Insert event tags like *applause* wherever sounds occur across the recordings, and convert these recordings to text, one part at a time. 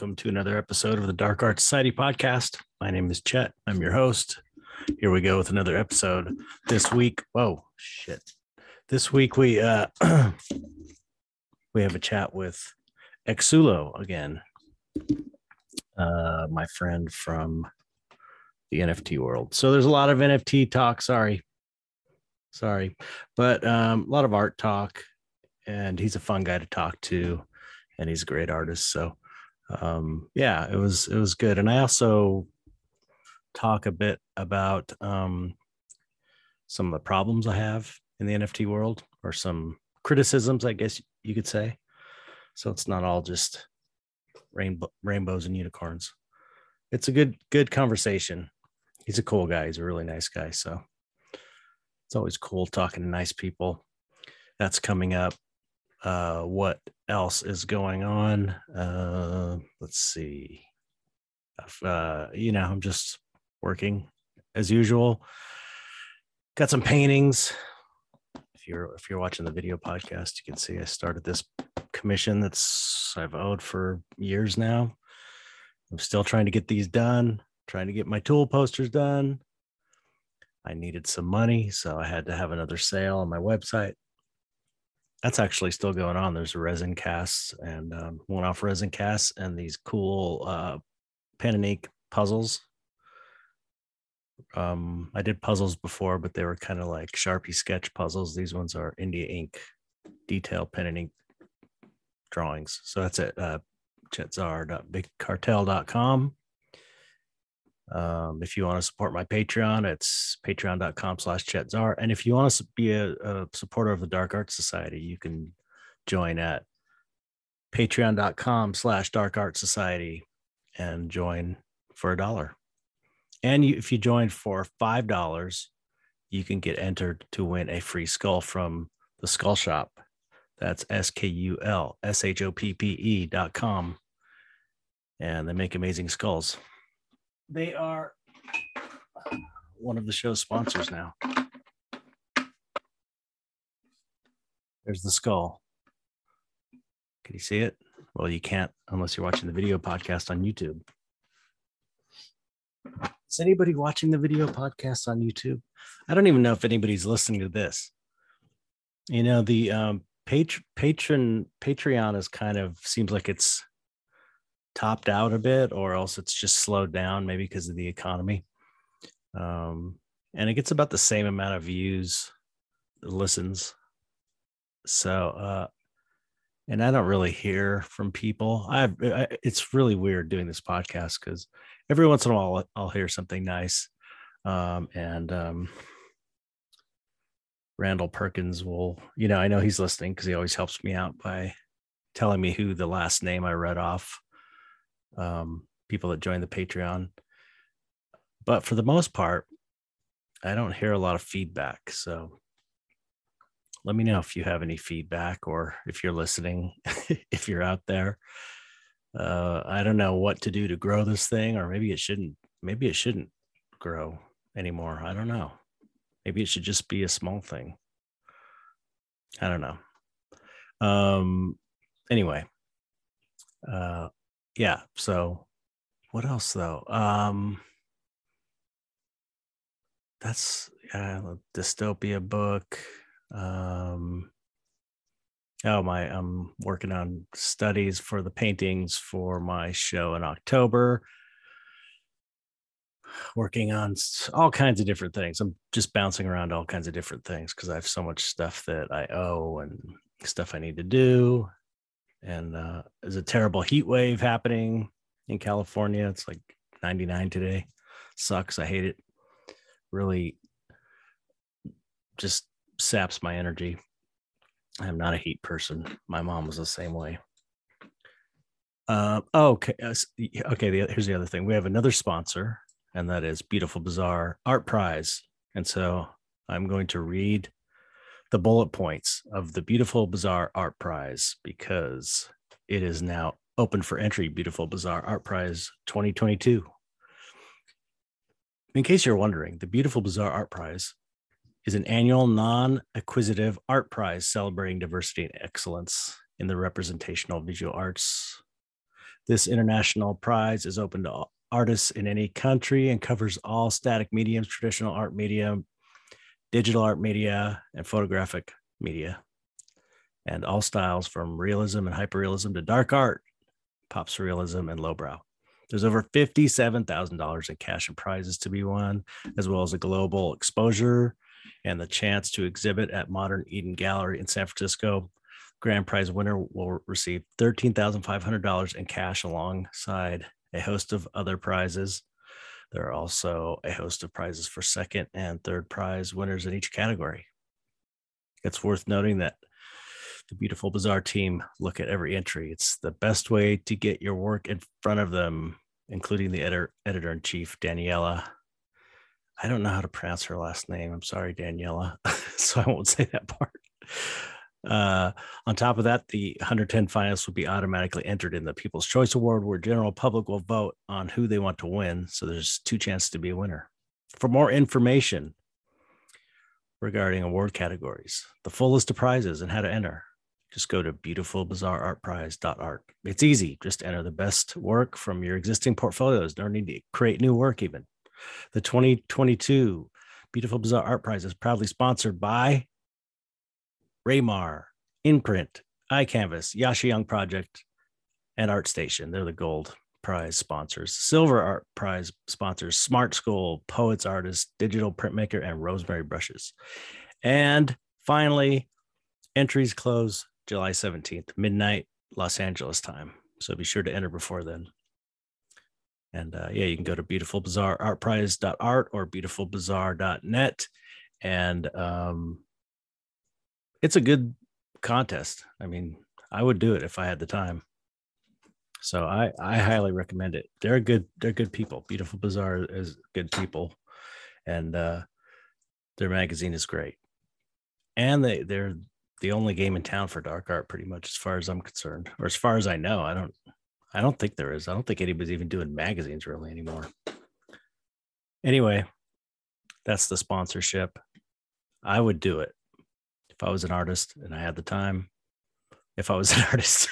Welcome to another episode of the Dark Art Society podcast. My name is Chet. I'm your host. Here we go with another episode. This week, whoa, shit. This week we uh *clears throat* we have a chat with Exulo again. Uh my friend from the NFT world. So there's a lot of NFT talk, sorry. Sorry. But um a lot of art talk and he's a fun guy to talk to and he's a great artist. So um, yeah, it was it was good. And I also talk a bit about um, some of the problems I have in the NFT world, or some criticisms, I guess you could say. So it's not all just rainbow, rainbows and unicorns. It's a good good conversation. He's a cool guy. He's a really nice guy. So it's always cool talking to nice people. That's coming up uh, what else is going on? Uh, let's see. Uh, you know, I'm just working as usual. Got some paintings. If you're if you're watching the video podcast, you can see I started this commission that's I've owed for years now. I'm still trying to get these done, trying to get my tool posters done. I needed some money, so I had to have another sale on my website that's actually still going on. There's resin casts and um, one-off resin casts and these cool uh, pen and ink puzzles. Um, I did puzzles before, but they were kind of like Sharpie sketch puzzles. These ones are India ink detail pen and ink drawings. So that's it. Uh, chetzar.bigcartel.com. Um, if you want to support my Patreon, it's patreon.com slash chetzar. And if you want to be a, a, supporter of the Dark Art Society, you can join at patreon.com slash dark art society and join for a dollar. And you, if you join for $5, you can get entered to win a free skull from the Skull Shop. That's S K U L S H O P P E dot com. And they make amazing skulls. They are one of the show's sponsors now. There's the skull. Can you see it? Well, you can't unless you're watching the video podcast on YouTube. Is anybody watching the video podcast on YouTube? I don't even know if anybody's listening to this. You know, the um, pat- patron Patreon is kind of seems like it's topped out a bit or else it's just slowed down maybe because of the economy. Um, and it gets about the same amount of views listens. So uh, and i don't really hear from people. I, I it's really weird doing this podcast because every once in a while i'll hear something nice. Um, and um, randall perkins will you know i know he's listening because he always helps me out by telling me who the last name i read off um, people that join the Patreon. But for the most part, I don't hear a lot of feedback. So let me know if you have any feedback or if you're listening, *laughs* if you're out there. Uh, I don't know what to do to grow this thing, or maybe it shouldn't. Maybe it shouldn't grow anymore. I don't know. Maybe it should just be a small thing. I don't know. Um. Anyway, uh, yeah so what else though? Um that's yeah dystopia book um oh my i'm working on studies for the paintings for my show in october. Working on all kinds of different things. I'm just bouncing around all kinds of different things because i have so much stuff that i owe and stuff i need to do and uh, there's a terrible heat wave happening in California. It's like 99 today. Sucks. I hate it. Really just saps my energy. I'm not a heat person. My mom was the same way. Uh, okay. Okay. The, here's the other thing. We have another sponsor, and that is Beautiful Bizarre Art Prize. And so I'm going to read the bullet points of the Beautiful Bizarre Art Prize because it is now open for entry. Beautiful Bizarre Art Prize 2022. In case you're wondering, the Beautiful Bizarre Art Prize is an annual non acquisitive art prize celebrating diversity and excellence in the representational visual arts. This international prize is open to artists in any country and covers all static mediums, traditional art medium, digital art media, and photographic media, and all styles from realism and hyperrealism to dark art, pop surrealism, and lowbrow. There's over $57,000 in cash and prizes to be won, as well as a global exposure and the chance to exhibit at Modern Eden Gallery in San Francisco. Grand prize winner will receive $13,500 in cash alongside a host of other prizes. There are also a host of prizes for second and third prize winners in each category. It's worth noting that the Beautiful Bizarre team look at every entry. It's the best way to get your work in front of them, including the editor, editor in chief, Daniela. I don't know how to pronounce her last name. I'm sorry, Daniela. *laughs* so I won't say that part. Uh, on top of that, the 110 finalists will be automatically entered in the People's Choice Award, where general public will vote on who they want to win. So there's two chances to be a winner. For more information regarding award categories, the full list of prizes, and how to enter, just go to beautifulbizarreartprize.art. It's easy. Just enter the best work from your existing portfolios. No need to create new work even. The 2022 Beautiful Bizarre Art Prize is proudly sponsored by Raymar, INPRNT, iCanvas, Yasha Young Project, and ArtStation. They're the gold prize sponsors. Silver art prize sponsors Smart School, Poets Artist, Digital Printmaker, and Rosemary Brushes. And finally, entries close July 17th, midnight Los Angeles time. So be sure to enter before then. And uh, yeah, you can go to beautifulbizarreartprize.art or beautifulbizarre.net. And um, it's a good contest. I mean, I would do it if I had the time. So I I highly recommend it. They're good. They're good people. Beautiful Bizarre is good people, and uh, their magazine is great. And they they're the only game in town for dark art, pretty much, as far as I'm concerned, or as far as I know. I don't I don't think there is. I don't think anybody's even doing magazines really anymore. Anyway, that's the sponsorship. I would do it if I was an artist and I had the time. If I was an *laughs* artist,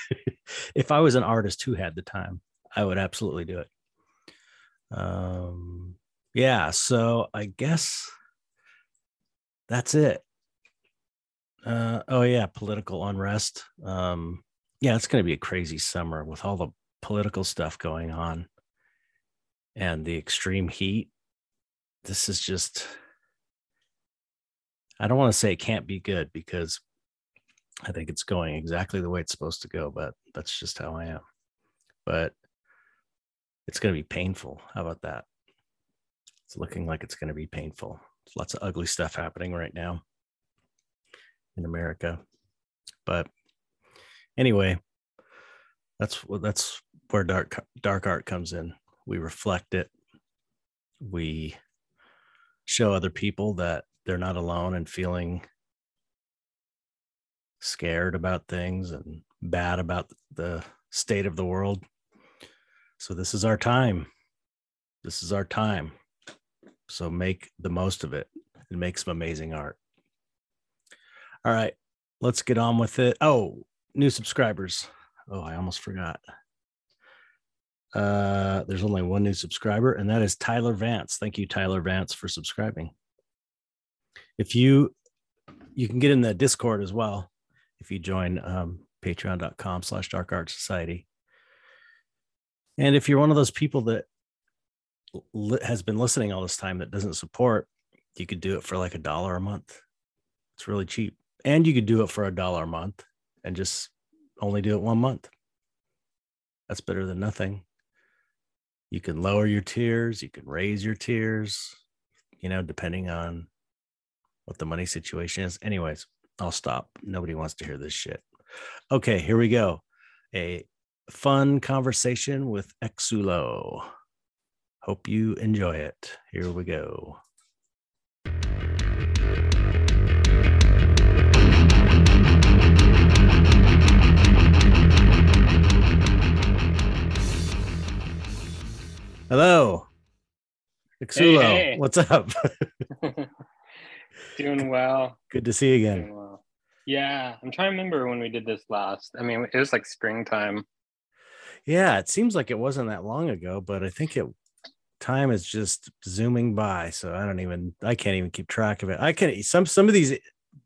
if I was an artist who had the time, I would absolutely do it. Um, yeah. So I guess that's it. Uh, oh yeah, political unrest. Um, yeah, it's going to be a crazy summer with all the political stuff going on and the extreme heat. This is just, I don't want to say it can't be good because I think it's going exactly the way it's supposed to go, but that's just how I am. But it's going to be painful. How about that? It's looking like it's going to be painful. There's lots of ugly stuff happening right now in America. But anyway, that's that's where dark dark art comes in. We reflect it. We show other people that they're not alone and feeling scared about things and bad about the state of the world. So this is our time. This is our time. So make the most of it and make some amazing art. All right, let's get on with it. Oh, new subscribers. Oh, I almost forgot. Uh, there's only one new subscriber, and that is Tyler Vance. Thank you, Tyler Vance, for subscribing. If you you can get in the Discord as well if you join um, patreon.com slash dark art society. And if you're one of those people that li- has been listening all this time that doesn't support, you could do it for like a dollar a month. It's really cheap. And you could do it for a dollar a month and just only do it one month. That's better than nothing. You can lower your tiers, you can raise your tiers, you know, depending on what the money situation is. Anyways, I'll stop. Nobody wants to hear this shit. Okay, here we go. A fun conversation with Exulo. Hope you enjoy it. Here we go. Hello. Exulo, Hey, hey. what's up? *laughs* Doing well. Good to see you again. Well. Yeah, I'm trying to remember when we did this last. I mean, it was like springtime. Yeah, it seems like it wasn't that long ago, but I think it time is just zooming by. So I don't even I can't even keep track of it. I can some some of these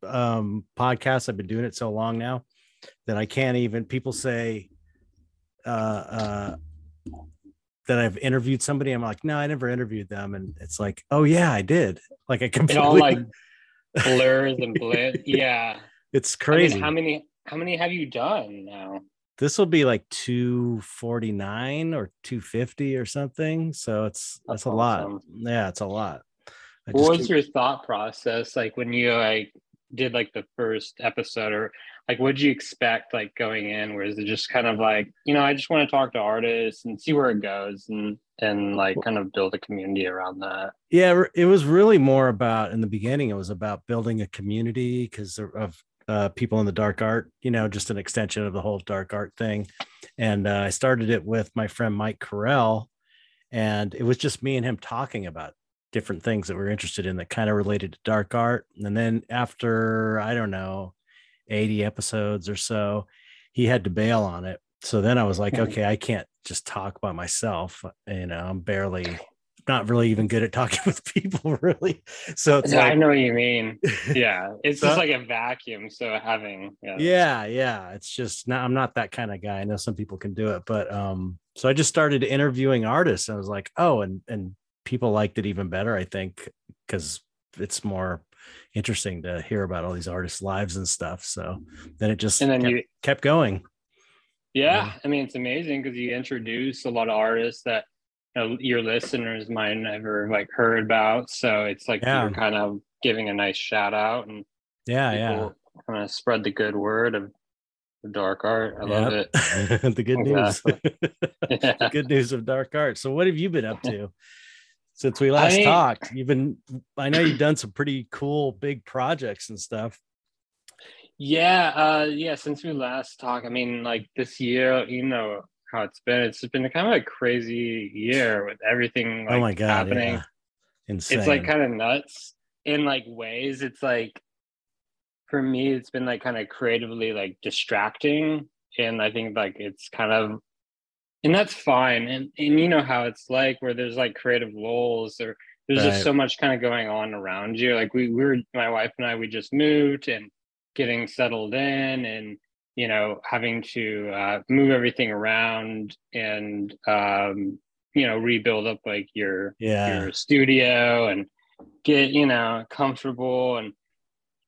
um podcasts I've been doing it so long now that I can't even people say uh uh that I've interviewed somebody. I'm like, no, I never interviewed them. And it's like, oh yeah, I did. *laughs* Like I completely It all like *laughs* blurs and blends. *laughs* Yeah. it's I crazy. mean, how many how many have you done now? this will be like 249 or 250 or something. So it's that's, That's a lot. Yeah, it's a lot. I What was keep- your thought process like when you like did like the first episode or like what did you expect like going in? Where is it just kind of like, you know, I just want to talk to artists and see where it goes and and like kind of build a community around that. yeah it was really more about in the beginning it was about building a community because of uh, people in the dark art you know just an extension of the whole dark art thing and uh, i started it with my friend mike carell and it was just me and him talking about different things that we we're interested in that kind of related to dark art and then after i don't know 80 episodes or so he had to bail on it so then i was like Mhm. okay i can't just talk by myself you know i'm barely not really even good at talking *laughs* with people really so it's I like know what you mean. *laughs* Yeah. It's So- just like a vacuum. So having yeah. yeah yeah it's just not i'm not that kind of guy i know some people can do it but um so i just started interviewing artists i was like oh and and people liked it even better i think because it's more interesting to hear about all these artists lives and stuff so then it just And then kept, you kept going Yeah, I mean it's amazing because you introduce a lot of artists that you know, your listeners might never like heard about. So it's like Yeah. you're kind of giving a nice shout out and yeah yeah kind of spread the good word of dark art. I love Yep. it. *laughs* the good news *laughs* Yeah. the good news of dark art so what have you been up to *laughs* since we last mean- talked you've been i know you've done some pretty cool big projects and stuff Yeah, uh yeah, since we last talked, I mean like this year, you know how it's been. It's been kind of a crazy year with everything like oh my god happening. yeah. insane it's like kind of nuts in like ways it's like for me it's been like kind of creatively like distracting and i think like it's kind of and that's fine. And and you know how it's like where there's like creative lulls or there's Right. just so much kind of going on around you. Like we, we were my wife and i we just moved and getting settled in and you know having to uh, move everything around and um you know rebuild up like your yeah. your studio and get you know comfortable and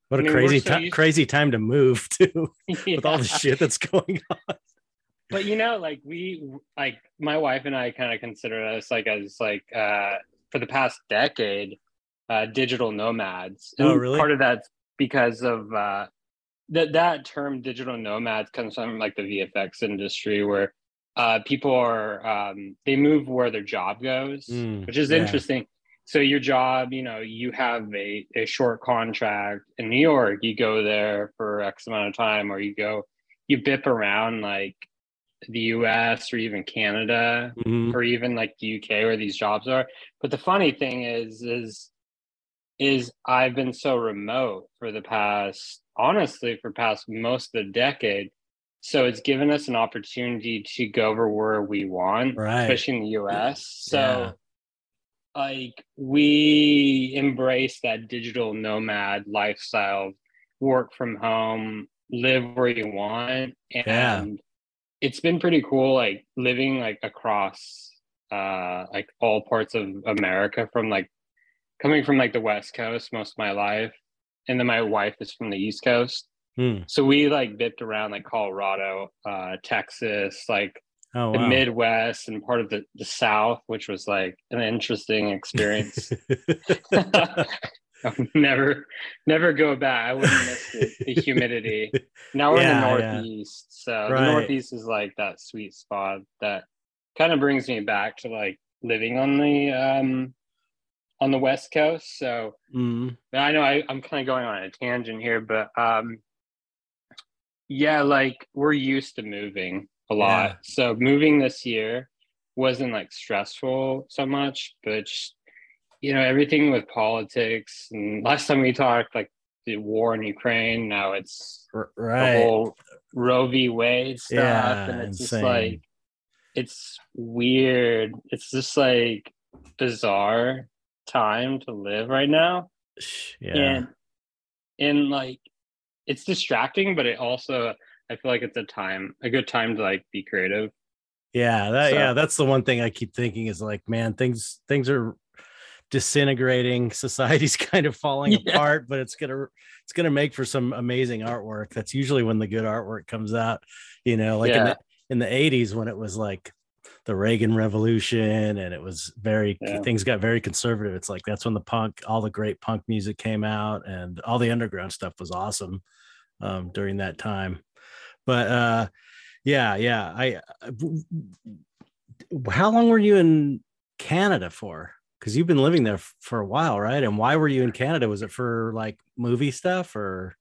what a I mean, crazy so time crazy time to move *laughs* too *laughs* with all the shit that's going on but you know like we like my wife and i kind of consider us like as like uh for the past decade uh digital nomads Oh, And really? part of that's because of uh that that term digital nomads comes from like the vfx industry where uh people are um they move where their job goes Mm, which is yeah. interesting so your job you know you have a, a short contract in new york you go there for x amount of time or you go you bip around like the us or even canada Mhm. or even like the uk where these jobs are but the funny thing is is is i've been so remote for the past honestly for past most of the decade so it's given us an opportunity to go over where we want Right. especially in the us so Yeah. like we embrace that digital nomad lifestyle work from home live where you want and Yeah. It's been pretty cool like living like across uh like all parts of america from like coming from like the west coast most of my life and then my wife is from the east coast. Hmm. so we like bipped around like colorado uh texas like oh the wow. Midwest and part of the, the south which was like an interesting *laughs* experience *laughs* *laughs* I'll never never go back i wouldn't miss it, the *laughs* humidity now we're Yeah, in the yeah. northeast so Right. the northeast is like that sweet spot that kind of brings me back to like living on the um on the west coast so Mm, I know I, I'm kind of going on a tangent here, but um, yeah, like we're used to moving a lot. Yeah. So moving this year wasn't like stressful so much, but just, you know, everything with politics. And last time we talked, like the war in Ukraine, now it's r- the whole Roe v. Wade stuff, Yeah, and it's just like it's weird. It's just like bizarre time to live right now. Yeah. And and like it's distracting, but it also I feel like it's a time, a good time to like be creative. Yeah, that So- yeah, that's the one thing I keep thinking is like, man, things things are disintegrating, *laughs* society's kind of falling Yeah. apart, but it's gonna it's gonna make for some amazing artwork. That's usually when the good artwork comes out, you know, like in the in the 80s when it was like the Reagan Revolution and it was very Yeah. things got very conservative. It's like that's when the punk, all the great punk music came out and all the underground stuff was awesome um, during that time. But uh yeah, yeah. I uh, how long were you in Canada for? Because you've been living there f- for a while, right? And why were you in Canada? Was it for like movie stuff or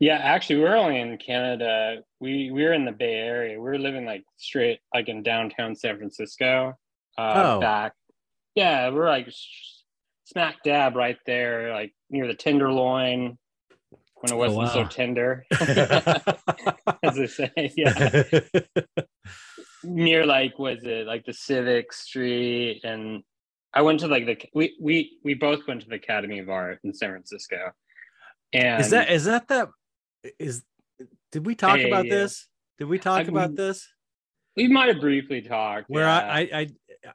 Yeah, actually, we're only in Canada. We we were in the Bay Area. We were living like straight like in downtown San Francisco. Uh, Oh. back. Yeah, we're like smack dab right there, like near the Tenderloin when it wasn't so Oh, wow. tender, *laughs* *laughs* as they say. Yeah, *laughs* near like was it like the Civic Street and I went to like the we we we both went to the Academy of Art in San Francisco. And is that is that that is did we talk about yeah. this? Did we talk I- about we- this? we might have briefly talked. Where yeah. I I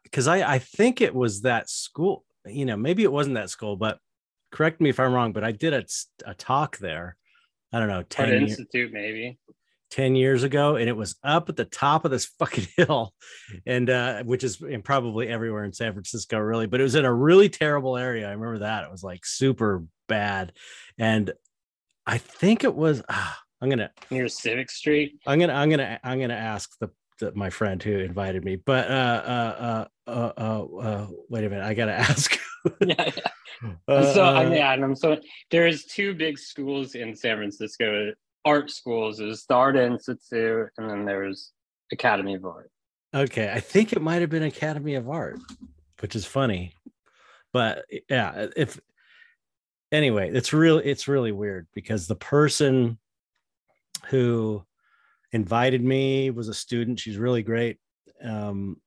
because I, I think it was that school, you know, maybe it wasn't that school, but correct me if I'm wrong, but I did a, a talk there. I don't know, 10, year- Institute, maybe. 10 years ago and it was up at the top of this *laughs* fucking hill and uh which is in probably everywhere in San Francisco really but it was in a really terrible area I remember that it was like super bad and I think it was ah, I'm gonna near Civic Street. I'm gonna I'm gonna I'm gonna ask the, the my friend who invited me but uh uh uh uh, uh, uh wait a minute I gotta *laughs* ask *laughs* yeah. Uh, so uh, mean, Adam. So there's two big schools in San Francisco, art schools. There's the Art Institute, and then there's Academy of Art. Okay, I think it might have been Academy of Art, which is funny. But yeah, if anyway, it's really it's really weird because the person who invited me was a student. She's really great. Um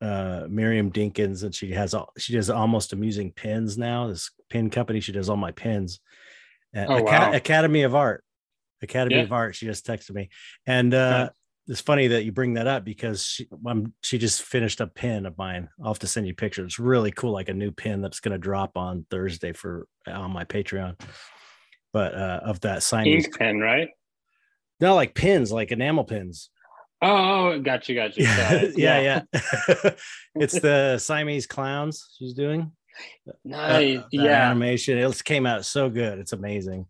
uh Miriam Dinkins and she has all she does almost amusing pins now. This pin company, she does all my pins. Uh, Oh, Aca- wow. Academy of Art. Academy Yeah. of Art. She just texted me. And uh it's funny that you bring that up because she, um, she just finished a pin of mine. I'll have to send you pictures. It's really cool, like a new pin that's going to drop on Thursday for on my Patreon. But uh, of that Siamese, Ink pen, right? no, like pins, like enamel pins. Oh, oh, got you, got you. *laughs* Yeah, yeah, yeah. *laughs* it's the Siamese clowns she's doing. Uh, Nice. that yeah, animation. It came out so good. It's amazing.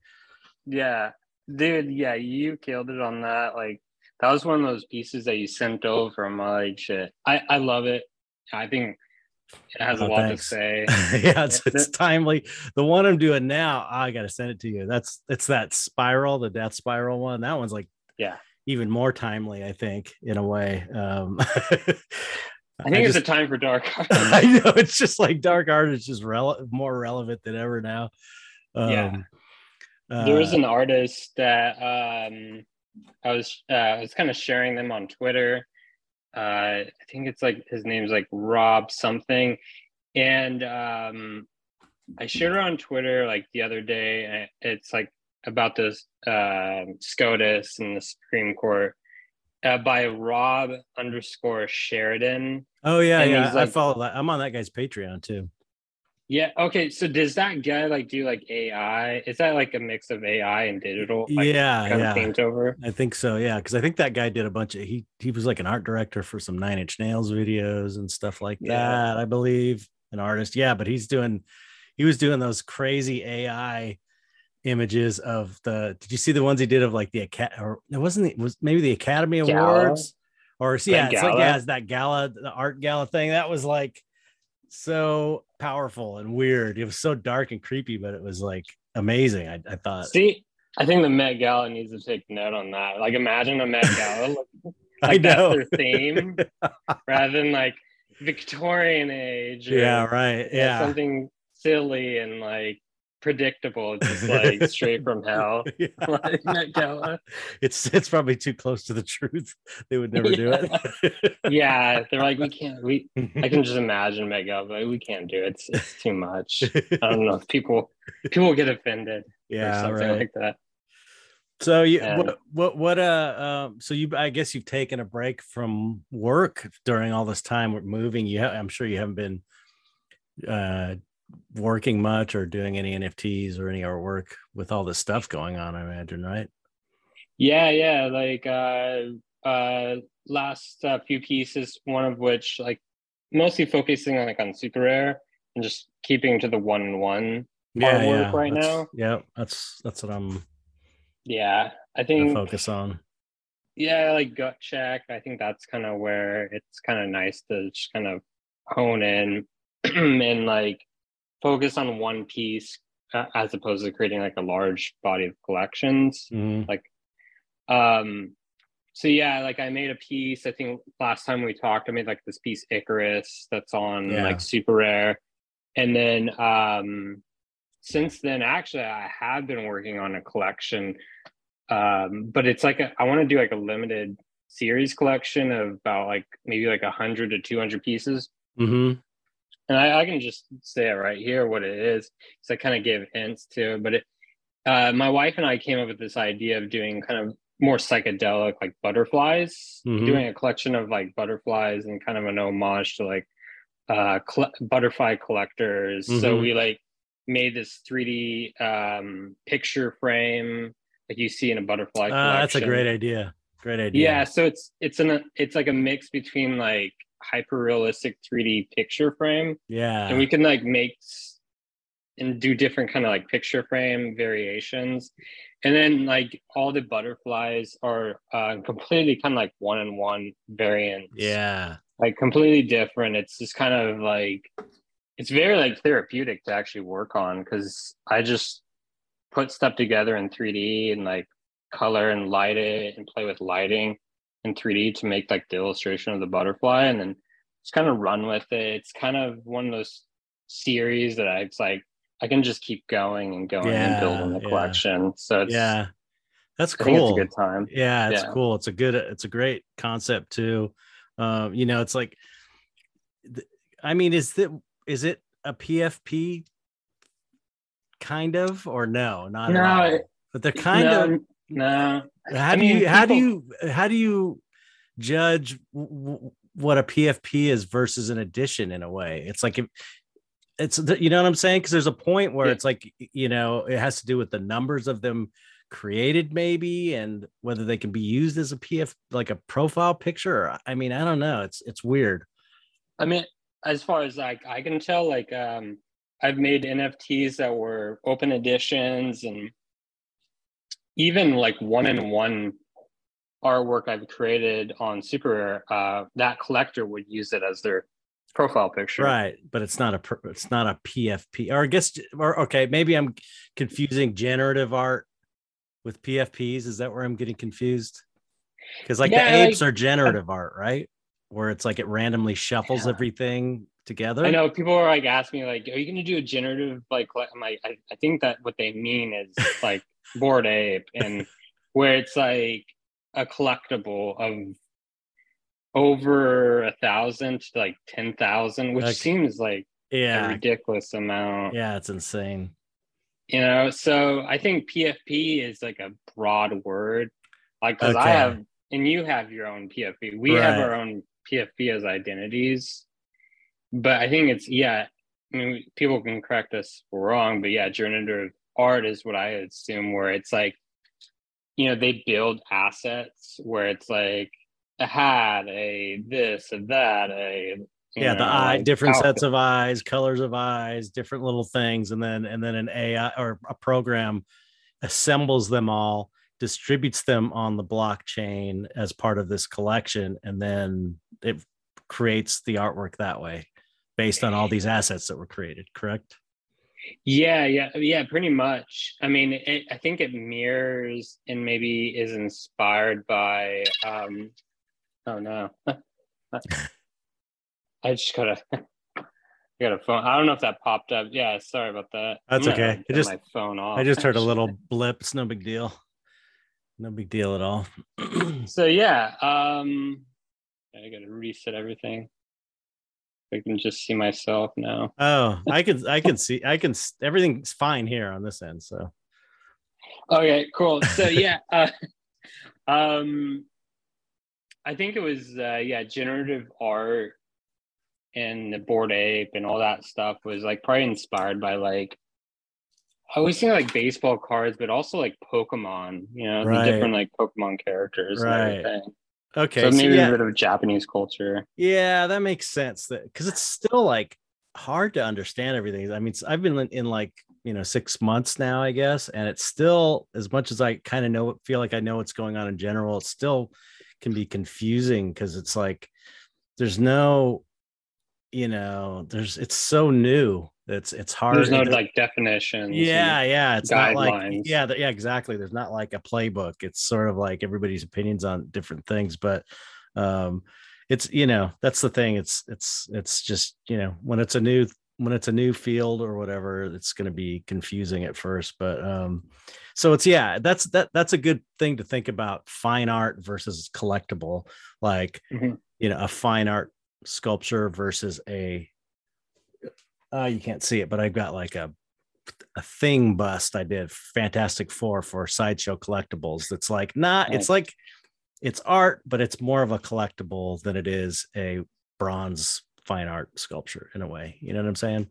yeah, dude. Yeah, you killed it on that. Like that was one of those pieces that you sent over. I'm like, shit. I I love it. I think it has Oh, a lot thanks. to say. *laughs* yeah, it's, *laughs* it's timely. The one I'm doing now, I gotta send it to you. That's it's that spiral, the death spiral one. That one's like Yeah. even more timely, I think, in a way. Um *laughs* I think it's just- a time for dark. art. I know it's just like dark art is just rele- more relevant than ever now. Um, Yeah. There was uh, an artist that um I was uh, I was kind of sharing them on Twitter. Uh, I think it's like his name's like Rob something, and um, I shared it on Twitter like the other day. It's like about this uh, SCOTUS and the Supreme Court uh, by Rob underscore Sheridan. oh yeah, and yeah. he's I follow that. I'm on that guy's Patreon too. Yeah. Okay. So does that guy like do like AI? Is that like a mix of AI and digital? Like, yeah, kind yeah. of paint over. I think so, yeah. Because I think that guy did a bunch of he he was like an art director for some Nine Inch Nails videos and stuff like Yeah. that. I believe an artist, yeah. But he's doing he was doing those crazy AI images of the. Did you see the ones he did of like the acad or it wasn't it was maybe the Academy Gala? Awards or yeah, it's like yeah, it's that gala, the art gala thing. That was like so powerful and weird. It was so dark and creepy, but it was like amazing. I, I thought. See, I think the Met Gala needs to take note on that. Like, imagine a Met *laughs* Gala, like, I like that's know. their theme, *laughs* rather than like Victorian age. Yeah, right. Yeah. something silly and like predictable. It's *laughs* just like straight from hell. *laughs* Yeah. *laughs* like Met Gala. it's it's probably too close to the truth. They would never do it. Yeah, they're like, we can't. We I can just imagine Met Gala, but we can't do it. It's, it's too much. I don't know if people people get offended or yeah, something right. like that. So you And- what what what uh um so you I guess you've taken a break from work during all this time with moving. You ha- I'm sure you haven't been uh working much or doing any NFTs or any artwork with all this stuff going on, I imagine, right? Yeah, yeah. Like uh uh last uh, few pieces, one of which like mostly focusing on like on super rare and just keeping to the one and one. Artwork right that's- now? Yeah, that's that's what I'm Yeah. I think focus on. yeah, like gut check. I think that's kind of where it's kind of nice to just kind of hone in *clears throat* and like focus on one piece uh, as opposed to creating like a large body of collections. Mhm. Um, so yeah, like I made a piece. I think last time we talked, I made like this piece Icarus that's on Yeah. like super rare, and then um, since then, actually, I have been working on a collection, um, but it's like a, I want to do like a limited series collection of about like maybe like a hundred to two hundred pieces. Mhm. And I, I can just say it right here what it is, because I kind of gave hints to. But it, uh, my wife and I came up with this idea of doing kind of more psychedelic, like butterflies, Mhm. doing a collection of like butterflies and kind of an homage to like uh, cl- butterfly collectors. So Mhm. we like made this 3D um, picture frame like you see in a butterfly. Uh, that's a great idea. Great idea. Yeah, so it's it's an it's like a mix between like hyper realistic 3D picture frame. Yeah. and we can like make and do different kind of like picture frame variations. And then like all the butterflies are uh, completely kind of like one on one variants. Yeah. like completely different. It's just kind of like it's very like therapeutic to actually work on because i just put stuff together in 3d and like color and light it and play with lighting in 3d to make like the illustration of the butterfly and then just kind of run with it it's kind of one of those series that I, it's like i can just keep going and going and building Yeah, the yeah. collection so it's Yeah. That's i think it's a cool. good time Yeah, it's Yeah. cool. It's a good, it's a great concept too. Um, you know, it's like, I mean, is that is it a PFP kind of or no? Not No. But they're kind no, of. No How I do mean, you how do you how do you judge what a PFP is versus an addition in a way? It's like if it's you know what I'm saying because there's a point where Yeah. it's like you know it has to do with the numbers of them created maybe and whether they can be used as a PF like a profile picture. Or, I mean, I don't know. It's it's weird. I mean, as far as like I can tell, like um, I've made NFTs that were open editions and even like one in one artwork I've created on Super Rare, uh, that collector would use it as their profile picture. Right, but it's not a it's not a PFP. Or I guess or okay, maybe I'm confusing generative art with PFPs. Is that where I'm getting confused? Because like Yeah, the apes like- are generative art, right? Where it's like it randomly shuffles Yeah. everything together. I know people are like asking me like, are you going to do a generative like? I'm like, I, I think that what they mean is like Bored Ape and *laughs* where it's like a collectible of over a thousand to like ten thousand, which Okay. seems like a Yeah, ridiculous amount. yeah, it's insane. You know, so I think PFP is like a broad word. Like, because I have, and you have your own PFP. We have our own PFP as identities. But I think it's, yeah, I mean, people can correct us if we're wrong, but yeah, generative art is what I assume, where it's like, you know, they build assets where it's like a hat, a this, a that, a, Yeah, the eye, different outfit. sets of eyes, colors of eyes, different little things, and then and then an AI or a program assembles them all, distributes them on the blockchain as part of this collection, and then it creates the artwork that way based on all these assets that were created. Correct? Yeah, yeah, yeah, pretty much. I mean, it, I think it mirrors and maybe is inspired by. um Oh no, *laughs* I just gotta. I got a phone. I don't know if that popped up. Yeah, sorry about that. That's okay. It just- my phone off. I just heard a little *laughs* blip. It's no big deal. No big deal at all. *clears throat* So yeah, um, I got to reset everything. I can just see myself now. oh, *laughs* I can I can see I can everything's fine here on this end. So Okay, cool. So *laughs* yeah, uh, um, I think it was uh, yeah, generative art and the Bored Ape and all that stuff was like probably inspired by like I always think like baseball cards, but also like Pokemon. You know, Right. the different like Pokemon characters Right. and everything. Okay, so so maybe yeah, a bit of Japanese culture. yeah, that makes sense. That because it's still like hard to understand everything. I mean, I've been in, in like you know six months now, I guess, and it's still as much as I kind of know, feel like I know what's going on in general. It still can be confusing because it's like there's no, you know, there's it's so new. It's it's hard. There's no like definitions. yeah yeah it's not like yeah yeah exactly there's not like a playbook it's sort of like everybody's opinions on different things but um it's you know that's the thing it's it's it's just you know when it's a new when it's a new field or whatever it's going to be confusing at first but um so it's yeah that's that that's a good thing to think about fine art versus collectible like Mhm. you know a fine art sculpture versus a uh you can't see it but i've got like a a thing bust I did Fantastic Four for Sideshow Collectibles. That's like not. Nice. It's like it's art, but it's more of a collectible than it is a bronze fine art sculpture in a way. You know what I'm saying?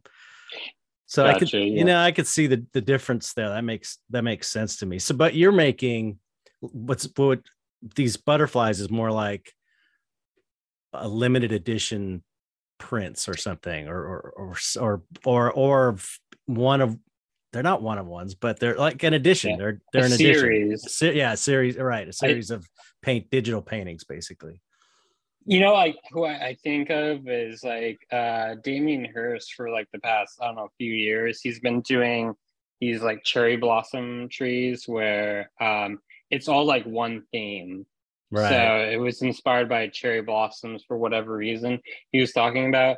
So I could, Gotcha, you know, I could see the the difference there. That makes that makes sense to me. So, but you're making what's what these butterflies is more like a limited edition prints or something, or or or or or, or one of they're not one of ones, but they're like an addition. Yeah. They're they're A an addition. series. A se- yeah, series. Right, a series of paint digital paintings, basically. You know, like who I, I think of is like uh Damien Hirst for like the past, I don't know, a few years. He's been doing these like cherry blossom trees where um it's all like one theme. Right. So it was inspired by cherry blossoms for whatever reason he was talking about.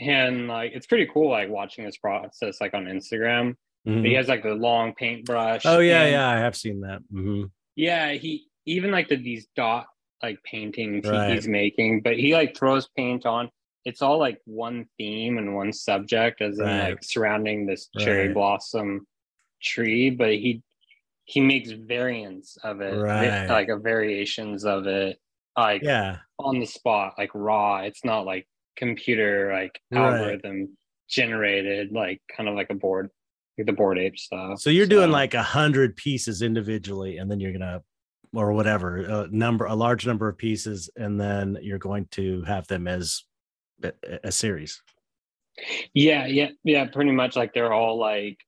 And like it's pretty cool like watching this process like on Instagram. Mhm. He has like the long paintbrush. Oh yeah, and- yeah, I have seen that. hmm Yeah, he even like the these dot like paintings Right. he's making, but he like throws paint on. It's all like one theme and one subject, as in like surrounding this cherry Right. blossom tree. But he he makes variants of it, Right. like a variations of it, like Yeah, on the spot, like raw. It's not like computer like Right. algorithm generated, like kind of like a board, like the Bored Ape stuff. so you're doing like a hundred pieces individually, and then you're gonna, or whatever, a number, a large number of pieces, and then you're going to have them as a, a series. Yeah, yeah, yeah, pretty much like they're all like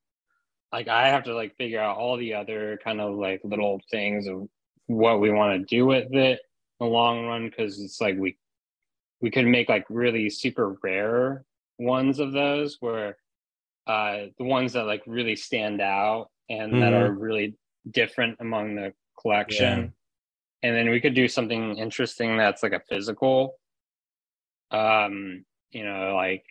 like I have to like figure out all the other kind of like little things of what we want to do with it in the long run because it's like we we could make like really super rare ones of those where uh the ones that like really stand out and that Mhm. are really different among the collection and then we could do something interesting that's like a physical um you know like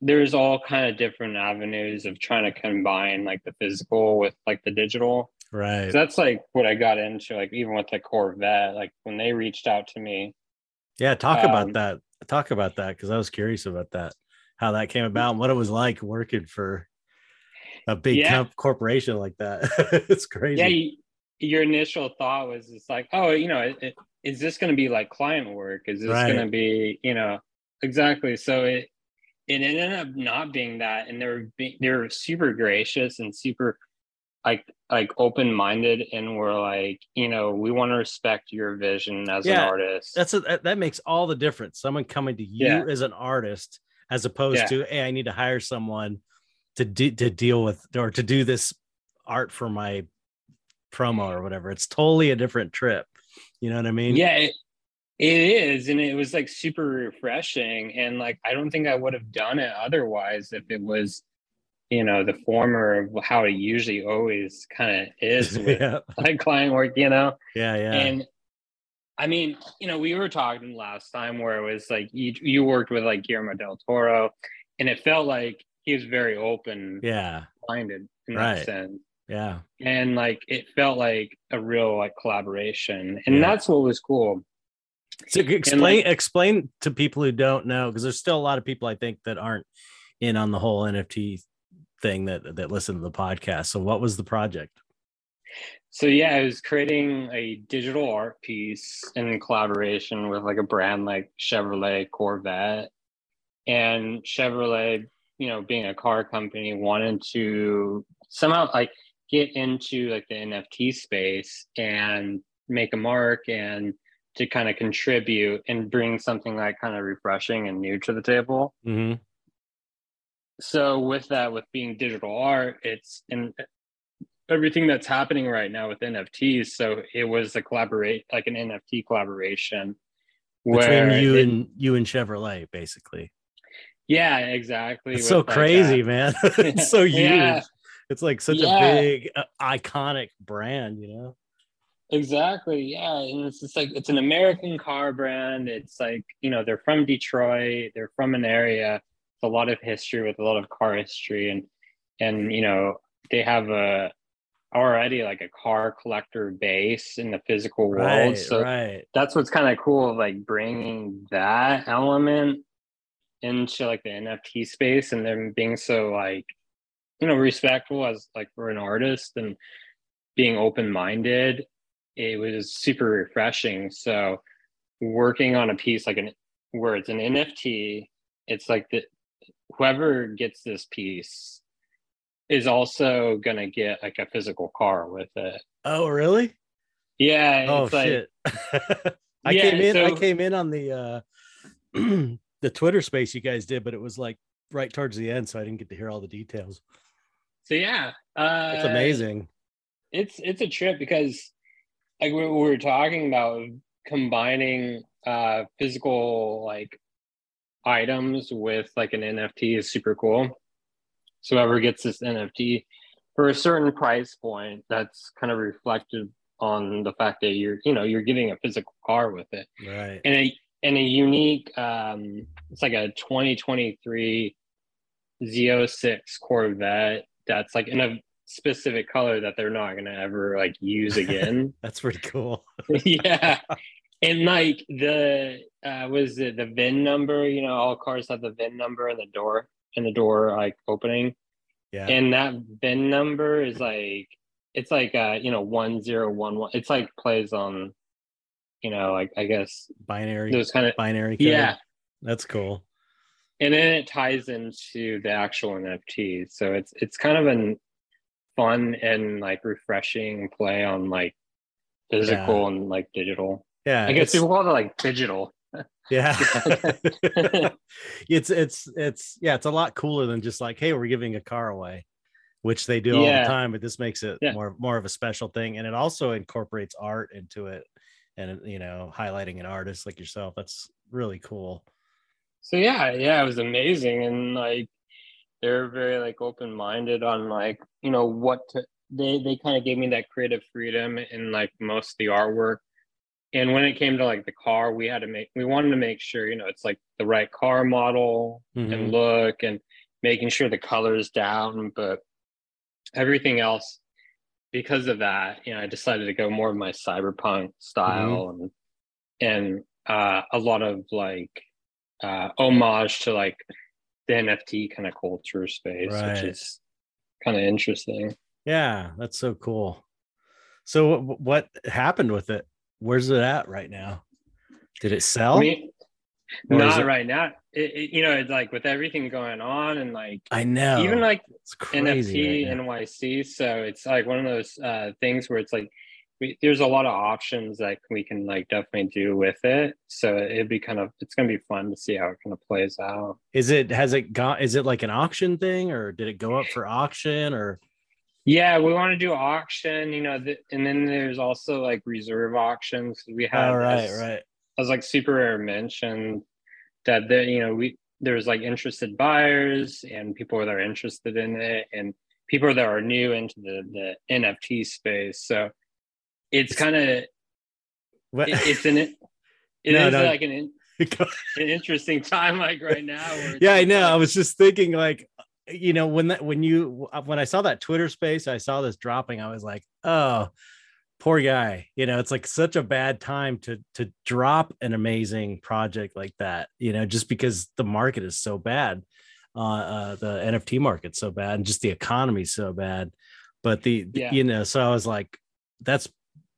there's all kind of different avenues of trying to combine like the physical with like the digital Right. 'Cause that's like what i got into like even with the corvette like when they reached out to me Yeah, talk about Um, that. Talk about that because I was curious about that, how that came about, and what it was like working for a big Yeah. corporation like that. *laughs* it's crazy. yeah you, your initial thought was it's like oh you know it, it, is this going to be like client work is this Right. going to be you know exactly so it it ended up not being that and they were being, they were super gracious and super like like open minded and were like you know we want to respect your vision as Yeah, an artist That's a, that that makes all the difference. Someone coming to you Yeah. as an artist, as opposed Yeah. to, hey, I need to hire someone to de- to deal with or to do this art for my promo or whatever. It's totally a different trip. You know what I mean? yeah it, it is and it was like super refreshing and like i don't think i would have done it otherwise if it was you know the former of how it usually always kind of is *laughs* with yeah, like client work you know yeah, yeah. and i mean you know we were talking last time where it was like you you worked with like guillermo del toro and it felt like he was very open Yeah. minded in Right. that sense Yeah. and like it felt like a real like collaboration and Yeah. that's what was cool So explain explain to people who don't know because there's still a lot of people I think that aren't in on the whole NFT thing that that listen to the podcast. So what was the project? so yeah i was creating a digital art piece in collaboration with like a brand like chevrolet corvette and chevrolet you know being a car company wanted to somehow like get into like the nft space and make a mark and to kind of contribute and bring something like kind of refreshing and new to the table Mm-hmm. so with that with being digital art it's and everything that's happening right now with nfts so it was a collaborate like an nft collaboration Between you it- and you and Chevrolet, basically. yeah exactly It's so like, crazy, man. *laughs* it's so *laughs* huge. Yeah. It's like such Yeah. a big, uh, iconic brand, you know. Exactly yeah and it's just like it's an american car brand it's like you know they're from detroit they're from an area with a lot of history with a lot of car history and and you know they have a already like a car collector base in the physical world Right, so right. that's what's kind of cool like bringing that element into like the nft space and them being so like you know respectful as like for an artist and being open-minded it was super refreshing so working on a piece like an where it's an nft it's like the whoever gets this piece is also gonna get like a physical car with it Oh, really? yeah Oh it's like shit. *laughs* I Yeah, came in I came in on the uh *clears throat* the Twitter space you guys did, but it was like right towards the end, so I didn't get to hear all the details. so yeah uh It's amazing. it's it's a trip because like we, we were talking about combining uh physical like items with like an nft is super cool so whoever gets this nft for a certain price point that's kind of reflected on the fact that you're you know you're getting a physical car with it Right. and a and a unique um it's like a 2023 z06 corvette that's like in a specific color that they're not going to ever like use *laughs* again That's pretty cool. *laughs* yeah and like the uh was it the vin number you know all cars have the vin number and the door and the door like opening Yeah. and that vin number is like it's like uh you know one zero one one it's like plays on you know like i guess binary those kind of binary code. yeah That's cool. and then it ties into the actual nft so it's it's kind of a fun and like refreshing play on like physical and like digital Yeah. i guess it's- people call it like digital Yeah. *laughs* *laughs* it's it's it's yeah, it's a lot cooler than just like, hey, we're giving a car away, which they do all the time, but this makes it Yeah. more more of a special thing. And it also incorporates art into it and you know, highlighting an artist like yourself. That's really cool. so yeah yeah it was amazing and like they're very like open-minded on like you know what to they they kind of gave me that creative freedom in like most of the artwork. And when it came to like the car we had to make we wanted to make sure you know it's like the right car model Mhm. and look and making sure the colors down. But everything else because of that you know i decided to go more of my cyberpunk style and and uh a lot of like uh homage to like the nft kind of culture space Right. which is kind of interesting Yeah, that's so cool. So wh- what happened with it? Where's it at right now? Did it sell? i mean not it- right now it, it- you know it's like with everything going on and like I know. even like. NFT right. NYC. So it's like one of those uh, things where it's like we, there's a lot of options that we can like definitely do with it. So it'd be kind of it's gonna be fun to see how it kind of plays out. Is it has it gone? Is it like an auction thing, or did it go up for auction? Or Yeah, we want to do auction, you know, th- and then there's also like reserve auctions. We have oh, right, right, as like Super Rare mentioned that the you know we there's like interested buyers and people that are interested in it and people that are new into the the NFT space. So it's kind of it, it's an it *laughs* is No, no. like an *laughs* an interesting time like right now. Yeah, I know. I was just thinking like you know when that when you when I saw that Twitter space, I saw this dropping. I was like, oh, poor guy. You know, it's like such a bad time to to drop an amazing project like that. You know, just because the market is so bad, uh, uh the NFT market's so bad, and just the economy's so bad. But the yeah. you know, so I was like, that's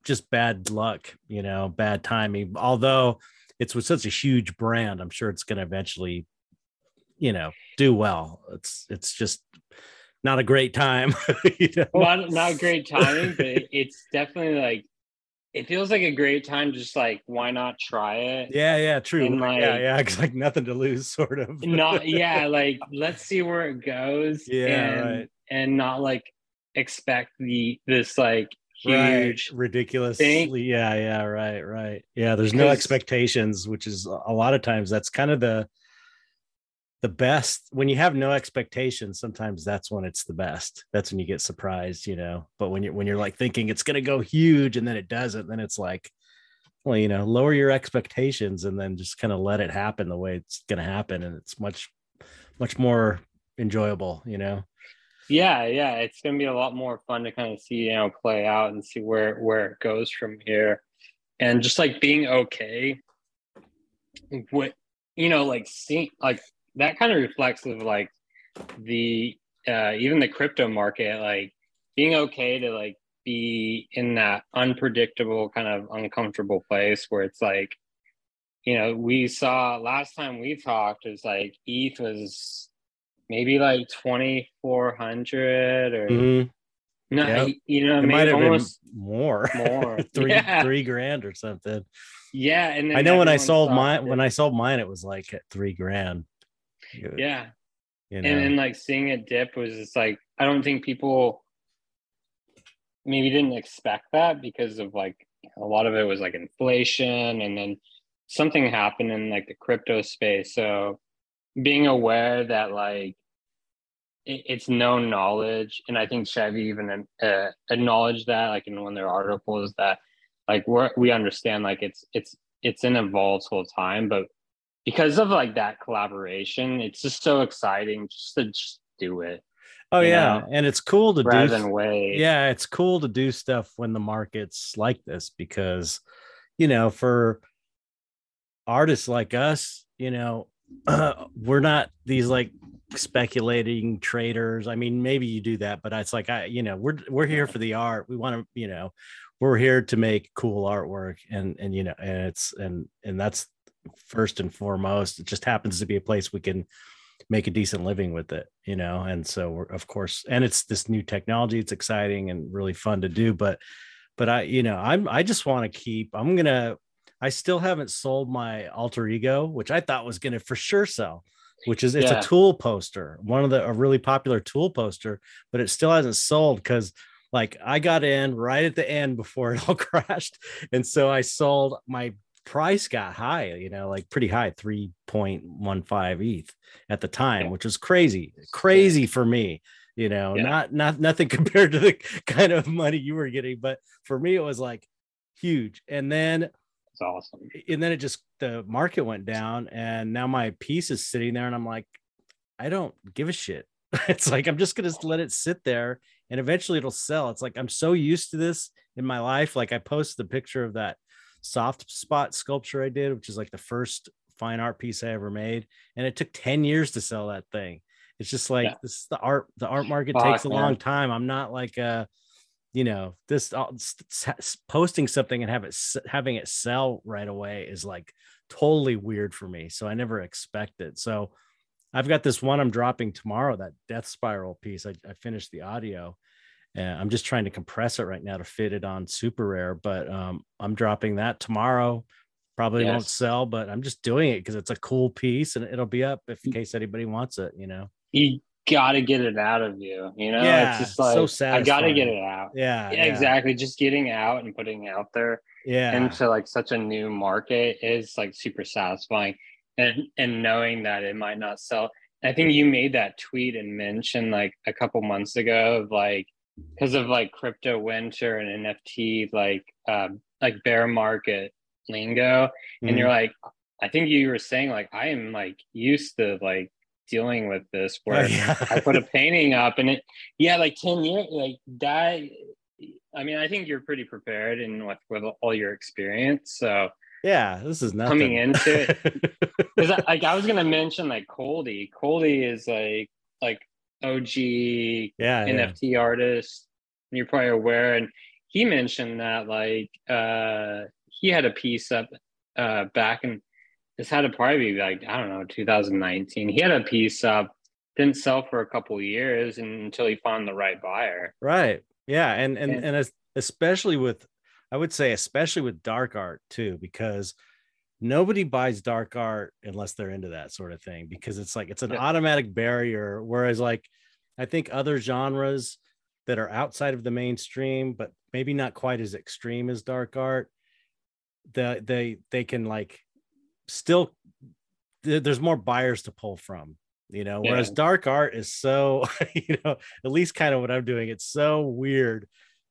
just bad luck. You know, bad timing. Although it's with such a huge brand, I'm sure it's going to eventually you know do well it's it's just not a great time *laughs* you know? not, not great timing but *laughs* it's definitely like it feels like a great time just like why not try it yeah yeah true and like, yeah yeah it's like nothing to lose *laughs* sort of not yeah like let's see where it goes yeah and, right. and not like expect the this like huge right. ridiculous thing. yeah yeah right right yeah there's no expectations which is a lot of times that's kind of the the best when you have no expectations sometimes that's when it's the best that's when you get surprised you know but when you're when you're like thinking it's going to go huge and then it doesn't then it's like well you know lower your expectations and then just kind of let it happen the way it's going to happen and it's much much more enjoyable you know yeah yeah it's going to be a lot more fun to kind of see you know play out and see where where it goes from here. And just like being okay with you know like seeing like that kind of reflects of like the uh, even the crypto market, like being okay to like be in that unpredictable kind of uncomfortable place where it's like, you know, we saw last time we talked is like ETH was maybe like twenty four hundred or. Mm-hmm. No, yep. you know, it might have almost more, *laughs* more, three, yeah. three grand or something. Yeah, and I know when I sold mine, when I sold mine, it was like at three grand yeah you know? and then like seeing it dip was just like i don't think people maybe didn't expect that because of like a lot of it was like inflation and then something happened in like the crypto space so being aware that like it, it's known knowledge and i think chevy even uh, acknowledged that like in one of their articles that like we we understand like it's it's it's in a volatile time but because of like that collaboration it's just so exciting just to just do it oh yeah know? and it's cool to Rather do than wait. yeah it's cool to do stuff when the market's like this because you know for artists like us you know uh, *clears throat* we're not these like speculating traders i mean maybe you do that but it's like i you know we're we're here for the art we want to you know we're here to make cool artwork and and you know and it's and and that's first and foremost. It just happens to be a place we can make a decent living with it, you know. And so we're of course, and it's this new technology. It's exciting and really fun to do. But but I, you know, I'm I just want to keep. I'm gonna. I still haven't sold my alter ego, which I thought was gonna for sure sell. Which is it's yeah. a tool poster, one of the a really popular tool poster, but it still hasn't sold because like I got in right at the end before it *laughs* all crashed. And so I sold my price got high, you know, like pretty high, 3.15 ETH at the time, which was crazy, crazy for me, you know, yeah. not not nothing *laughs* compared to the kind of money you were getting, but for me it was like huge. And then it's awesome. And then it just the market went down and now my piece is sitting there and I'm like, I don't give a shit. *laughs* it's like I'm just gonna let it sit there and eventually it'll sell. It's like I'm so used to this in my life. Like I posted the picture of that soft spot sculpture I did, which is like the first fine art piece I ever made. And it took 10 years to sell that thing. It's just like yeah. this the art, the art market takes a man. long time. I'm not like uh you know, this uh, posting something and have it having it sell right away is like totally weird for me. So I never expect it. So I've got this one I'm dropping tomorrow, that death spiral piece. I, I finished the audio and I'm just trying to compress it right now to fit it on super rare, but um, I'm dropping that tomorrow. Probably yes. won't sell, but I'm just doing it because it's a cool piece and it'll be up if in case anybody wants it, you know. You gotta get it out of you, you know. Yeah, it's just like so sad. I gotta get it out. Yeah, yeah, yeah, exactly. Just getting out and putting out there yeah into like such a new market is like super satisfying. And and knowing that it might not sell. I think you made that tweet and mentioned like a couple months ago of like because of like crypto winter and NFT like um like bear market lingo, mm-hmm. and you're like I think you were saying like I am like used to like dealing with this where Oh, yeah. I put a *laughs* painting up and it yeah like 10 years like that I mean I think you're pretty prepared and with with all your experience so yeah, this is nothing. Coming into it. *laughs* because like I was gonna mention like Coldie Coldie is like like OG yeah, yeah. NFT artist and you're probably aware and he mentioned that like uh he had a piece up uh back in this had to probably be like I don't know 2019 he had a piece up didn't sell for a couple years until he found the right buyer Right. Yeah, and and And- and especially with, I would say especially with dark art too, because nobody buys dark art unless they're into that sort of thing because it's like it's an automatic barrier. Whereas like I think other genres that are outside of the mainstream, but maybe not quite as extreme as dark art, the they they can like still there's more buyers to pull from you know whereas dark art is so *laughs* you know at least kind of what i'm doing it's so weird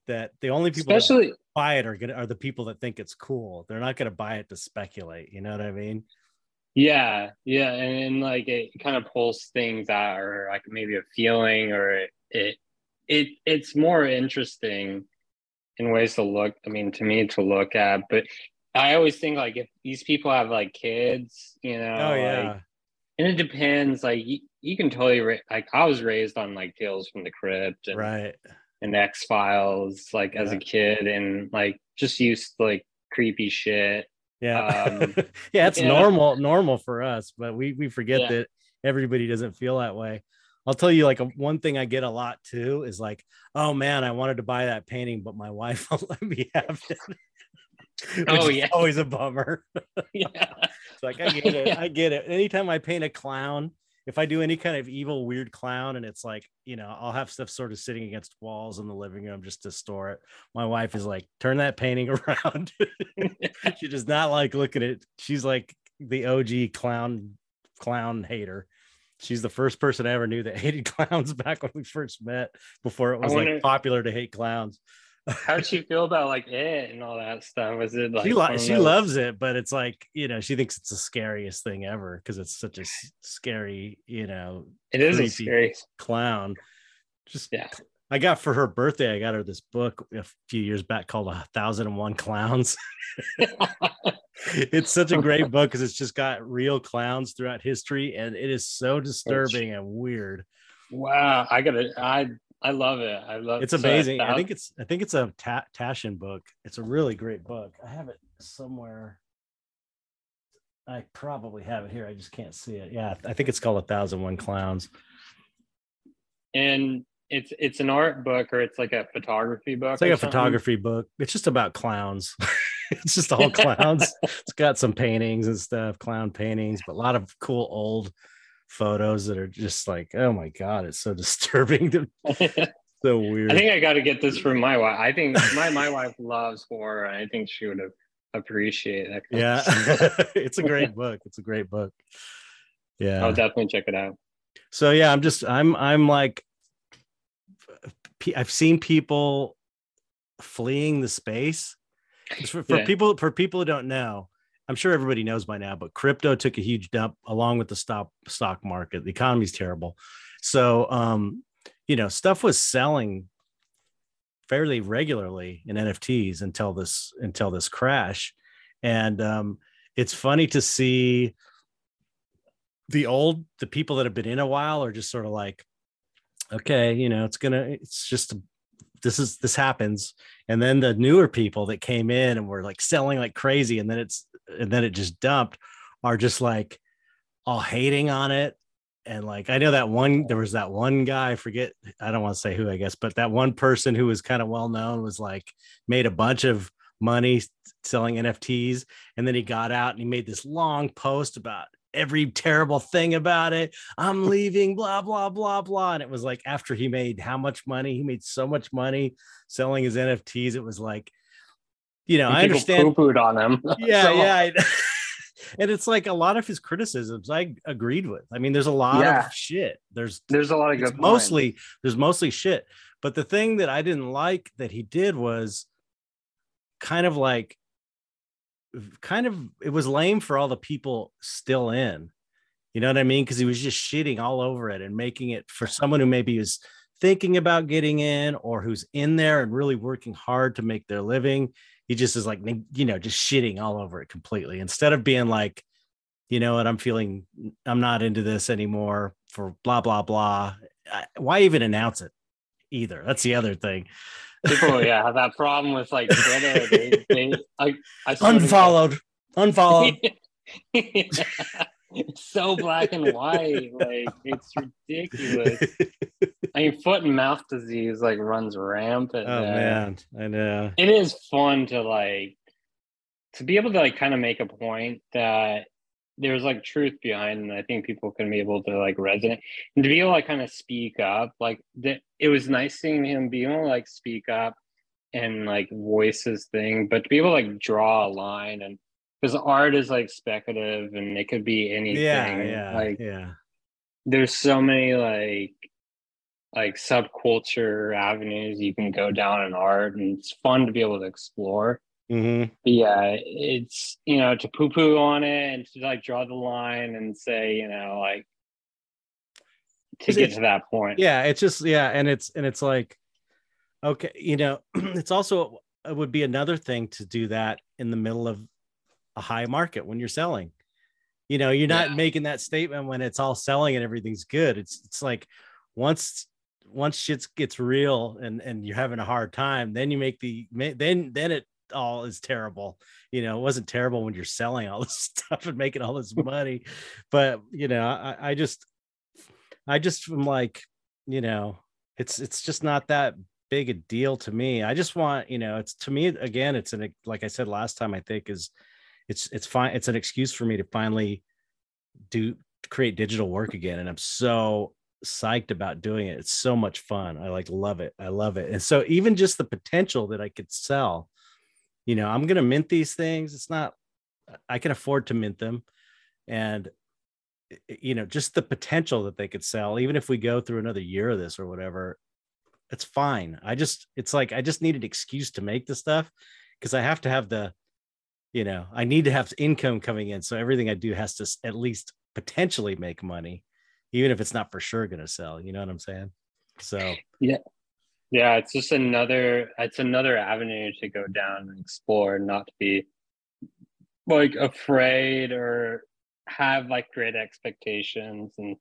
that the only people especially buy it are gonna are the people that think it's cool. They're not gonna buy it to speculate you know what i mean? Yeah yeah and, and like it kind of pulls things out or like maybe a feeling or it, it it it's more interesting in ways to look i mean to me to look at but i always think like if these people have like kids you know oh like, yeah and it depends like you, you can totally ra- like i was raised on like tales from the crypt and, right. and x files like as a kid and like just used to like creepy shit. Yeah. Um, *laughs* yeah it's yeah. normal normal for us but we we forget Yeah. that everybody doesn't feel that way. I'll tell you like a, one thing i get a lot too is like oh man i wanted to buy that painting but my *laughs* wife won't let me have it *laughs* Oh, yeah. always a bummer *laughs* *laughs* yeah It's like I get it. I get it. Anytime I paint a clown, if I do any kind of evil, weird clown, and it's like, you know, I'll have stuff sort of sitting against walls in the living room just to store it. My wife is like, turn that painting around. she does not like looking at it. She's like the OG clown, clown hater. She's the first person I ever knew that hated clowns back when we first met before it was like popular to hate clowns. How did she *laughs* feel about like it and all that stuff? Was it like she of she those- loves it, but it's like you know she thinks it's the scariest thing ever because it's such a scary you know It is a scary. clown. Just Yeah. I got for her birthday. I got her this book a few years back called A Thousand and One Clowns. *laughs* it's such a great book because it's just got real clowns throughout history, and it is so disturbing and weird. wow, I gotta. I I love it. I love. It. It's so amazing. I think it's I think it's a Ta- Taschen book. It's a really great book. I have it somewhere. I probably have it here. I just can't see it. Yeah, I think it's called A Thousand One Clowns. and it's it's an art book or it's like a photography book. It's like a something? photography book. It's just about clowns. *laughs* it's just all *laughs* clowns. it's got some paintings and stuff, clown paintings, but a lot of cool old photos that are just like, oh my god, it's so *laughs* disturbing. To me. *laughs* so weird. I think I got to get this from my wife. I think my my wife loves horror, and I think she would have appreciate that. yeah, *laughs* it's a great book. It's a great book. Yeah. I'll definitely check it out. so yeah i'm just i'm i'm like i've seen people fleeing the space. for, for Yeah. people for people who don't know i'm sure everybody knows by now but crypto took a huge dump along with the stock stock market. The economy's terrible. So um you know stuff was selling fairly regularly in nfts until this until this crash. And um it's funny to see the old the people that have been in a while are just sort of like okay you know it's gonna it's just this is this happens. And then the newer people that came in and were like selling like crazy and then it's and then it just dumped are just like all hating on it. And like i know that one there was that one guy I forget i don't want to say who i guess but that one person who was kind of well known was like made a bunch of money selling nfts and then he got out and he made this long post about every terrible thing about it. I'm *laughs* leaving, blah, blah, blah, blah. And it was like after he made how much money? He made so much money selling his NFTs. It was like, you know, And I understand. poo-pooed on him. *laughs* Yeah, So, yeah. *laughs* And it's like a lot of his criticisms I agreed with. I mean, there's a lot Yeah. of shit. There's There's a lot of good. mostly there's mostly shit. But the thing that I didn't like that he did was kind of like kind of it was lame for all the people still in. You know what I mean? Because he was just shitting all over it and making it for someone who maybe is thinking about getting in or who's in there and really working hard to make their living. He just is like, you know, just shitting all over it completely instead of being like, you know what, I'm feeling, I'm not into this anymore for blah, blah, blah. Why even announce it either? That's the other thing. People, yeah, have that problem with like Twitter. They, they, I, I unfollowed, unfollowed. *laughs* it's so black and white. Like it's ridiculous. I mean, foot and mouth disease like runs rampant. Oh there. man, I know. It is fun to like to be able to like kind of make a point that there's like truth behind and i think people can be able to like resonate. And to be able to like kind of speak up like that it was nice seeing him be able to like speak up and like voice his thing but to be able to like draw a line and because art is like speculative and it could be anything yeah yeah like yeah. there's so many like like subculture avenues you can go down in art and it's fun to be able to explore Mm-hmm. yeah, it's you know to poo poo on it and to like draw the line and say you know like to get to that point. Yeah, it's just yeah, and it's and it's like okay, you know, *clears throat* it's also it would be another thing to do that in the middle of a high market when you're selling. You know, you're not yeah. making that statement when it's all selling and everything's good. It's it's like once once shit gets real and and you're having a hard time, then you make the then then it all is terrible. You know, it wasn't terrible when you're selling all *laughs* this stuff and making all this money, but you know, I, I just, I just am like, you know, it's it's just not that big a deal to me. I just want, you know, it's to me again, it's an like I said last time. I think is, it's it's fine. It's an excuse for me to finally do create digital work again, and I'm so psyched about doing it. It's so much fun. I like love it. I love it. And so even just the potential that I could sell you know i'm going to mint these things. It's not i can afford to mint them. And you know just the potential that they could sell even if we go through another year of this or whatever it's fine. I just it's like i just need an excuse to make the stuff because i have to have the you know i need to have income coming in. So everything i do has to at least potentially make money even if it's not for sure going to sell you know what i'm saying? So yeah yeah it's just another it's another avenue to go down and explore not to be like afraid or have like great expectations. And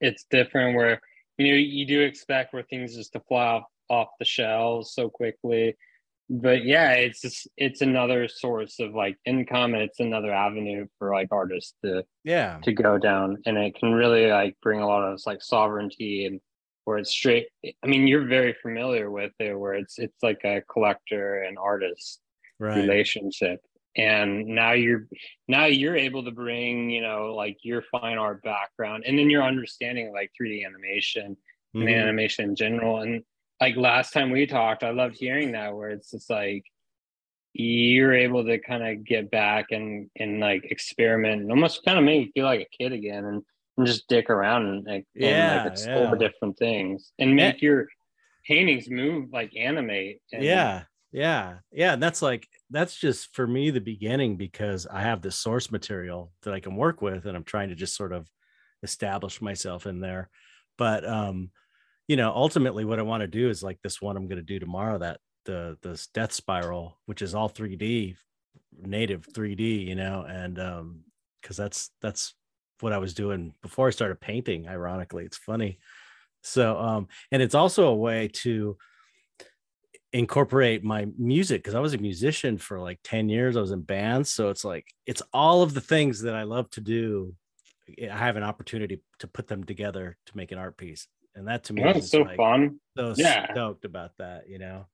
it's different where you know you do expect where things just to fly off, off the shelves so quickly. But yeah it's just it's another source of like income and it's another avenue for like artists to yeah. to go down. And it can really like bring a lot of like sovereignty and where it's straight i mean you're very familiar with it where it's it's like a collector and artist right. relationship and now you're now you're able to bring you know like your fine art background and then your understanding like 3d animation mm-hmm. and animation in general and like last time we talked i loved hearing that where it's just like you're able to kind of get back and and like experiment and almost kind of make you feel like a kid again and and just dick around and like, yeah, like explore yeah. different things and make yeah. your paintings move like animate. And, yeah, yeah, yeah. And that's like that's just for me the beginning because I have this source material that I can work with, and I'm trying to just sort of establish myself in there. But um, you know, ultimately, what I want to do is like this one I'm going to do tomorrow. That the the death spiral, which is all 3D, native 3D, you know, and um, because that's that's what I was doing before I started painting. Ironically, it's funny. So, um, and it's also a way to incorporate my music because I was a musician for like 10 years. I was in bands. So it's like, it's all of the things that I love to do. I have an opportunity to put them together to make an art piece. And that to me is so like, fun. So yeah. stoked about that, you know?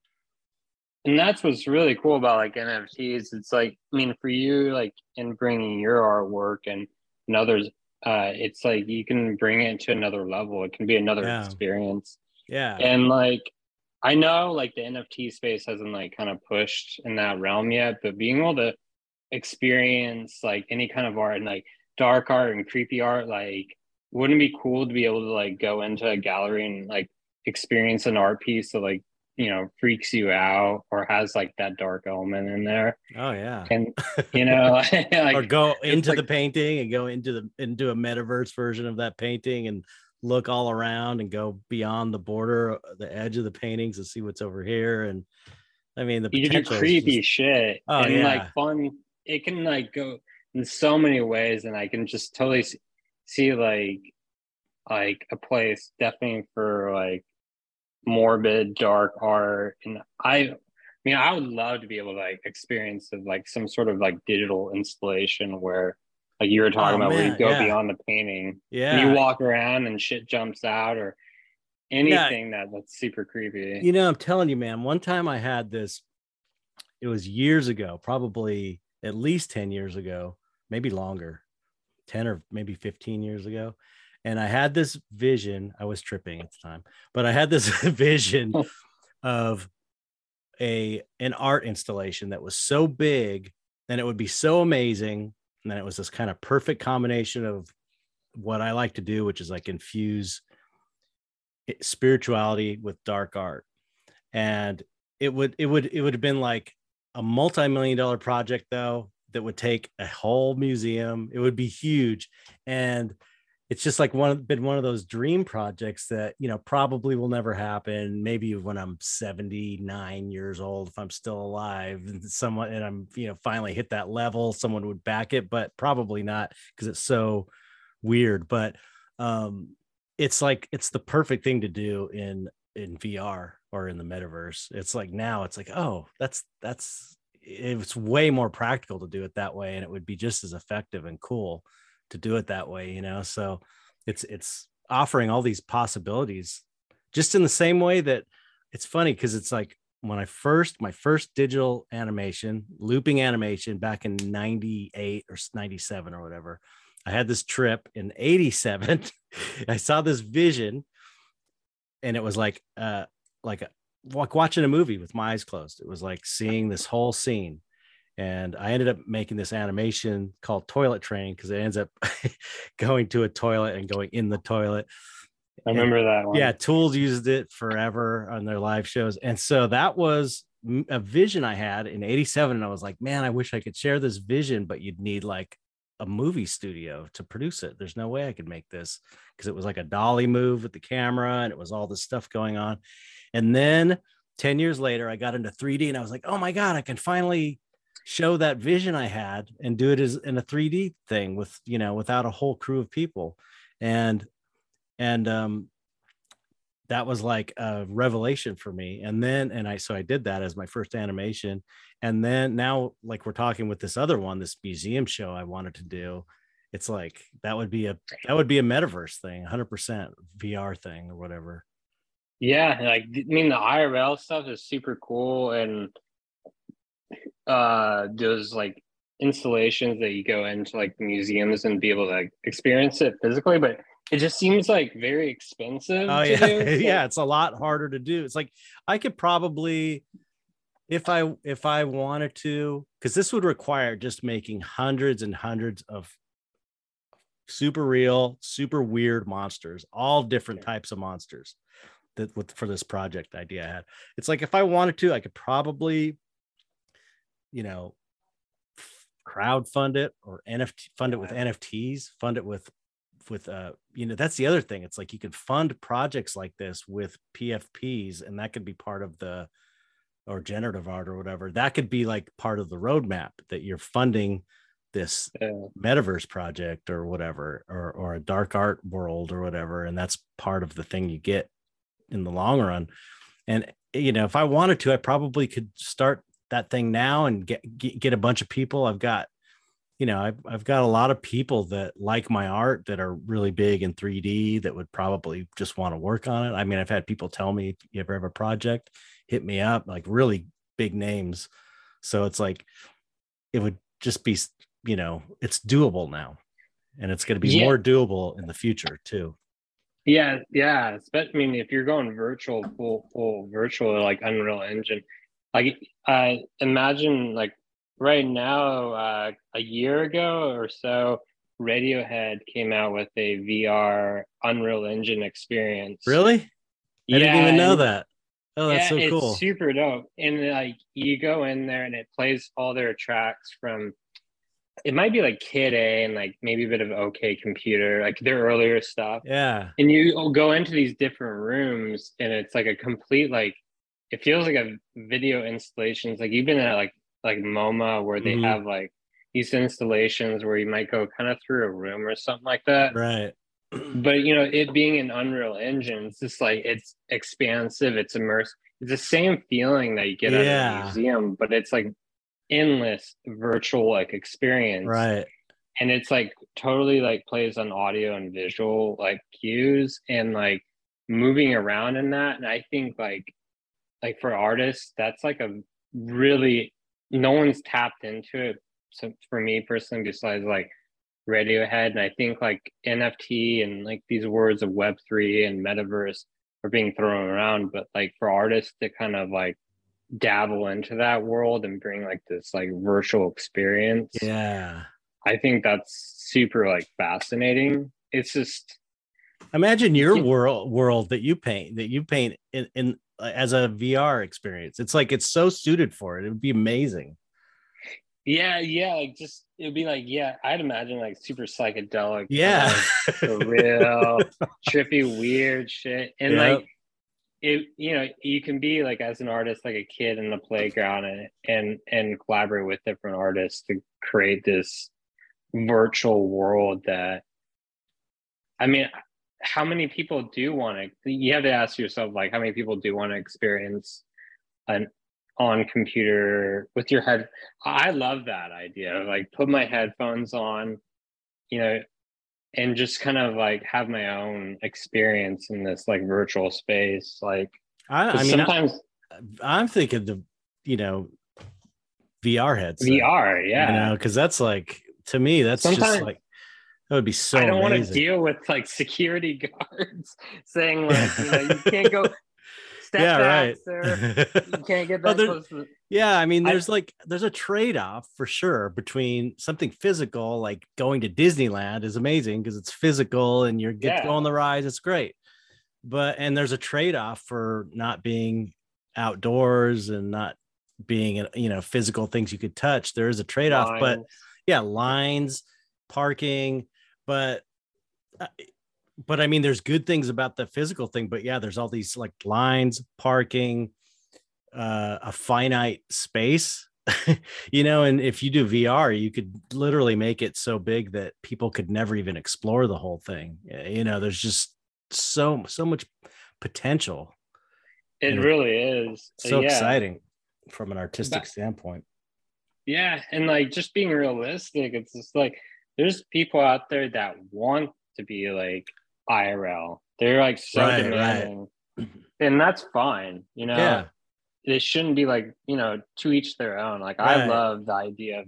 And that's what's really cool about like NFTs. It's like, I mean, for you, like in bringing your artwork and and others uh it's like you can bring it to another level. It can be another yeah. experience. Yeah. And like i know like the nft space hasn't like kind of pushed in that realm yet but being able to experience like any kind of art and like dark art and creepy art like wouldn't it be cool to be able to like go into a gallery and like experience an art piece of like you know freaks you out or has like that dark element in there Oh yeah. and you know *laughs* like or go into like- the painting and go into the into a metaverse version of that painting and look all around and go beyond the border, uh, the edge of the paintings and see what's over here. And I mean, the you can do creepy just- shit Oh, and yeah. like fun it can like go in so many ways and i can just totally s- see like like a place definitely for like morbid dark art and i I mean, I would love to be able to like experience of like some sort of like digital installation where, like you were talking Oh, about, where you go yeah. beyond the painting, yeah. you walk around and shit jumps out, or anything that that's super creepy. You know, I'm telling you, man, one time I had this, it was years ago, probably at least 10 years ago, maybe longer, 10 or maybe 15 years ago. And I had this vision. I was tripping at the time, but I had this *laughs* vision *laughs* of a an art installation that was so big and it would be so amazing. And then it was this kind of perfect combination of what I like to do, which is like infuse spirituality with dark art and it would it would it would have been like a multi-million dollar project though that would take a whole museum it would be huge and it's just like one been one of those dream projects that you know probably will never happen maybe when i'm 79 years old if i'm still alive and someone and i'm you know finally hit that level someone would back it but probably not because it's so weird but um it's like it's the perfect thing to do in in VR or in the metaverse. It's like now it's like, oh, that's that's it's way more practical to do it that way and it would be just as effective and cool to do it that way, you know. So it's it's offering all these possibilities just in the same way that it's funny because it's like when I first my first digital animation, looping animation back in 98 or 97 or whatever. I had this trip in 87. *laughs* I saw this vision and it was like uh like a, like watching a movie with my eyes closed. It was like seeing this whole scene. And I ended up making this animation called Toilet Train because it ends up *laughs* going to a toilet and going in the toilet. I remember that one. Yeah, Tools used it forever on their live shows. And so that was a vision I had in 87. And I was like, man, I wish I could share this vision, but you'd need like a movie studio to produce it. There's no way I could make this because it was like a dolly move with the camera and it was all this stuff going on. And then 10 years later, I got into 3D and I was like, oh my God, I can finally show that vision I had and do it as in a 3D thing with, you know, without a whole crew of people. And, and, um, that was like a revelation for me. And then, and I, so I did that as my first animation. And then now, like we're talking with this other one, this museum show I wanted to do, it's like that would be a, that would be a metaverse thing, 100% VR thing or whatever. Yeah, like I mean the IRL stuff is super cool and uh those like installations that you go into like museums and be able to like, experience it physically, but it just seems like very expensive. Oh to yeah, *laughs* yeah. It's a lot harder to do. It's like I could probably, if I if I wanted to, because this would require just making hundreds and hundreds of super real, super weird monsters, all different types of monsters. That with for this project idea I had. It's like if I wanted to, I could probably, you know, crowd fund it or NFT fund it with. NFTs, fund it with with uh you know that's the other thing it's like you can fund projects like this with pfps and that could be part of the or generative art or whatever that could be like part of the roadmap that you're funding this Yeah. metaverse project or whatever or or a dark art world or whatever and that's part of the thing you get in the long run and you know if i wanted to i probably could start that thing now and get get, a bunch of people i've got you know I've, I've got a lot of people that like my art that are really big in 3d that would probably just want to work on it i mean i've had people tell me if you ever have a project hit me up like really big names so it's like it would just be you know it's doable now and it's going to be Yeah. more doable in the future too Yeah, yeah. Especially, I mean, if you're going virtual, full, full virtual, like Unreal Engine, like, uh, imagine like right now, uh, a year ago or so, Radiohead came out with a VR Unreal Engine experience. really i didn't even know that Oh, that's yeah, so it's cool. super dope. And like you go in there and it plays all their tracks from it might be like Kid A and like maybe a bit of OK Computer, like their earlier stuff. Yeah. And you go into these different rooms and it's like a complete like it feels like a video installations. Like you've been at like like MoMA where they Mhm. have like these installations where you might go kind of through a room or something like that Right. *clears throat* *clears throat* but you know it being an unreal engine it's just like it's expansive it's immersive it's the same feeling that you get at Yeah. a museum but it's like endless virtual like experience Right. and it's like totally like plays on audio and visual like cues and like moving around in that and i think like like for artists that's like a really no one's tapped into it so for me personally besides like radiohead and i think like nft and like these words of web3 and metaverse are being thrown around but like for artists to kind of like dabble into that world and bring like this like virtual experience Yeah. I think that's super like fascinating. It's just Imagine your Yeah. world world that you paint that you paint in, in uh, as a VR experience. It's like it's so suited for it. It would be amazing. yeah, yeah, like just it'd be like yeah, I'd imagine like super psychedelic, Yeah. kind of *laughs* real trippy, weird shit, and Yep. like it, you know, you can be like as an artist, like a kid in the playground, and and and collaborate with different artists to create this virtual world that. I mean, how many people do want to? You have to ask yourself, like, how many people do want to experience an on computer with your head? I love that idea. Mm-hmm. Like, put my headphones on, you know, and just kind of like have my own experience in this like virtual space. Like, I, I mean, sometimes I'm thinking the you know VR heads. VR, yeah. You know, because that's like to me, that's just like that would be so. I don't want to deal with like security *laughs* guards saying like, you know, you can't go *laughs* step yeah, back, right. sir. *laughs* You can't get Oh, that there- close. Yeah, I mean, I- there's like there's a trade-off for sure between something physical, like going to Disneyland is amazing because it's physical and you're get to go Yeah. on the rides, it's great. But and there's a trade-off for not being outdoors and not being you know physical things you could touch. There is a trade-off, but yeah, lines, parking, but uh, but I mean, there's good things about the physical thing, but yeah, there's all these like lines, parking, uh, a finite space, *laughs* you know. And if you do VR, you could literally make it so big that people could never even explore the whole thing. Uh, You know, there's just so so much potential. it know, really is. So yeah. exciting from an artistic But- standpoint. Yeah, and like just being realistic, it's just like there's people out there that want to be like IRL. They're like so Right, right. demanding, and that's fine. You know, Yeah. it shouldn't be like you know to each their own. Like I love the idea of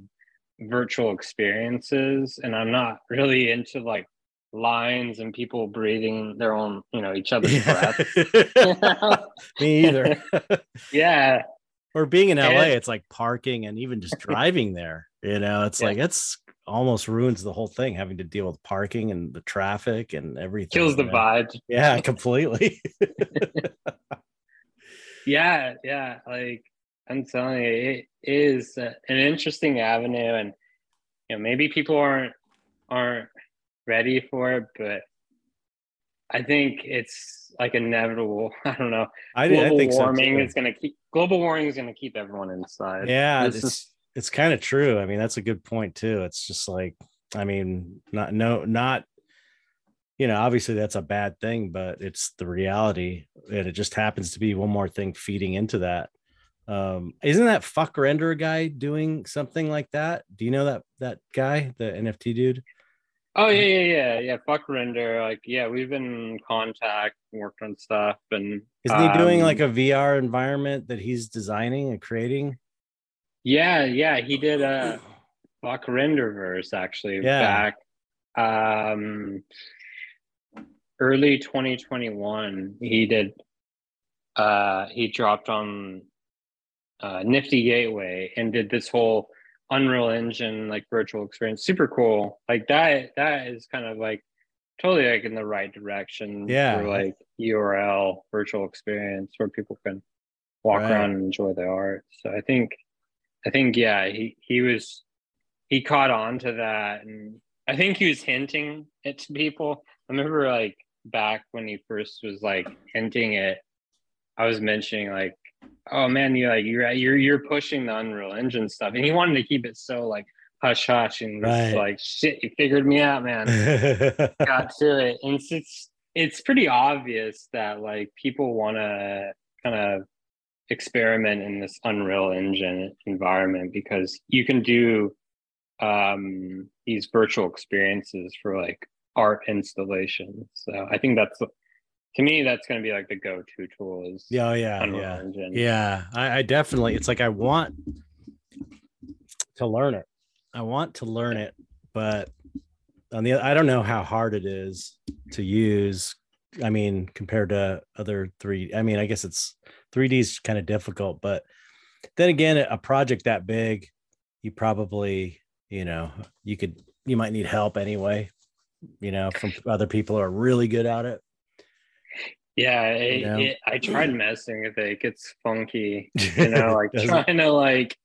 virtual experiences, and I'm not really into like lines and people breathing their own, you know, each other's *laughs* breath. *laughs* *laughs* Me either. yeah, or being in LA, And- it's like parking and even just driving there. You know, it's *laughs* Yeah. like it's almost ruins the whole thing having to deal with parking and the traffic and everything. kills the vibe. Yeah, *laughs* completely. *laughs* Yeah, yeah. Like I'm telling you, it is an interesting avenue, and you know maybe people aren't aren't ready for it, but I think it's like inevitable. I don't know. I, I global think warming so. is going to keep global warming is going to keep everyone inside. Yeah, This it's is- it's kind of true. I mean, that's a good point too. It's just like, I mean, not no, not you know, obviously that's a bad thing, but it's the reality, and it just happens to be one more thing feeding into that. Um, isn't that Fvckrender guy doing something like that? Do you know that that guy, the NFT dude? Oh yeah, yeah, yeah, yeah. Fvckrender. Like yeah, we've been in contact, worked on stuff, and Isn't he doing um, like a VR environment that he's designing and creating? Yeah, yeah. He did a Fvckrenderverse actually Yeah. back um early 2021 he did uh he dropped on uh nifty gateway and did this whole unreal engine like virtual experience super cool like that that is kind of like totally like in the right direction Yeah. for like url virtual experience where people can walk Right. around and enjoy the art. So I think, I think yeah, he he was he caught on to that, and I think he was hinting it to people. I remember like back when he first was like hinting it, I was mentioning like, oh man, you're you're you're pushing the Unreal Engine stuff, and he wanted to keep it so like hush hush and Right. like shit, you figured me out, man. *laughs* Got to it. And it's it's, it's pretty obvious that like people want to kind of experiment in this unreal engine environment because you can do um these virtual experiences for like art installations. So i think that's to me that's going to be like the go-to tool is yeah, oh, yeah, unreal yeah. engine Yeah, I, I definitely. It's like I want to learn it. I want to learn it, but on the I don't know how hard it is to use. I mean, compared to other three. I mean, I guess it's 3D is kind of difficult, but then again, a project that big, you probably, you know, you could you might need help anyway. You know, from other people who are really good at it. Yeah it, You know? it, i tried messing with it it gets funky *laughs* you know like trying to like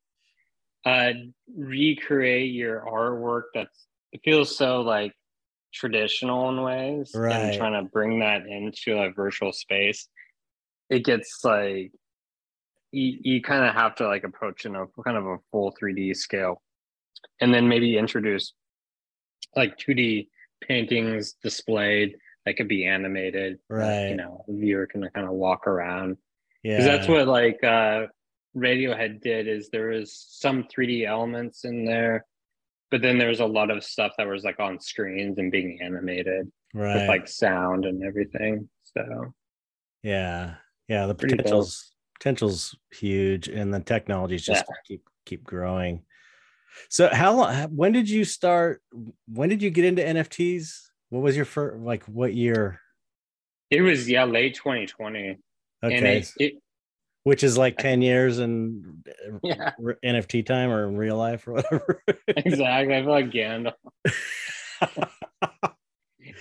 uh recreate your artwork that's it feels so like traditional in ways Right. and trying to bring that into a virtual space it gets like you, you kind of have to like approach in a kind of a full 3d scale and then maybe introduce like 2d paintings displayed that could be animated Right. you know the viewer can kind of walk around Yeah, because that's what like uh radiohead did is there was some 3d elements in there but then there was a lot of stuff that was like on screens and being animated right. with like sound and everything so Yeah, yeah. The Pretty potential's potential's huge, and the technology's just keep keep growing. So, how long? When did you start? When did you get into NFTs? What was your first? Like, what year? it was yeah late 2020 and Okay, it, it which is like ten years in *laughs* yeah NFT time or in real life or whatever. *laughs* exactly i feel like gandalf *laughs*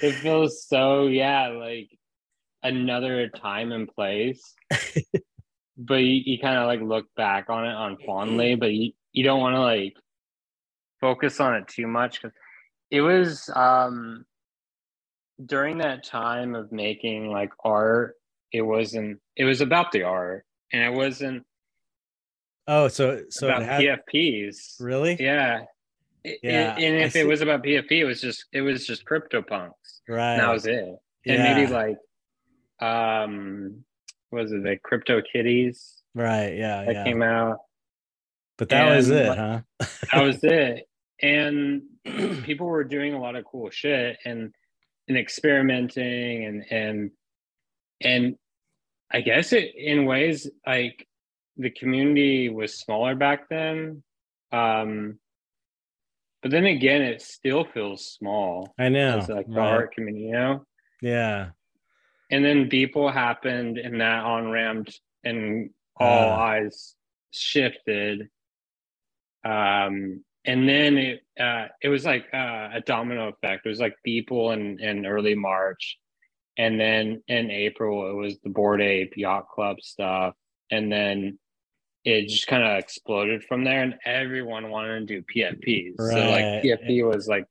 it feels so yeah like another time and place but you, you kind of like look back on it on fondly but you, you don't want to like focus on it too much because it was um during that time of making like art it wasn't it was about the art and it wasn't oh, so so about had pfps really yeah It- Yeah, it- and if it was about pfp it was just it was just CryptoPunks right. and that was it and Yeah. maybe like um was it like crypto kitties right. Yeah, that yeah. came out But that was it, like, huh? that was *laughs* it and people were doing a lot of cool shit and and experimenting and and and i guess it in ways like the community was smaller back then um but then again it still feels small I know. as like the right. art community you know Yeah. and then Beeple happened and that on ramped and all Ah. eyes shifted um and then it uh it was like uh, a domino effect. It was like people in in early march and then in april it was the Bored Ape Yacht Club stuff. And then it just kind of exploded from there and everyone wanted to do pfps so like Right. pfp was like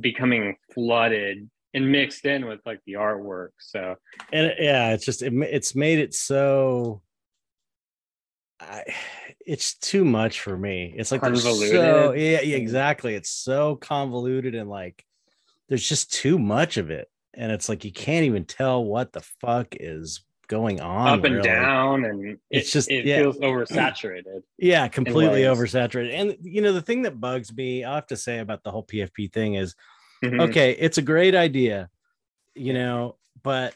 becoming flooded and mixed in with like the artwork. So and yeah it's just it, it's made it so I, it's too much for me it's like there's so Convoluted. yeah, yeah exactly it's so convoluted and like there's just too much of it and it's like you can't even tell what the fuck is going on up and really. down and It's it, just- it yeah. feels *clears throat* oversaturated yeah completely oversaturated and you know the thing that bugs me i have to say about the whole pfp thing is Mhm. okay it's a great idea you know but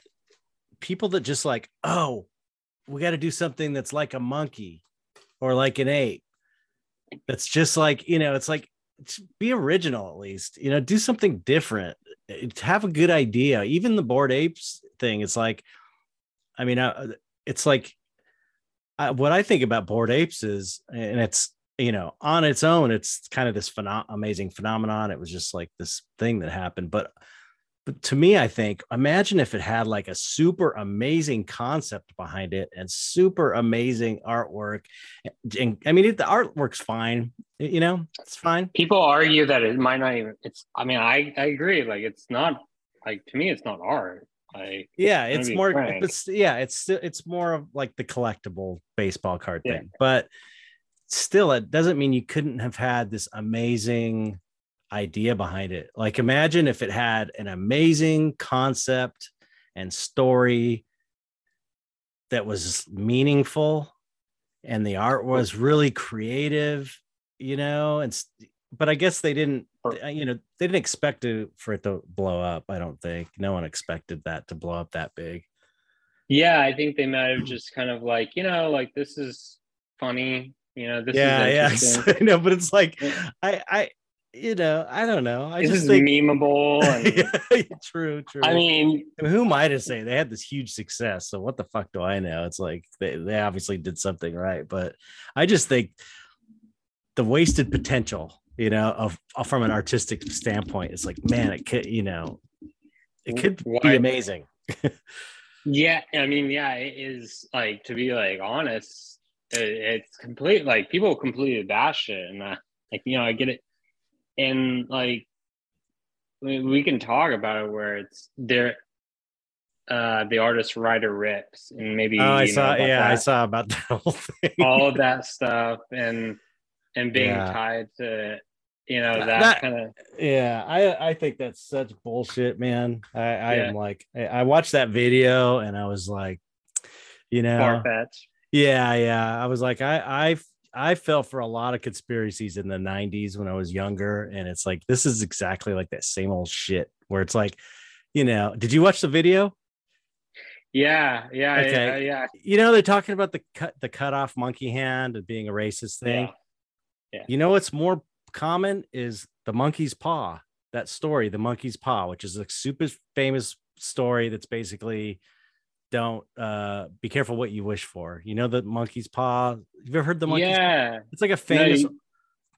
people that just like oh we got to do something that's like a monkey or like an ape. That's just like you know it's like be original at least you know do something different. Have a good idea. Even the Bored Apes thing it's like i mean it's like I, what i think about Bored Apes is and it's you know on its own it's kind of this amazing phenomenon. It was just like this thing that happened but but to me, I think imagine if it had like a super amazing concept behind it and super amazing artwork. Eh, and I mean, the artwork's fine, you know, it's fine. People argue that it might not even. It's. I mean, I I agree. Like, it's not like to me, it's not art. Like, yeah, it's more. It's yeah, it's it's more of like the collectible baseball card yeah. thing, but still, it doesn't mean you couldn't have had this amazing idea behind it. Like imagine if it had an amazing concept and story that was meaningful and the art was really creative, you know, and but I guess they didn't uh, you know, they didn't expect to for it to blow up, I don't think. No one expected that to blow up that big. Yeah, I think they might have just kind of like, you know, like this is funny, you know, this yeah, *laughs* yeah, I know, but it's like I I you know, I don't know. I just think memeable. *laughs* And, *laughs* true, true. I mean, who am I to say they had this huge success? So what the fuck do I know? It's like they, they obviously did something right, but I just think the wasted potential, you know, of, of from an artistic standpoint, it's like, man, it could, you know, it could Why? be amazing. *laughs* yeah, I mean, yeah, it is like to be like honest, it, it's complete. Like people completely bash it, and uh, like you know, I get it and like we can talk about it where it's there uh the artist Ryder Ripps and maybe oh, I saw yeah that. I saw about that whole thing all of *laughs* that stuff and and being yeah. tied to you know that, that kind of yeah I I think that's such bullshit man I I yeah. am like I watched that video and I was like you know far-fetched yeah yeah I was like I I I fell for a lot of conspiracies in the 90s when I was younger. And it's like, this is exactly like that same old shit where it's like, you know, did you watch the video? Yeah, yeah, okay. yeah, yeah. You know, they're talking about the cut the cut off monkey hand and being a racist thing. Yeah. yeah. You know what's more common is the monkey's paw. That story, the monkey's paw, which is a super famous story that's basically don't uh be careful what you wish for. You know the monkey's paw. Have you ever heard the monkey's yeah. Paw? It's like a famous no, you...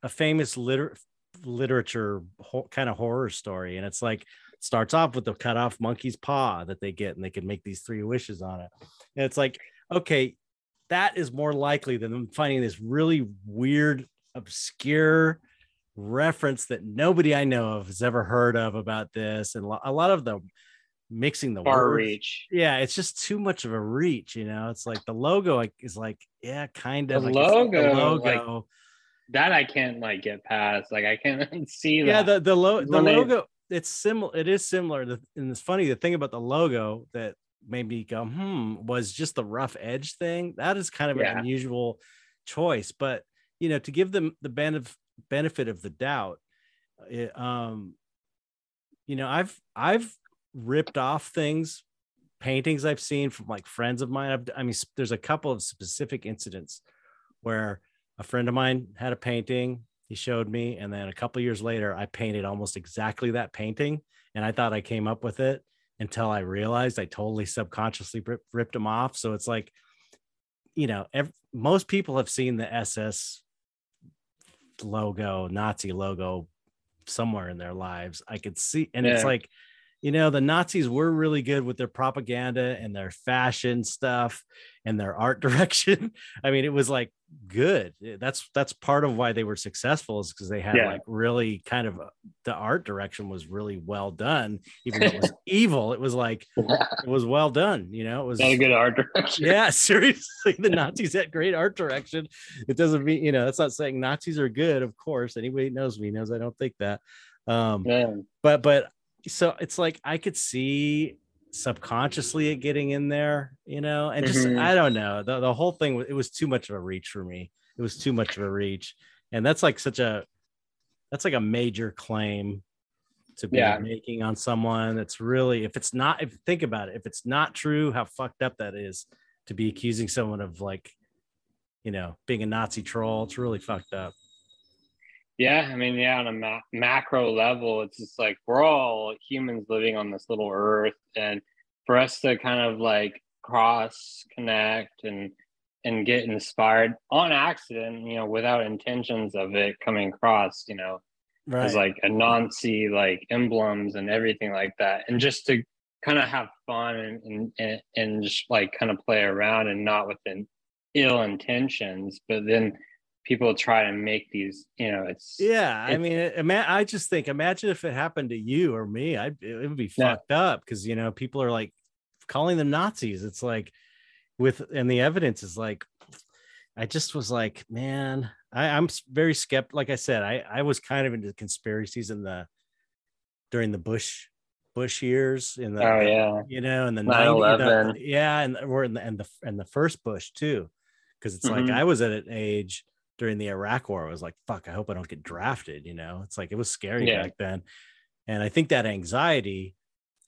a famous liter- literature ho- kind of horror story and it's like starts off with the cut off monkey's paw that they get and they can make these three wishes on it. And it's like okay, that is more likely than them finding this really weird obscure reference that nobody I know of has ever heard of about this and a lot of the mixing the far words. reach. Yeah, it's just too much of a reach. You know, it's like the logo is like, yeah, kind of the like logo. The logo. Like, that I can't like get past. Like I can't *laughs* see that. Yeah, the the, lo- the logo. They... It's similar. It is similar. And it's funny. The thing about the logo that made me go hmm was just the rough edge thing. That is kind of yeah. an unusual choice, but you know, to give them the benefit benefit of the doubt, it, um, you know, I've I've ripped off things, paintings I've seen from like friends of mine. I've, I mean, there's a couple of specific incidents where a friend of mine had a painting he showed me and then a couple years later i painted almost exactly that painting and i thought i came up with it until i realized i totally subconsciously ripped, ripped them off so it's like you know most people have seen the ss logo nazi logo somewhere in their lives i could see and yeah. it's like you know, the Nazis were really good with their propaganda and their fashion stuff and their art *laughs* direction. I mean, it was like good. That's that's part of why they were successful is because they had yeah. like really kind of the art direction was really well done. Even though it was *laughs* evil, it was like yeah. it was well done. You know, it was a good art direction. Yeah, *laughs* seriously, the Nazis had great art direction. It doesn't mean you know that's not saying Nazis are good. Of course, anybody knows me knows I don't think that. Um, but but so it's like I could see subconsciously it getting in there, you know, and just mm-hmm. I don't know. The, the whole thing it was too much of a reach for me. It was too much of a reach. And that's like such a that's like a major claim to be yeah. making on someone that's really if it's not if think about it, if it's not true, how fucked up that is to be accusing someone of like, you know, being a Nazi troll. It's really fucked up. Yeah, I mean, yeah, on a ma- macro level, it's just like we're all humans living on this little earth, and for us to kind of like cross connect and and get inspired on accident, you know, without intentions of it coming across, you know, right. as like a Nazi like emblems and everything like that, and just to kind of have fun and, and and just like kind of play around and not with an ill intentions, but then people try to make these you know it's yeah it's, i mean ima- i just think imagine if it happened to you or me i it would be yeah. fucked up because you know people are like calling them nazis it's like with and the evidence is like i just was like man I, i'm very skeptical like i said i i was kind of into conspiracies in the during the bush bush years in the oh yeah you know in the 90s yeah and we're in the and the and the first bush too because it's mm-hmm. like I was at an age during the Iraq War. I was like, "Fuck, I hope I don't get drafted." You know, it's like it was scary yeah. back then, and I think that anxiety.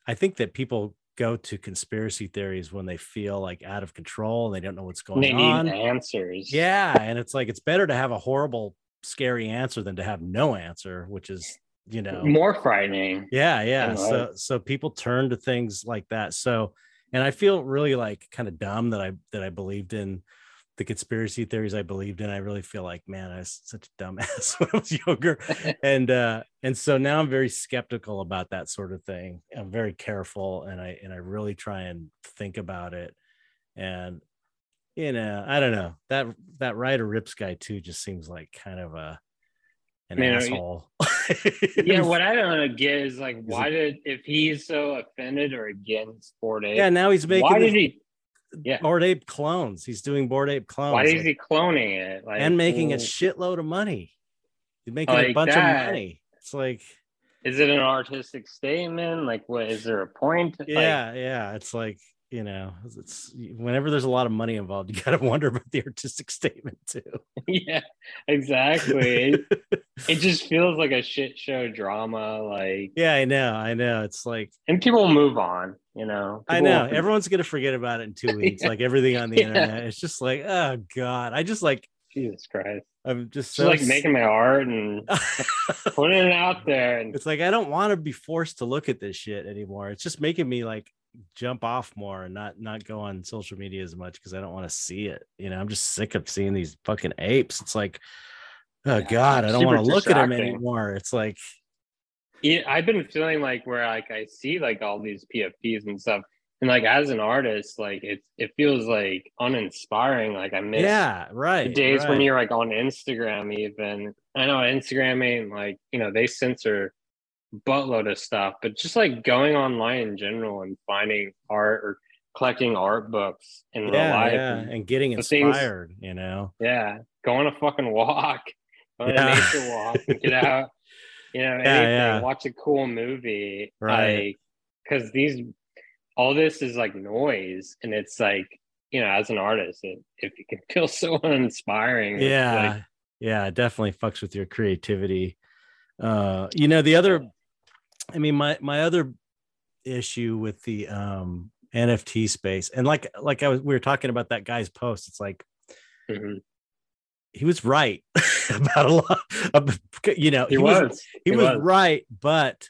I think that people go to conspiracy theories when they feel like out of control and they don't know what's going they on. Need answers. Yeah, and it's like it's better to have a horrible, scary answer than to have no answer, which is you know more frightening. Yeah, yeah. So so people turn to things like that. So and I feel really like kind of dumb that I that I believed in the conspiracy theories I believed in. I really feel like, man, I was such a dumbass *laughs* when I was younger. *laughs* and uh, and so now I'm very skeptical about that sort of thing. I'm very careful and I and I really try and think about it. And you know, I don't know. That that Ryder Ripps guy too just seems like kind of a an Man, asshole. yeah, what I *laughs* don't get is like why did if he's so offended or against Bored Ape? Yeah, now he's making why did he yeah. Bored Ape clones. He's doing Bored Ape clones. Why is he cloning it? Like, and making a shitload of money. He's making like a bunch that. of money. It's like is it an artistic statement? Like what is there a point? Yeah, like, yeah. It's like you know, it's whenever there's a lot of money involved, *laughs* you got to wonder about the artistic statement too. *laughs* yeah, exactly. it, *laughs* it just feels like a shit show drama. Like, yeah, I know, I know. It's like, and people move on. You know, I know will... everyone's gonna forget about it in two *laughs* weeks. yeah. Like everything on the yeah. internet, it's just like, oh god, I just like Jesus Christ. I'm just, so like making my art and *laughs* putting it out there. And it's like I don't want to be forced to look at this shit anymore. It's just making me like jump off more and not not go on social media as much because I don't want to see it. You know, I'm just sick of seeing these fucking apes. It's like, oh god, I don't want to look at them anymore. It's like, yeah, I've been feeling like where like I see like all these PFPs and stuff, and like as an artist, like it it feels like uninspiring. Like I miss yeah, right. days right. when you're like on Instagram even. I know Instagram ain't like you know they censor buttload of stuff, but just like going online in general and finding art or collecting art books in yeah, real life yeah. and, and getting inspired, things, you know. Yeah. Go on a fucking walk, on yeah. a nature walk, get *laughs* out, you know, yeah, anything, watch a cool movie. Right. Like, because these all this is like noise and it's like, you know, as an artist, it, if it can *laughs* feel so uninspiring. Yeah. Like, yeah, it definitely fucks with your creativity. Uh, you know, the other I mean, my my other issue with the um NFT space, and like like I was we were talking about that guy's post. It's like mm-hmm. He was right *laughs* about a lot. Of, you know, he, he was, was, he, he was, was right, but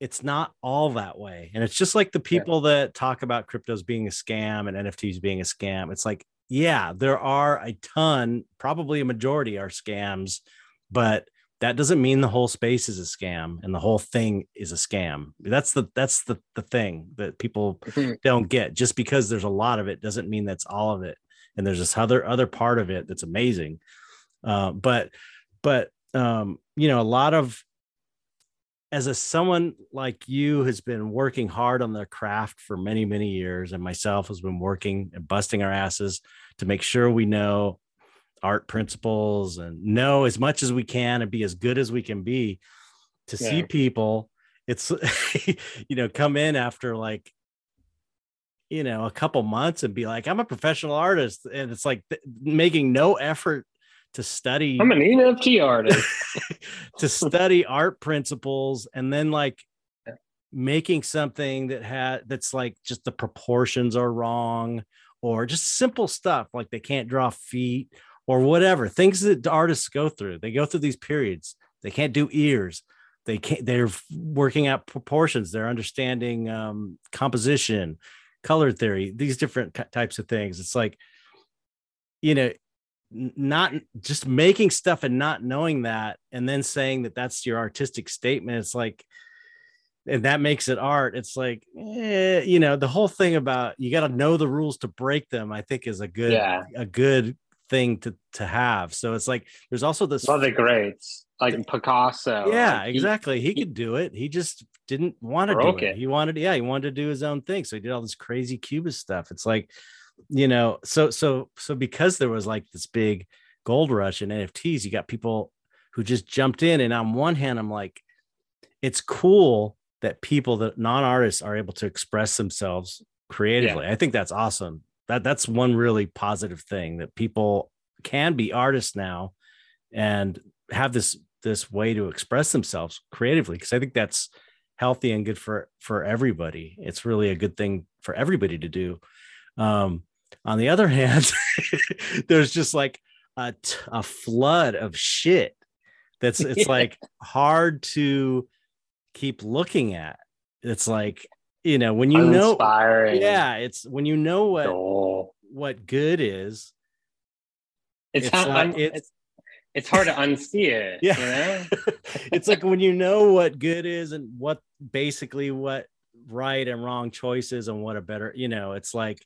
it's not all that way. And it's just like the people yeah. that talk about cryptos being a scam and NFTs being a scam. It's like, yeah, there are a ton, probably a majority are scams, but that doesn't mean the whole space is a scam and the whole thing is a scam that's the that's the, the thing that people mm-hmm. don't get just because there's a lot of it doesn't mean that's all of it and there's this other other part of it that's amazing uh, but but um, you know a lot of as a someone like you has been working hard on their craft for many many years and myself has been working and busting our asses to make sure we know art principles and know as much as we can and be as good as we can be to yeah. see people it's *laughs* you know come in after like you know a couple months and be like i'm a professional artist and it's like th- making no effort to study i'm an nft artist *laughs* to study art principles and then like making something that had that's like just the proportions are wrong or just simple stuff like they can't draw feet or whatever things that artists go through. They go through these periods. They can't do ears. They can't. They're working out proportions. They're understanding um, composition, color theory, these different types of things. It's like, you know, not just making stuff and not knowing that and then saying that that's your artistic statement it's like and that makes it art it's like eh, you know the whole thing about you got to know the rules to break them i think is a good yeah. a good thing to to have so it's like there's also this love the greats like picasso yeah like exactly he, he, could do it he just didn't want to do it. it he wanted yeah he wanted to do his own thing so he did all this crazy cubist stuff it's like you know so so so because there was like this big gold rush in nfts you got people who just jumped in and on one hand i'm like it's cool that people that non-artists are able to express themselves creatively. Yeah. I think that's awesome. That that's one really positive thing that people can be artists now and have this this way to express themselves creatively because I think that's healthy and good for for everybody. It's really a good thing for everybody to do. Um, on the other *laughs* hand, there's just like a, t- a flood of shit that's *laughs* it's like hard to keep looking at. It's like, you know, when you know yeah, it's when you know what oh. what good is. It's, it's, like, it's, it's it's hard to unsee it. *laughs* Yeah. You know? *laughs* it's like when you know what good is and what basically what right and wrong choices and what a better, you know, it's like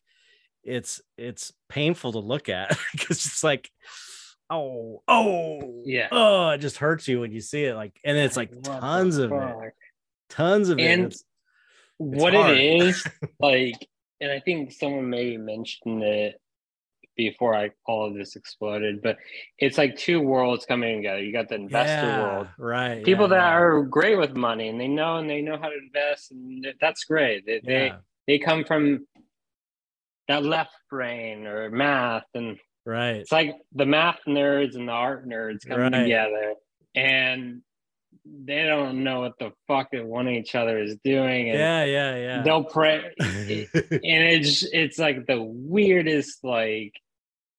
it's it's painful to look at *laughs* because it's like oh, oh, yeah, oh, it just hurts you when you see it. Like, and it's like tons of it, tons of and it. It's, what hard. it is, like, and I think someone maybe mentioned it before I all of this exploded, but it's like two worlds coming together. You got the investor yeah, world, right? People yeah, that are great with money and they know and they know how to invest, and that's great. They yeah. they, they come from that left brain or math and Right. It's like the math nerds and the art nerds coming right. together and they don't know what the fuck that one each other is doing. And yeah, yeah, yeah. They'll pray. *laughs* and it's it's like the weirdest like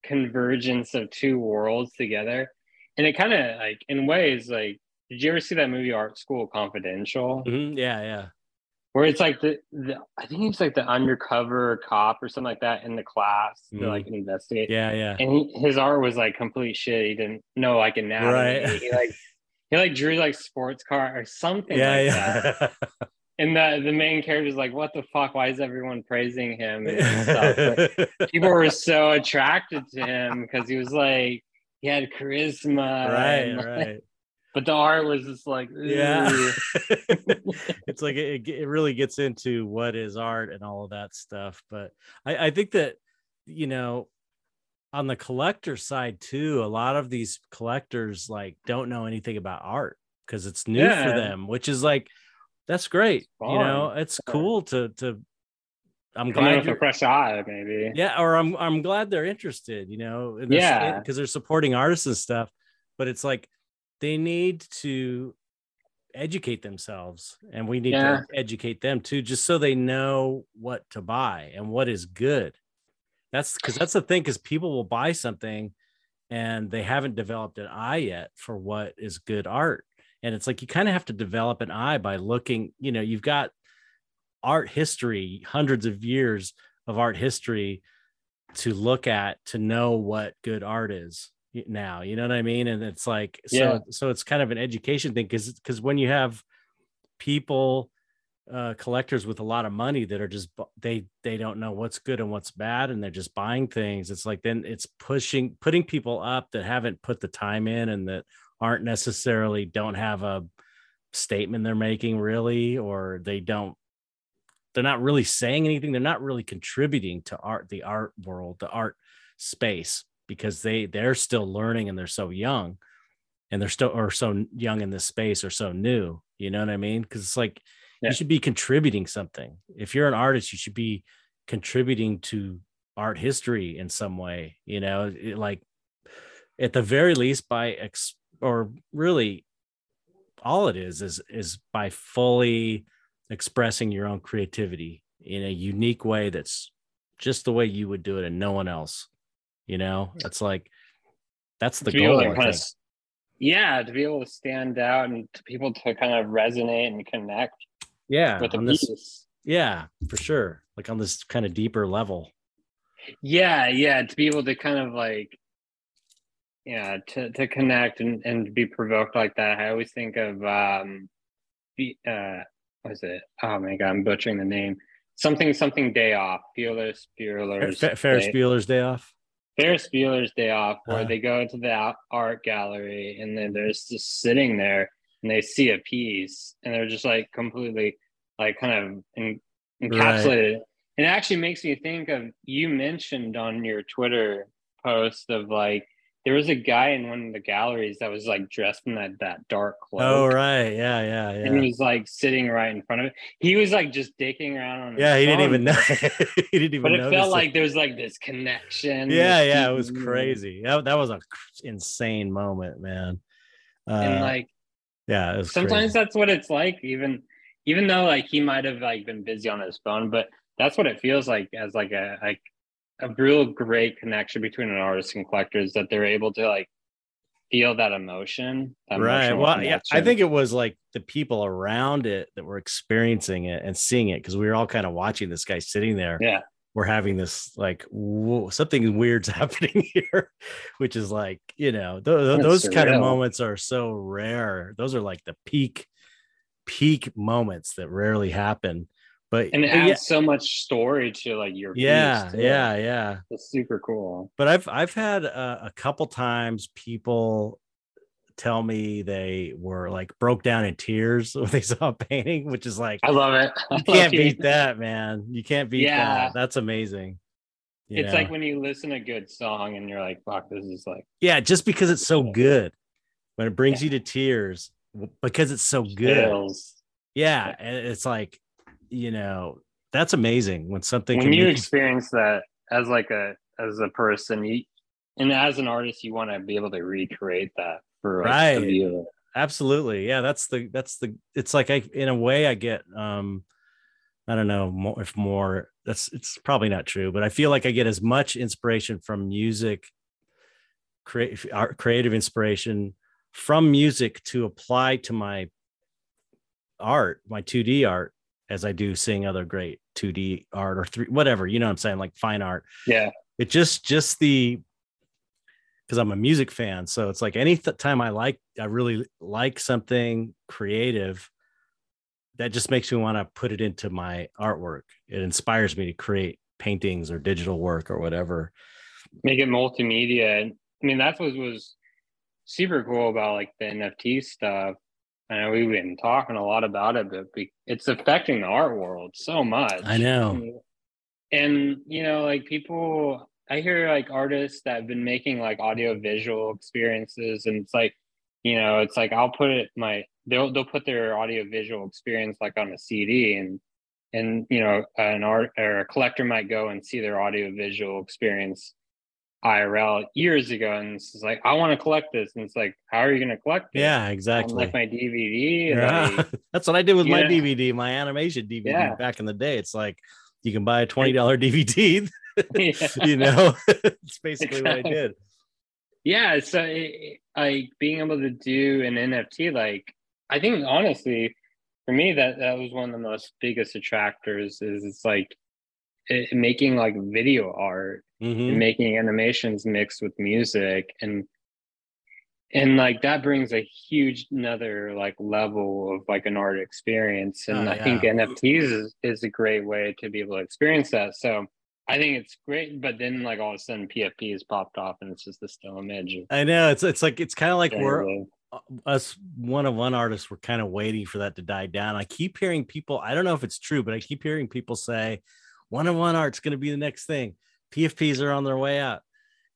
convergence of two worlds together. And it kind of like in ways like did you ever see that movie Art School Confidential? Mm-hmm. Yeah, yeah where it's like the, the I think it's like the undercover cop or something like that in the class mm. to like investigate. Yeah, yeah. And he, his art was like complete shit. He didn't know like anatomy. Right. He like he like drew like sports car or something. *laughs* Yeah, like yeah. *laughs* And the the main character is like, "What the fuck? Why is everyone praising him?" And *laughs* stuff. people were so attracted to him because he was like he had charisma. Right, and, right but the art was just like yeah *laughs* it's like it, it really gets into what is art and all of that stuff but I, I think that you know on the collector side too a lot of these collectors like don't know anything about art because it's new yeah. for them which is like that's great you know it's cool to to I'm glad with a fresh eye, maybe. Yeah, or I'm I'm glad they're interested, you know, yeah, because they're supporting artists and stuff. But it's like they need to educate themselves and we need yeah. to educate them too just so they know what to buy and what is good that's because that's the thing because people will buy something and they haven't developed an eye yet for what is good art and it's like you kind of have to develop an eye by looking you know you've got art history hundreds of years of art history to look at to know what good art is now you know what i mean and it's like so yeah. so it's kind of an education thing because because when you have people uh collectors with a lot of money that are just they they don't know what's good and what's bad and they're just buying things it's like then it's pushing putting people up that haven't put the time in and that aren't necessarily don't have a statement they're making really or they don't they're not really saying anything. They're not really contributing to art the art world the art space because they they're still learning and they're so young and they're still or so young in this space or so new. You know what i mean? Because it's like yeah. you should be contributing something. If you're an artist you should be contributing to art history in some way you know? It, like at the very least by ex or really all it is is is by fully expressing your own creativity in a unique way that's just the way you would do it and no one else you know, it's like that's the goal. Kind of, yeah, to be able to stand out and to people to kind of resonate and connect. Yeah, with the piece. This, yeah, for sure. Like on this kind of deeper level. Yeah, yeah, to be able to kind of like yeah to, to connect and, and be provoked like that i always think of um be, uh what is it oh my god i'm butchering the name something something day off Bueller's Bueller's Fer- Ferris day, Bueller's Day Off. Ferris Bueller's Day Off, where Uh. they go to the art gallery and then they're just sitting there and they see a piece and they're just like completely like kind of en- encapsulated. And it actually makes me think of you mentioned on your Twitter post of like there was a guy in one of the galleries that was like dressed in that that dark cloak. Oh right, yeah, yeah, yeah. And he was like sitting right in front of it. He was like just dicking around on Yeah, he didn't even know. *laughs* he didn't even. But it felt like there was like this connection. Yeah, yeah, it was crazy. That, that was a insane moment, man. Uh, And like yeah, it sometimes crazy. that's what it's like even even though like he might have like been busy on his phone but that's what it feels like as like a like a real great connection between an artist and collector is that they're able to like feel that emotion that right. Well, yeah, I think it was like the people around it that were experiencing it and seeing it because we were all kind of watching this guy sitting there. yeah We're having this like whoa, something weird's *laughs* happening here, which is like you know th- th- those kind of moments are so rare. Those are like the peak peak moments that rarely happen. But and it adds yeah, so much story to like your yeah, yeah, yeah. it's super cool but I've I've had a, a couple times people tell me they were like broke down in tears *laughs* when they saw a painting, which is like i love it *laughs* I you can't hearing beat that, man. You can't beat Yeah. that. That's amazing. You it's know? like when you listen to a good song and you're like fuck this is like yeah, just because it's so good, when it brings you to tears, because it's so good. chills. Yeah, and it's like, you know, that's amazing when something when can you make experience that as like a as a person you and as an artist you want to be able to recreate that for like, Right. the viewer absolutely yeah that's the that's the it's like i in a way i get um i don't know more if more that's it's probably not true but i feel like i get as much inspiration from music create art creative inspiration from music to apply to my art my 2d art as i do seeing other great 2d art or three whatever you know what i'm saying like fine art yeah it just just the because I'm a music fan, so it's like any th- time I like I really like something creative, that just makes me want to put it into my artwork. It inspires me to create paintings or digital work or whatever. make it multimedia and i mean that's what was super cool about like the nft stuff i know we've been talking a lot about it but it's affecting the art world so much I know. and you know like people i hear like artists that have been making like audio visual experiences and it's like you know it's like i'll put it my they'll they'll put their audio visual experience like on a cd and and you know an art or a collector might go and see their audio visual experience irl years ago and it's like i want to collect this and it's like how are you going to collect it Yeah, exactly. like my dvd and Yeah. like, *laughs* That's what I did with my Yeah. DVD, my animation DVD Yeah. back in the day. It's like you can buy a twenty dollar *laughs* DVD. *laughs* You know, it's basically what I did. yeah so it, it- like being able to do an nft like i think honestly for me that that was one of the most biggest attractors is it's like it, making like video art Mhm. and making animations mixed with music and and like that brings a huge another like level of like an art experience and Oh, i think nfts is, is a great way to be able to experience that so i think it's great but then like all of a sudden pfp has popped off and it's just a still image of I know it's it's like it's kind of like we're us one of one artists we're kind of waiting for that to die down. I keep hearing people i don't know if it's true but i keep hearing people say one of one art's going to be the next thing. Pfps are on their way out.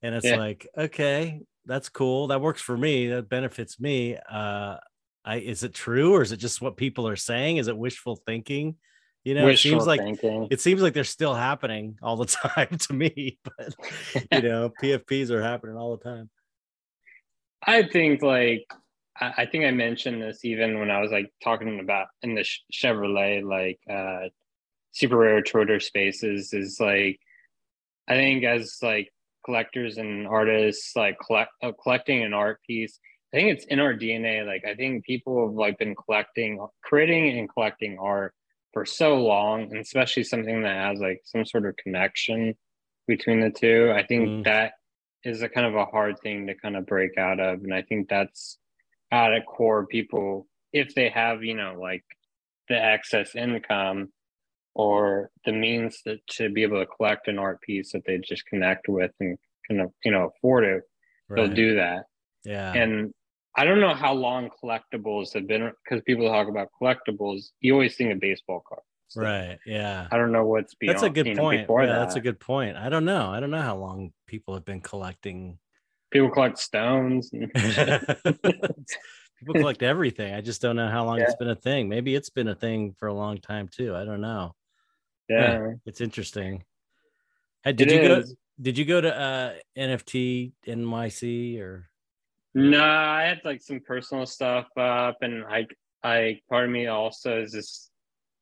And it's Yeah. like okay that's cool. That works for me. That benefits me. Uh i is it true or is it just what people are saying? Is it wishful thinking? You know Wishful it seems like thinking. it seems like they're still happening all the *laughs* time to me but you *laughs* know pfps are happening all the time. I think like I, I think I mentioned this even when I was like talking about in the Chevrolet like uh super rare Twitter spaces is like I think as like collectors and artists like collect uh, collecting an art piece I think it's in our DNA like I think people have like been collecting creating and collecting art for so long and especially something that has like some sort of connection between the two I think Mm. that is a kind of a hard thing to kind of break out of. And I think that's at a core people, if they have, you know, like the excess income or the means that to be able to collect an art piece that they just connect with and kind of, you know, afford it, right. they'll do that. Yeah. And I don't know how long collectibles have been because people talk about collectibles. You always think of baseball cards. So right. Yeah. I don't know what's beyond. That's a good point. yeah, that. That's a good point. I don't know. I don't know how long people have been collecting. People collect stones. *laughs* *laughs* people collect everything. I just don't know how long yeah. it's been a thing. Maybe it's been a thing for a long time too. I don't know. Yeah, yeah it's interesting. Hey, did it you is. go? Did you go to uh, NFT NYC or? No, I had like some personal stuff up, and I, I part of me also is just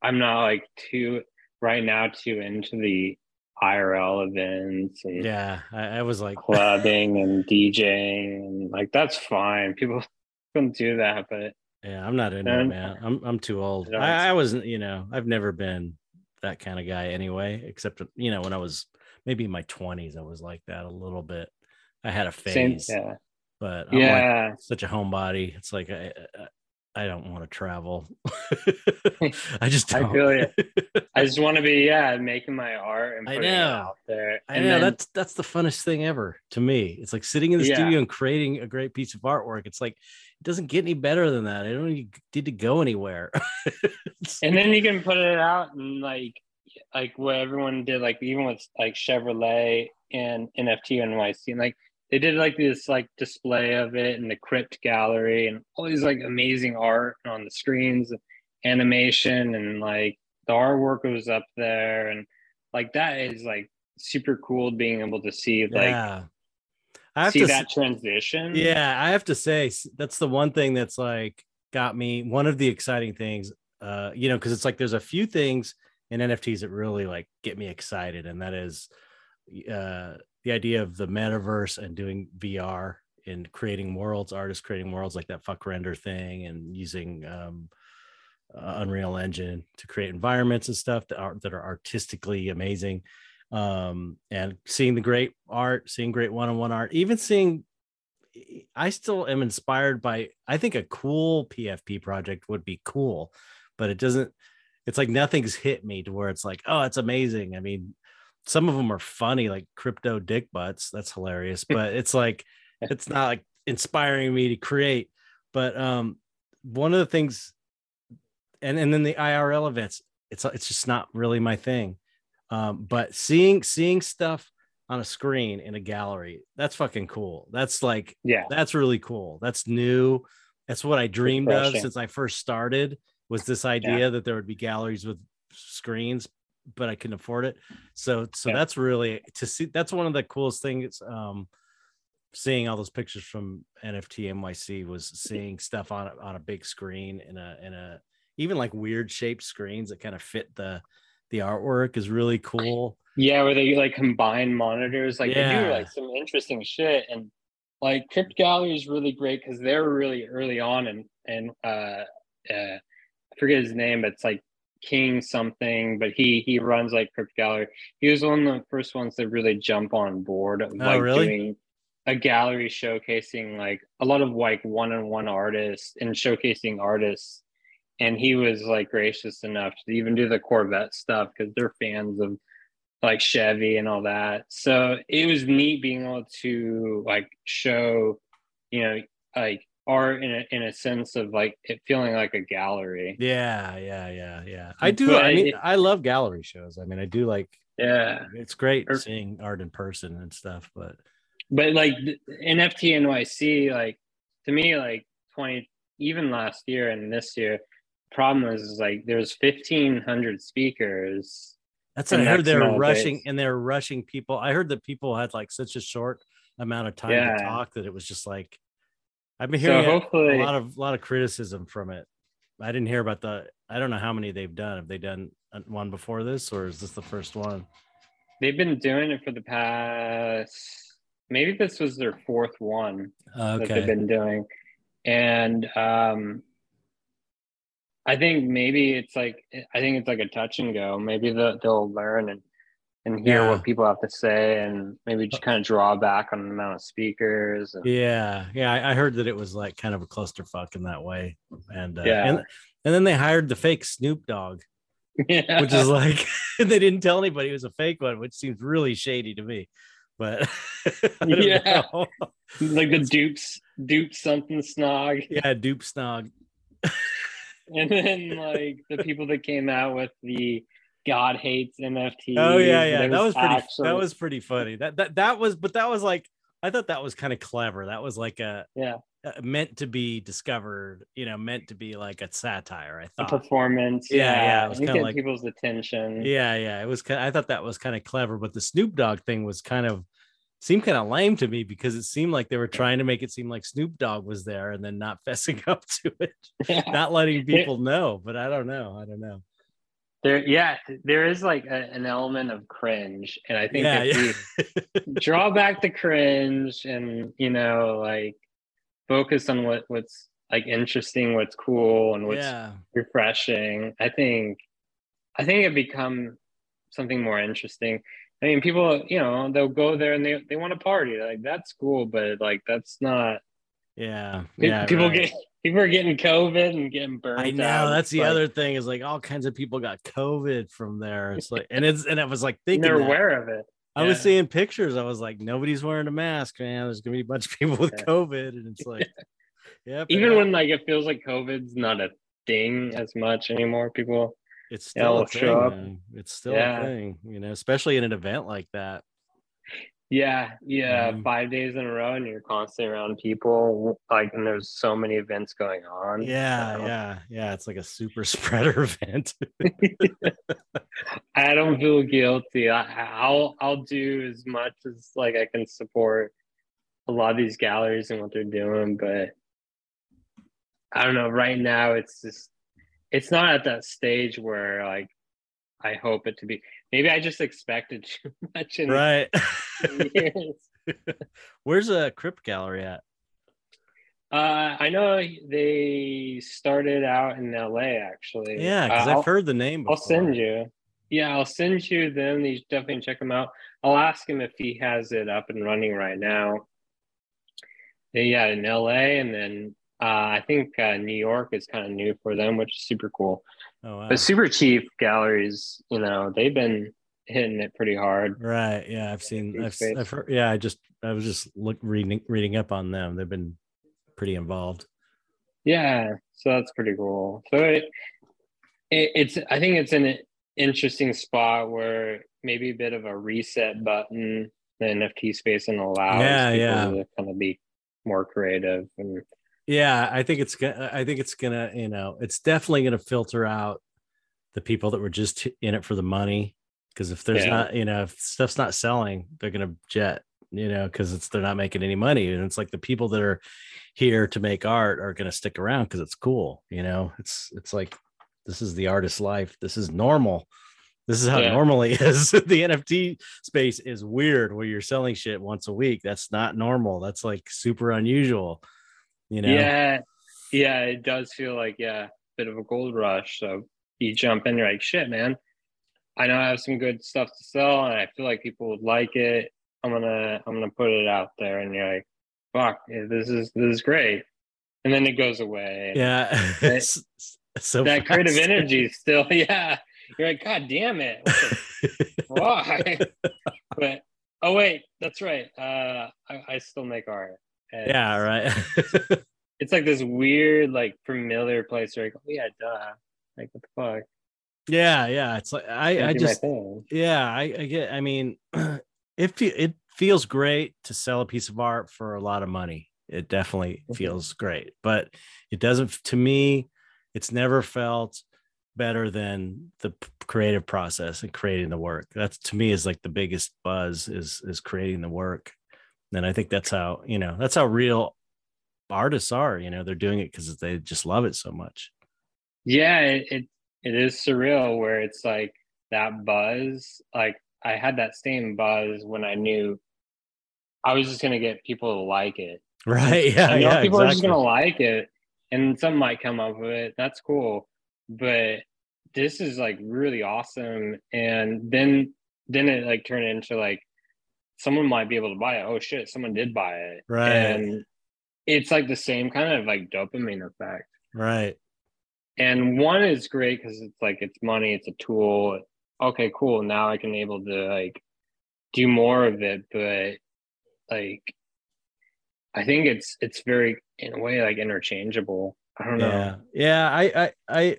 I'm not like too right now too into the IRL events and yeah, I, I was like clubbing and *laughs* DJing and like that's fine. People *laughs* can do that, but yeah, I'm not into it, man. I'm I'm too old. I, I wasn't, you know, I've never been that kind of guy anyway, except you know, when I was maybe in my 20s, I was like that a little bit. I had a phase. Same, yeah. But I'm yeah, like such a homebody. It's like I, I don't want to travel. *laughs* I just don't. I feel it. *laughs* I just want to be yeah making my art and putting it out there. I know then, that's that's the funnest thing ever to me. It's like sitting in the yeah. studio and creating a great piece of artwork. It's like doesn't get any better than that. I don't need to go anywhere. *laughs* and then you can put it out and like like what everyone did, like even with like Chevrolet and NFT NYC, and like they did like this like display of it in the crypt gallery and all these like amazing art on the screens animation and like the artwork was up there and like that is like super cool being able to see like yeah. I have see to that transition. Yeah, I have to say that's the one thing that's like got me one of the exciting things uh you know because it's like there's a few things in NFTs that really like get me excited and that is uh the idea of the metaverse and doing VR and creating worlds, artists creating worlds like that Fvckrender thing and using um, uh, Unreal Engine to create environments and stuff that are that are artistically amazing. Um, and seeing the great art, seeing great one-on-one art, even seeing I still am inspired by I think a cool PFP project would be cool, but it doesn't it's like nothing's hit me to where it's like, oh, it's amazing. I mean, some of them are funny, like CryptoDickbutts. That's hilarious, *laughs* but it's like it's not like inspiring me to create. But um, one of the things, and and then the IRL events, it's it's just not really my thing. Um, but seeing seeing stuff on a screen in a gallery, that's fucking cool. That's like yeah, that's really cool. That's new. That's what I dreamed of since I first started. Was this idea yeah. that there would be galleries with screens but I couldn't afford it. So so yeah. that's really to see that's one of the coolest things um seeing all those pictures from NFT NYC was seeing stuff on on a big screen in a in a even like weird shaped screens that kind of fit the the artwork is really cool. Yeah, where they like combine monitors, like yeah. they do like some interesting shit. And like Crypt Gallery is really great because they're really early on and and uh, uh I forget his name, but it's like King something, but he he runs like Crypt Gallery. He was one of the first ones to really jump on board of oh, like really? doing a gallery showcasing like a lot of like one-on-one artists and showcasing artists. And he was like gracious enough to even do the Corvette stuff because they're fans of like Chevy and all that. So it was neat being able to like show, you know, like art in a, in a sense of like it feeling like a gallery. Yeah, yeah, yeah, yeah. I do. But I mean, it, I love gallery shows. I mean, I do like. Yeah, it's great or, seeing art in person and stuff, but. But like NFT NYC, like to me, like twenty, even last year and this year, problem was like there's fifteen hundred speakers. That's what I heard. They're rushing days. and they're rushing people. I heard that people had like such a short amount of time yeah. to talk that it was just like I've been hearing so hopefully, a lot of a lot of criticism from it. I didn't hear about the. I don't know how many they've done. Have they done one before this, or is this the first one? They've been doing it for the past. Maybe this was their fourth one okay. that they've been doing, and um, I think maybe it's like I think it's like a touch and go. Maybe the, they'll learn and and hear Yeah. what people have to say and maybe just kind of draw back on the amount of speakers. And, Yeah, yeah. I, I heard that it was like kind of a clusterfuck in that way, and uh, Yeah. and and then they hired the fake Snoop Dogg, *laughs* yeah. which is like *laughs* they didn't tell anybody it was a fake one, which seems really shady to me. But *laughs* Yeah. like the dupes, dupe something snog. yeah, dupe snog. And then like the people that came out with the God hates NFT. Oh yeah, yeah. there That was pretty. actually- That was pretty funny. That that that was, but that was like I thought that was kind of clever. That was like a yeah meant to be discovered. You know, meant to be like a satire. I a thought. performance. Yeah, Yeah, yeah, it was kinda like- people's attention. Yeah, yeah. It was. Kind I thought that was kind of clever, but the Snoop Dogg thing was kind of seemed kind of lame to me because it seemed like they were trying to make it seem like Snoop Dogg was there and then not *laughs* fessing up to it, Yeah. not letting *laughs* people know. But I don't know. I don't know. There, yeah, there is like a, an element of cringe, and I think Yeah, if we *laughs* draw back the cringe and you know like focus on what what's like interesting, what's cool, and what's yeah, refreshing, I think, I think it become something more interesting. I mean, people, you know, they'll go there and they they want to party, like that's cool, but like that's not. yeah, yeah. people right. get people are getting COVID and getting burned. I know out. that's It's the like- other thing is like all kinds of people got COVID from there. It's like, and it's and I was like thinking, they're that. aware of it. I was seeing pictures. I was like, nobody's wearing a mask, man. There's gonna be a bunch of people with Yeah. COVID, and it's like, *laughs* yeah, Even when like it feels like COVID's not a thing as much anymore, people. It's still a thing. It's still Yeah. a thing, you know, especially in an event like that. Yeah, yeah, Mhm. five days in a row, and you're constantly around people. Like, and there's so many events going on. Yeah, so- yeah, yeah. It's like a super *laughs* spreader event. *laughs* I don't feel guilty. I, I'll I'll do as much as like I can support a lot of these galleries and what they're doing, but I don't know. Right now, it's just it's not at that stage where like I hope it to be. Maybe I just expected *laughs* too much in right. *laughs* *laughs* Where's a crypt gallery at? Uh, I know they started out in LA actually. Yeah, because Uh, I've heard the name. I'll send you. Yeah, I'll send you them. You should definitely check them out. I'll ask him if he has it up and running right now. Yeah, in LA, and then uh, I think uh, New York is kind of new for them, which is super cool. Oh wow. But Superchief galleries, you know, they've been hitting it pretty hard. Right. Yeah, I've seen. I've. I've heard. Yeah, I just I was just look reading reading up on them. They've been pretty involved. Yeah, so that's pretty cool. So it, it it's I think it's an interesting spot where maybe a bit of a reset button the NFT space and allows Yeah, people yeah. to kind of be more creative and Yeah, I think it's gonna. I think it's gonna. You know, it's definitely gonna filter out the people that were just in it for the money. Because if there's Yeah. not, you know, if stuff's not selling, they're gonna jet. You know, because it's they're not making any money, and it's like the people that are here to make art are gonna stick around because it's cool. You know, it's it's like this is the artist's life. This is normal. This is how it normally *laughs* is. the NFT space is weird where you're selling shit once a week. That's not normal. That's like super unusual. You know. yeah. Yeah it does feel like yeah a bit of a gold rush. So you jump in you're like shit man. I know I have some good stuff to sell and I feel like people would like it. I'm gonna I'm gonna put it out there. And you're like fuck this is this is great. And then it goes away. Yeah. *laughs* *laughs* It's so that creative energy is still *laughs* yeah. You're like god damn it. Why but oh wait that's right. Uh I, I still make art And yeah, right. *laughs* it's like this weird like familiar place where like oh yeah duh like what the fuck yeah, yeah. It's like I, Can't I just yeah, I, I get I mean *clears throat* it it feels great to sell a piece of art for a lot of money. It definitely Mhm. feels great, but it doesn't to me, it's never felt better than the creative process and creating the work. That's to me is like the biggest buzz is is creating the work. And I think that's how, you know, that's how real artists are, you know, they're doing it because they just love it so much. yeah it, it it is surreal where it's like that buzz like i had that same buzz when i knew i was just gonna get people to like it *laughs* Right. Yeah. I know yeah. people are just gonna like it, and some might come up with it. That's cool, but this is like really awesome. And then then it like turned into like someone might be able to buy it. Oh shit, someone did buy it. Right. And it's like the same kind of like dopamine effect. Right. And one is great because it's like it's money, it's a tool. Okay, cool. Now I can able to like do more of it, but like I think it's it's very in a way like interchangeable. I don't yeah. know. Yeah. I, I, I,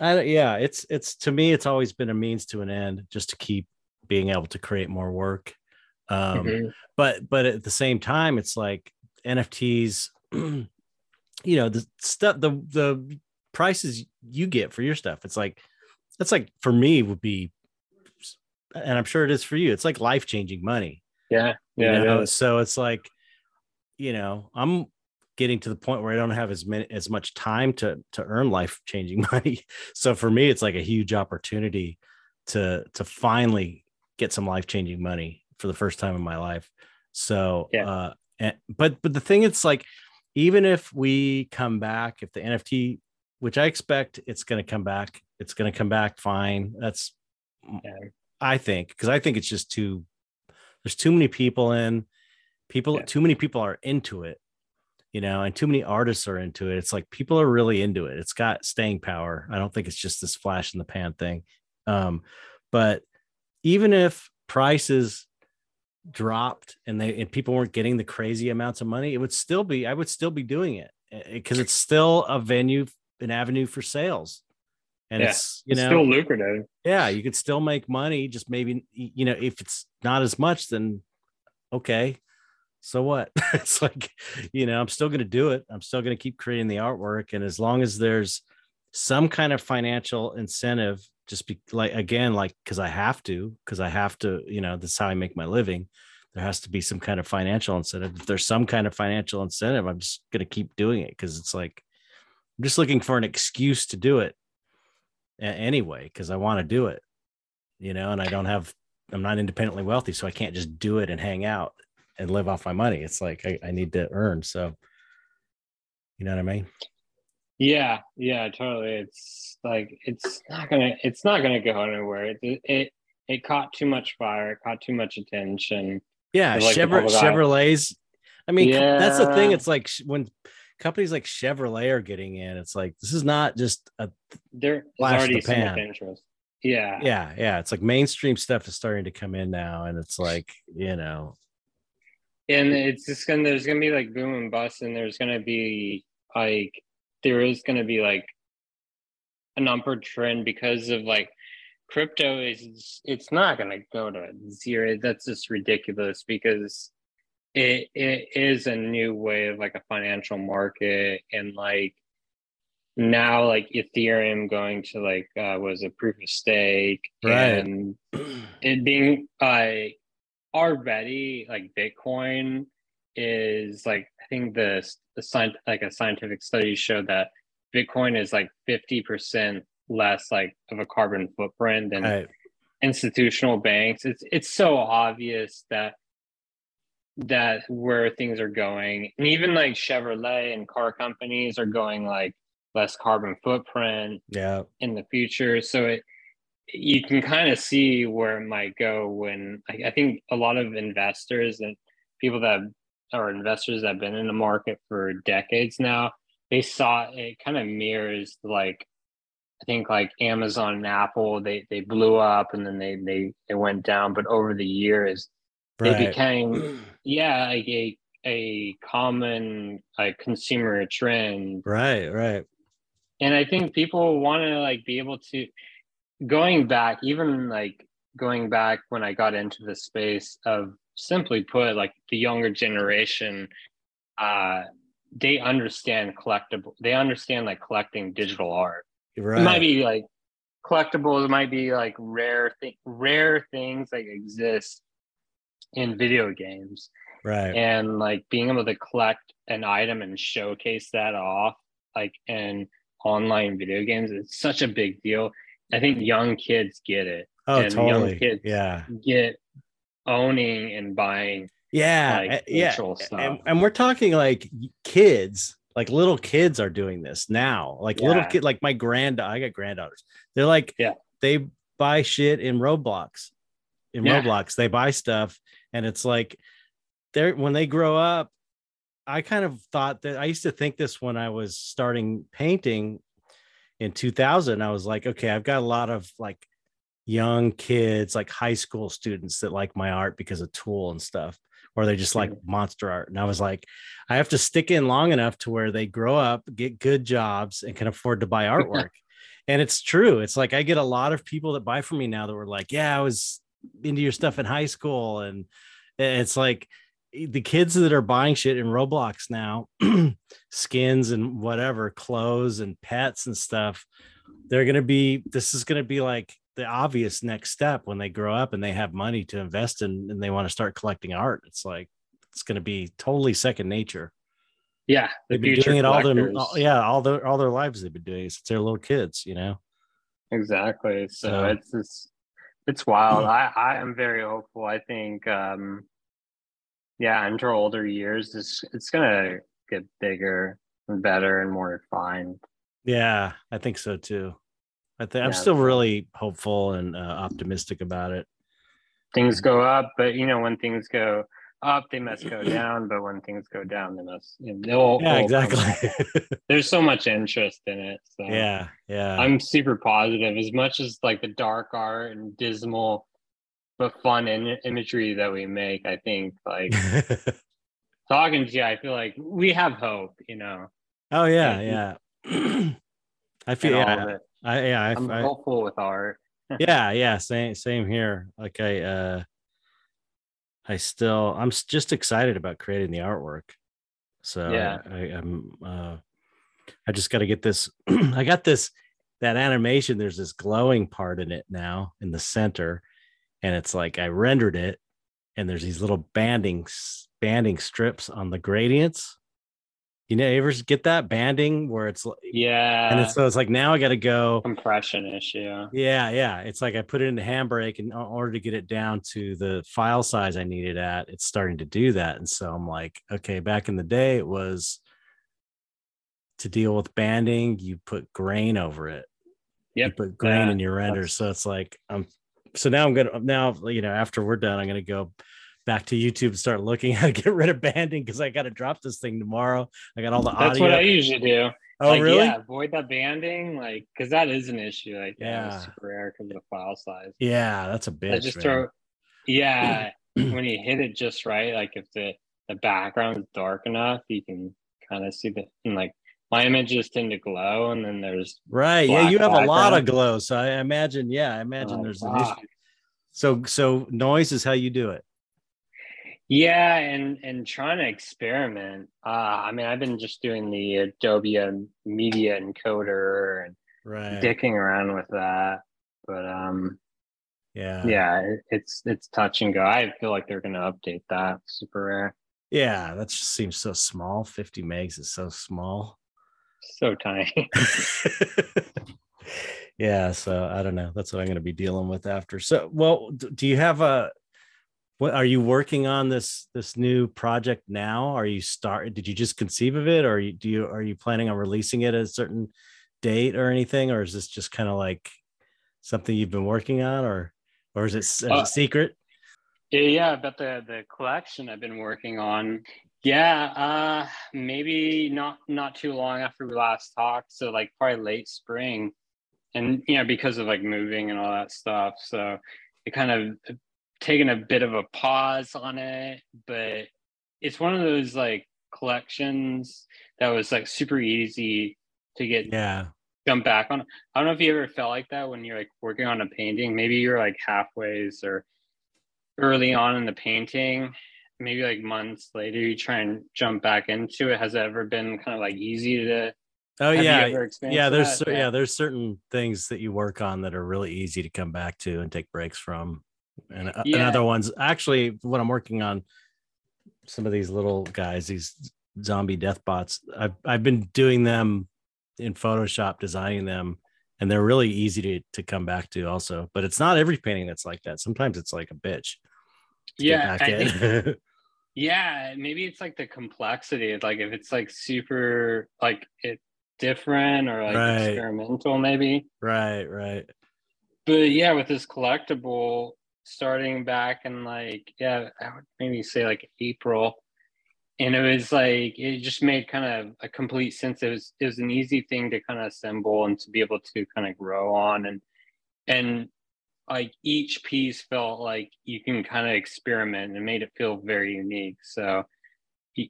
I, yeah, it's, it's to me, it's always been a means to an end just to keep being able to create more work. Um, Mhm. but, but at the same time, it's like NFTs, *clears throat* you know, the stuff, the, the prices you get for your stuff. It's like, that's like for me would be, and I'm sure it is for you. It's like life changing money. Yeah. Yeah. it know? so it's like you know i'm getting to the point where i don't have as many as much time to to earn life changing *laughs* money so for me it's like a huge opportunity to to finally get some life changing money for the first time in my life so Yeah. uh and, but but the thing it's like even if we come back if the nft which i expect it's going to come back it's going to come back fine that's Yeah. i think because i think it's just too there's too many people in people Yeah. too many people are into it you know and too many artists are into it it's like people are really into it it's got staying power i don't think it's just this flash in the pan thing um but even if prices dropped and they and people weren't getting the crazy amounts of money it would still be i would still be doing it eh, eh, because it's still a venue an avenue for sales and Yeah. it's you it's know still lucrative. yeah you could still make money just maybe you know if it's not as much then okay so what *laughs* it's like you know i'm still going to do it i'm still going to keep creating the artwork and as long as there's some kind of financial incentive just be like again like because i have to because i have to you know that's how i make my living there has to be some kind of financial incentive if there's some kind of financial incentive i'm just going to keep doing it because it's like i'm just looking for an excuse to do it anyway because I want to do it, you know, and I don't have, I'm not independently wealthy, so I can't just do it and hang out and live off my money. It's like I, I need to earn. So, you know what I mean? Yeah, yeah, totally. It's like it's not gonna it's not gonna go anywhere. It it it caught too much fire, it caught too much attention. Yeah, Like the Chevrolet, public eye. Chevrolets. I mean, that's the thing. It's like when companies like Chevrolet are getting in, it's like this is not just a There's Flash already the pan. interest. Yeah. yeah, yeah. It's like mainstream stuff is starting to come in now, and it's like you know, And it's just gonna there's gonna be like boom and bust, and there's gonna be like there is gonna be like an upward trend because of like crypto is it's not gonna go to zero. That's just ridiculous because it it is a new way of like a financial market and like now like Ethereum going to like uh was a proof of stake Right. and it being uh already like Bitcoin is like I think the the like a scientific study showed that Bitcoin is like 50% less like of a carbon footprint than right, institutional banks. It's it's so obvious that that where things are going. And even like Chevrolet and car companies are going like less carbon footprint yeah, in the future. So it you can kind of see where it might go when I, I think a lot of investors and people that are investors that have been in the market for decades now, they saw it kind of mirrors like I think like Amazon and Apple, they they blew up and then they they they went down, but over the years they became *clears throat* yeah like a a common like consumer trend. Right, right. and i think people want to like be able to going back even like going back when i got into the space of simply put like the younger generation uh they understand collectible they understand like collecting digital art Right. it might be like collectibles it might be like rare thing rare things that exist in video games right. and like being able to collect an item and showcase that off like in online video games it's such a big deal i think young kids get it oh, and young totally. kids Yeah. get owning and buying Yeah. like, uh, yeah. stuff. And, and we're talking like kids, like little kids are doing this now. Like little kid, like my grand, I got granddaughters. They're like, Yeah. they buy shit in Roblox. In Yeah. Roblox, they buy stuff, and it's like they're when they grow up. I kind of thought that I used to think this when I was starting painting in 2000. I was like, okay, I've got a lot of like young kids, like high school students that like my art because of Tool and stuff, or they just like monster art. And I was like, I have to stick in long enough to where they grow up, get good jobs, and can afford to buy *laughs* artwork. and it's true. It's like I get a lot of people that buy from me now that were like, yeah, I was into your stuff in high school. And it's like the kids that are buying shit in Roblox now, *clears throat* skins and whatever, clothes and pets and stuff, they're going to be, this is going to be like the obvious next step when they grow up and they have money to invest in and they want to start collecting art. It's like, it's going to be totally second nature. Yeah, the They've been doing it all their, all- yeah, all their, all their lives. They've been doing it since they're little kids, you know? Exactly. So, So- it's just it's wild. I I am very hopeful. I think um yeah, into older years it's it's gonna get bigger and better and more refined. Yeah, I think so too. I think I'm still really hopeful and uh, optimistic about it. Things go up, but you know, when things go up, they must go down. But when things go down, they must you know, they'll, Yeah, exactly. *laughs* There's so much interest in it. So yeah, yeah. I'm super positive. As much as like the dark art and dismal but fun in- imagery that we make, I think like *laughs* talking to you, I feel like we have hope, you know. oh yeah, yeah. *clears throat* I feel yeah. I yeah, I, I'm I- hopeful with art. *laughs* yeah, yeah, same same here. Like I uh I still I'm just excited about creating the artwork. So Yeah. I, I'm uh I just got to get this *clears throat* I got this that animation there's this glowing part in it now in the center and it's like I rendered it and there's these little banding banding strips on the gradients. You know, you ever get that banding where it's l- Yeah. and it's so it's like now I got to go compression issue. yeah, yeah. It's like I put it into Handbrake, and in order to get it down to the file size I needed at, it's starting to do that. And so I'm like, okay, back in the day, it was to deal with banding, you put grain over it. Yeah, you put grain Yeah, in your render. So it's like I'm so now I'm gonna now, you know, after we're done, I'm gonna go back to YouTube and start looking how to get rid of banding because I gotta drop this thing tomorrow. I got all the That's audio. what I usually do. oh, like, really? Yeah, avoid that banding, like, because that is an issue. Like, yeah, SuperRare because of the file size. Yeah, that's a bitch. I just man. throw, yeah, *clears throat* when you hit it just right, like if the the background is dark enough, you can kind of see the and like my images tend to glow, and then there's Right. Yeah, you have a lot of glow. So I imagine, yeah, I imagine Oh, there's an issue. So so noise is how you do it. Yeah, and and trying to experiment. Uh, I mean, I've been just doing the Adobe um, Media Encoder and Right. dicking around with that, but um, Yeah. yeah, it, it's it's touch and go. I feel like they're gonna update that. SuperRare, Yeah, that just seems so small. 50 megs is so small. so tiny. *laughs* *laughs* yeah, so I don't know. That's what I'm going to be dealing with after. So, well, do you have a what are you working on this this new project now? Are you start did you just conceive of it or you, do you are you planning on releasing it at a certain date or anything or is this just kind of like something you've been working on or or is it Uh, it secret? Yeah, yeah, about the the collection I've been working on. Yeah, uh maybe not not too long after we last talked, so like probably late spring. And you know, because of like moving and all that stuff. So it kind of taken a bit of a pause on it, but it's one of those like collections that was like super easy to get Yeah. jump back on. I don't know if you ever felt like that when you're like working on a painting. Maybe you're like halfways or early on in the painting, maybe like months later, you try and jump back into it. Has it ever been kind of like easy to? Oh yeah. Yeah, there's cer- yeah, there's certain things that you work on that are really easy to come back to and take breaks from. And, uh, and other ones actually what I'm working on some of these little guys, these zombie death bots. I've I've been doing them in Photoshop, designing them, and they're really easy to to come back to also. But it's not every painting that's like that. Sometimes it's like a bitch. Yeah, think *laughs* yeah, maybe it's like the complexity. Like if it's like super like it different or like Right. experimental, maybe. right, right. but yeah, with this collectible starting back in like yeah, I would maybe say like April, and it was like it just made kind of a complete sense. It was it was an easy thing to kind of assemble and to be able to kind of grow on and and like each piece felt like you can kind of experiment and made it feel very unique. So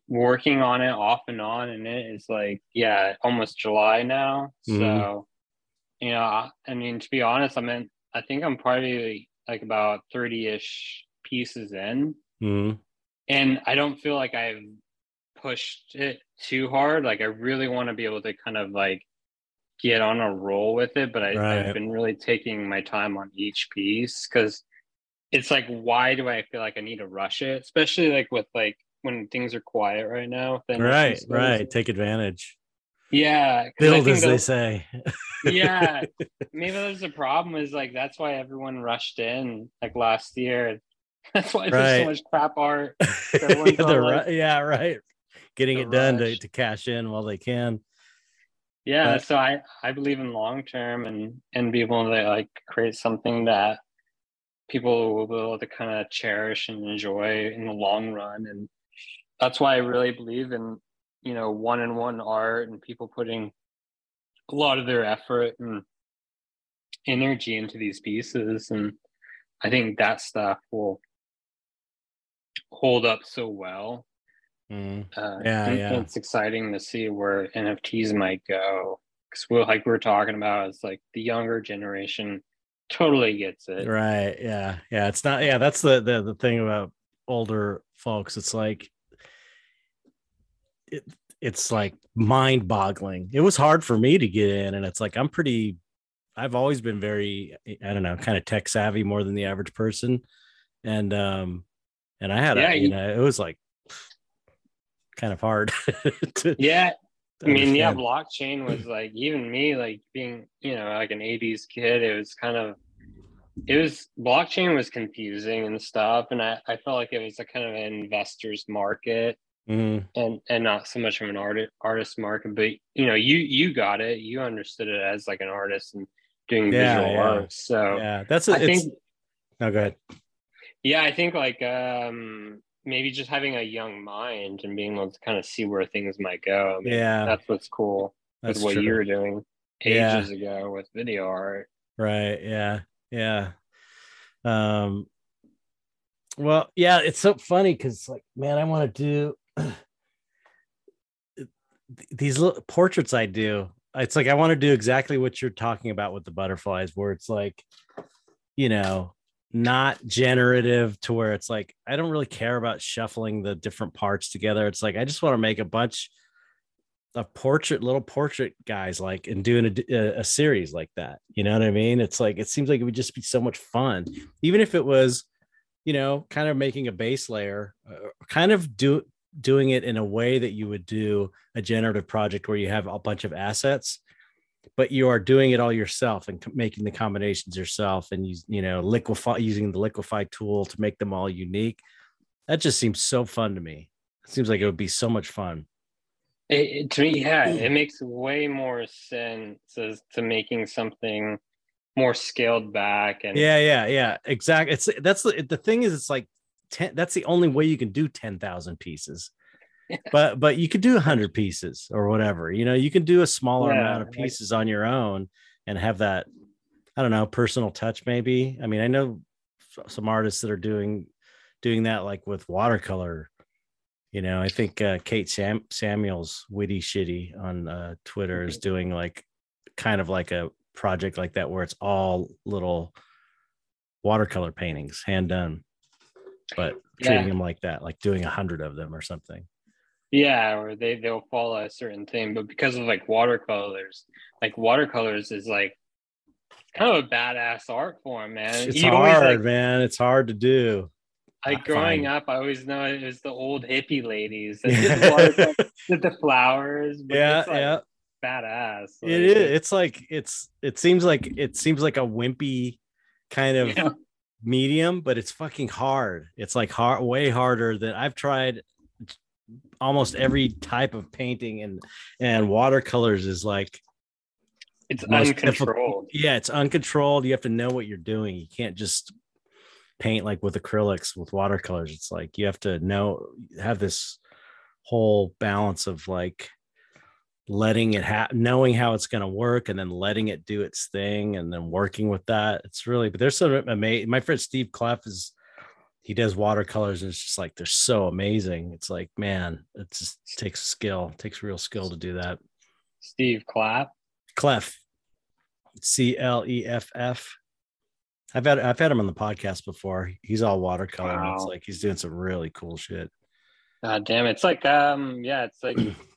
working on it off and on and it is like yeah almost july now mm-hmm. so you know i mean to be honest i mean i think i'm probably like about 30ish pieces in mm-hmm. and i don't feel like i've pushed it too hard like i really want to be able to kind of like get on a roll with it but I, right. i've been really taking my time on each piece because it's like why do i feel like i need to rush it especially like with like when things are quiet right now. Then right, right. Take advantage. Yeah, build as they say. yeah, *laughs* maybe there's a problem. Is like that's why everyone rushed in like last year. *laughs* That's why right. there's so much crap art. *laughs* yeah, like, yeah, right. Getting it done to, to cash in while they can. Yeah, but, so I I believe in long term and and be able to like create something that people will be able to kind of cherish and enjoy in the long run and that's why I really believe in you know one on one art and people putting a lot of their effort and energy into these pieces and I think that stuff will hold up so well. Mm. Uh, yeah, yeah, it's exciting to see where NFTs might go because we're like we're talking about, it's like the younger generation totally gets it. Right. Yeah. Yeah. It's not. Yeah. That's the the the thing about older folks. It's like it, it's like mind boggling. It was hard for me to get in, and it's like I'm pretty. I've always been very, I don't know, kind of tech savvy more than the average person, and um, and I had, yeah, a, you, you know, it was like kind of hard. *laughs* to, yeah, I mean, yeah, blockchain was *clears throat* like even me, like being, you know, like an '80s kid. It was kind of, it was blockchain was confusing and stuff, and I, I felt like it was a kind of an investor's market mm. and and not so much of an artist artist market but you know you you got it you understood it as like an artist and doing yeah, visual yeah. art so yeah that's a, I think no go ahead yeah i think like um maybe just having a young mind and being able to kind of see where things might go I mean, yeah that's what's cool that's with what true. you were doing ages yeah. ago with video art right yeah yeah um well yeah it's so funny because like man i want to do *clears throat* these little portraits I do, it's like I want to do exactly what you're talking about with the butterflies, where it's like, you know, not generative to where it's like I don't really care about shuffling the different parts together. It's like I just want to make a bunch of portrait, little portrait guys, like and doing a, a, series like that. You know what I mean? It's like it seems like it would just be so much fun, even if it was, you know, kind of making a base layer, uh, kind of do doing it in a way that you would do a generative project where you have a bunch of assets but you are doing it all yourself and making the combinations yourself and you you know liquefy using the liquefy tool to make them all unique. That just seems so fun to me. It seems like it would be so much fun. It, it, to me yeah hmm. it makes way more sense as to making something more scaled back and yeah yeah yeah exactly it's that's the, the thing is it's like 10 that's the only way you can do 10,000 pieces. but but you could do 100 pieces or whatever. You know, you can do a smaller yeah, amount of pieces on your own and have that I don't know, personal touch maybe. I mean, I know some artists that are doing doing that like with watercolor. You know, I think uh, Kate Sam- Samuels, Witty Shitty on uh, Twitter is doing like kind of like a project like that where it's all little watercolor paintings hand done but treating yeah. them like that, like doing a hundred of them or something. Yeah, or they they'll follow a certain thing, but because of like watercolors, like watercolors is like kind of a badass art form, man. It's you hard, always, like, man. It's hard to do. Like growing up, I always know it was the old hippie ladies that did, *laughs* did the flowers. yeah, like yeah. Badass. Like, it is. It's like it's. It seems like it seems like a wimpy kind of yeah medium, but it's fucking hard. It's like hard, way harder than I've tried. Almost every type of painting and and watercolors is like It's uncontrolled. yeah, it's uncontrolled. You have to know what you're doing. You can't just paint like with acrylics with watercolors. It's like you have to know have this whole balance of like letting it happen, knowing how it's going to work, and then letting it do its thing, and then working with that. It's really, but there's some amazing. My friend Steve Cleff is he does watercolors, and it's just like they're so amazing. It's like man, it just takes skill, it takes real skill to do that. Steve Clapp. Cleff, C L E F F. I've had I've had him on the podcast before. He's all watercolor. and It's Wow. like he's doing some really cool shit. God damn, it's like um, yeah, it's like *clears throat*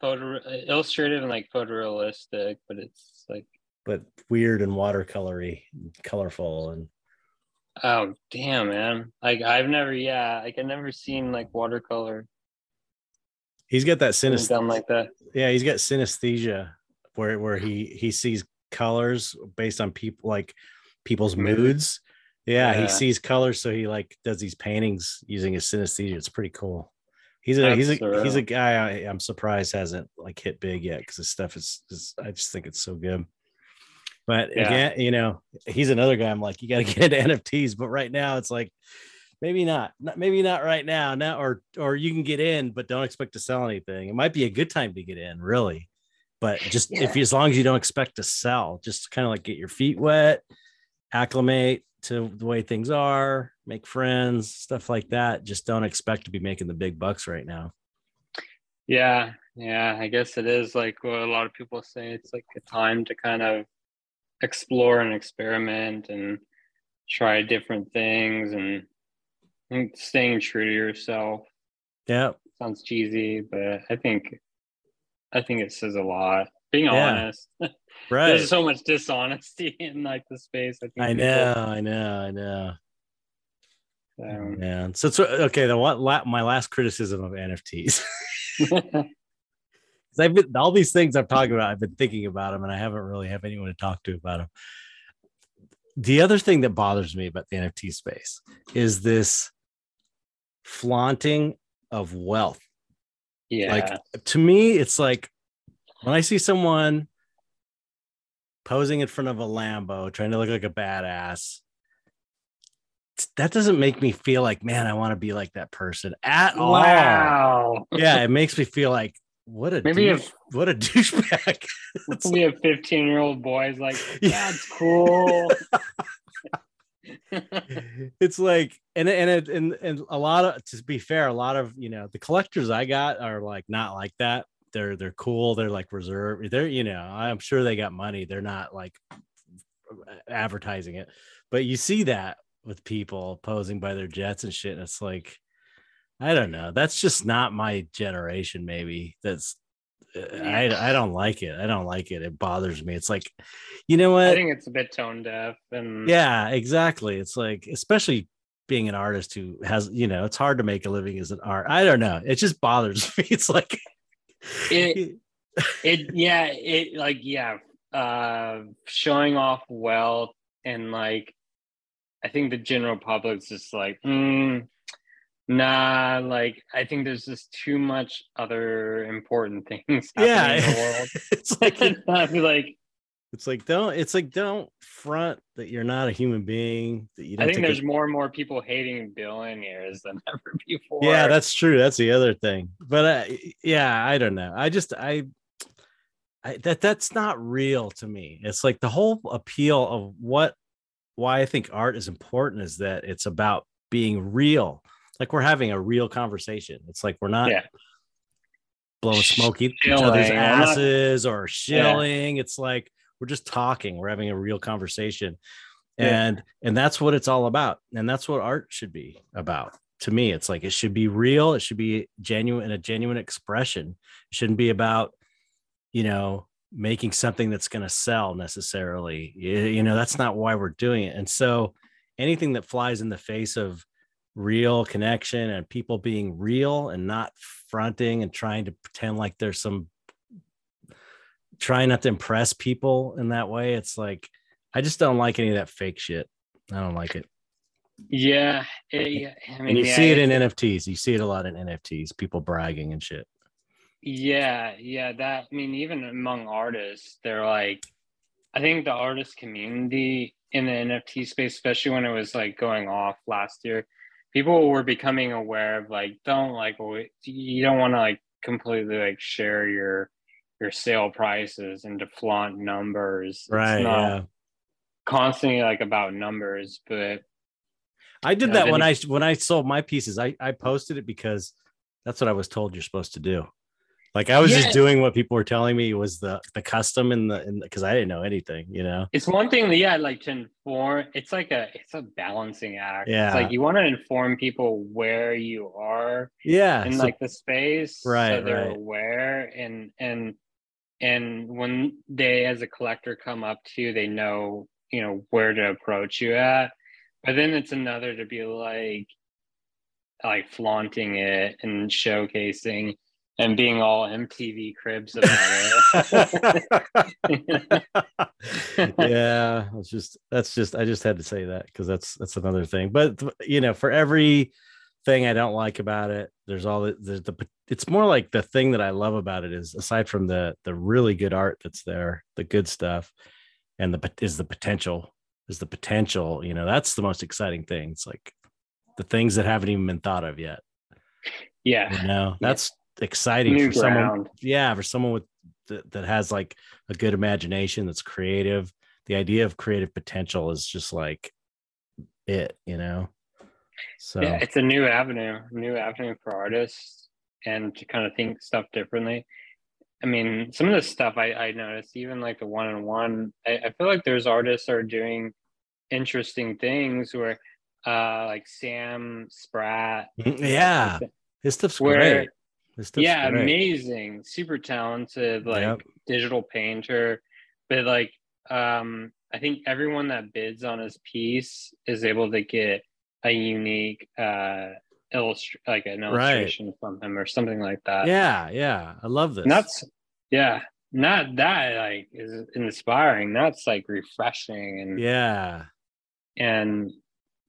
photo uh, illustrative and like photorealistic, but it's like but weird and watercolory, colorful, and oh damn, man. Like I've never, yeah, like I've never seen like watercolor he's got that synesthesia. like that. Yeah, he's got synesthesia, where where he he sees colors based on people like people's Mood. moods. Yeah, he sees colors, so he like does these paintings using his synesthesia. It's pretty cool. He's a he's a That's he's a uh, guy I, I'm surprised hasn't like hit big yet because his stuff is, is I just think it's so good. But Yeah. again, you know, he's another guy. I'm like, you got to *laughs* get into NFTs, but right now it's like maybe not, not maybe not right now. Now or or you can get in, but don't expect to sell anything. It might be a good time to get in, really. But just if you, as long as you don't expect to sell, just kind of like get your feet wet, acclimate to the way things are, make friends, stuff like that. Just don't expect to be making the big bucks right now. Yeah, yeah, I guess it is like what a lot of people say. It's like a time to kind of explore and experiment and try different things and, and staying true to yourself. Yeah. Sounds cheesy, but I think I think it says a lot. Being Yeah. honest. *laughs* Right. There's so much dishonesty *laughs* in like the space. I I people- know, I know, I know. um, Man, so it's okay. The what la, my last criticism of NFTs. *laughs* I've been all these things I'm talking about. I've been thinking about them, and I haven't really have anyone to talk to about them. The other thing that bothers me about the NFT space is this flaunting of wealth. yeah. Like to me, it's like when I see someone posing in front of a Lambo, trying to look like a badass. That doesn't make me feel like, man, I want to be like that person at all. wow. Yeah, it makes me feel like what a Maybe douche, what a douchebag. *laughs* we have 15 year old boys like, *laughs* that's cool. *laughs* it's like and and it, and and a lot of to be fair a lot of you know the collectors i got are like not like that they're they're cool they're like reserved they're you know i'm sure they got money they're not like advertising it but you see that with people posing by their jets and shit and it's like i don't know that's just not my generation maybe that's I, I don't like it. I don't like it. It bothers me. It's like, you know what? I think it's a bit tone deaf and yeah exactly it's like especially being an artist who has you know it's hard to make a living as an art i don't know it just bothers *laughs* me it's like It- *laughs* it yeah it like yeah uh showing off wealth and like i think the general public's just like mm, nah like i think there's just too much other important *laughs* things happening yeah in the world. *laughs* it's like like it's like don't it's like don't front that you're not a human being that you i think there's a- more and more people hating billionaires than *laughs* ever before yeah that's true that's the other thing but uh, yeah i don't know i just I, I that that's not real to me it's like the whole appeal of what why i think art is important is that it's about being real like we're having a real conversation it's like we're not Yeah. blowing smoke each other's asses or shilling it's like we're just talking we're having a real conversation. Yeah. and and that's what it's all about. And that's what art should be about. To me it's like it should be real it should be genuine a genuine expression. It shouldn't be about you know making something that's going to sell necessarily. You know that's not why we're doing it. And so anything that flies in the face of real connection and people being real and not fronting and trying to pretend like there's some trying not to impress people in that way it's like i just don't like any of that fake shit. I don't like it. Yeah, eh, it- yeah I mean, and you yeah, see it in nfts you see it a lot in nfts people bragging and shit. Yeah, yeah, that I mean, even among artists, they're like I think the artist community in the NFT space, especially when it was like going off last year, people were becoming aware of like don't like you don't want to like completely like share your your sale prices and to flaunt numbers. Right. yeah. Constantly like about numbers, but I did that when I when I sold my pieces. I I posted it because that's what I was told you're supposed to do. Like I was yeah. just doing what people were telling me was the the custom and the because I didn't know anything, you know. It's one thing, yeah, like to inform. It's like a it's a balancing act. Yeah, it's like you want to inform people where you are. Yeah, in so, like the space, right? So they're right. aware and and and when they as a collector come up to you, they know you know where to approach you at. But then it's another to be like like flaunting it and showcasing and being all MTV cribs about it. *laughs* yeah, it's just that's just I just had to say that because that's that's another thing. But you know, for every thing I don't like about it, there's all the, there's the it's more like the thing that I love about it is aside from the the really good art that's there, the good stuff, and the is the potential is the potential. You know, that's the most exciting thing. It's like the things that haven't even been thought of yet. Yeah, you know, that's exciting New for ground. someone yeah for someone with that, that has like a good imagination that's creative the idea of creative potential is just like it you know so yeah it's a new avenue new avenue for artists and to kind of think stuff differently i mean some of the stuff i i noticed even like the one-on-one I, I feel like there's artists are doing interesting things where uh like sam spratt *laughs* yeah his stuff's where, great yeah, great. amazing, super talented, like yep. digital painter. But like, um, I think everyone that bids on his piece is able to get a unique uh illustration, like an illustration right. from him or something like that. Yeah, yeah, I love this. And that's yeah, not that like is inspiring. That's like refreshing and yeah, and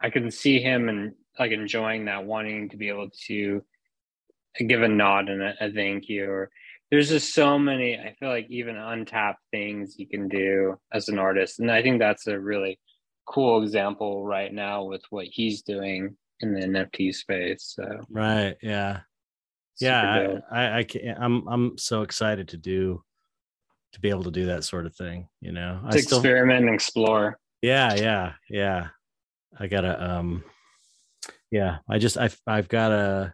I can see him and like enjoying that, wanting to be able to give a nod and a, a thank you or there's just so many i feel like even untapped things you can do as an artist and i think that's a really cool example right now with what he's doing in the nft space so. Right yeah. Yeah I, I, I can't i'm i'm so excited to do to be able to do that sort of thing you know? To I still, experiment and explore. Yeah yeah yeah. I gotta um yeah i just i've i've gotta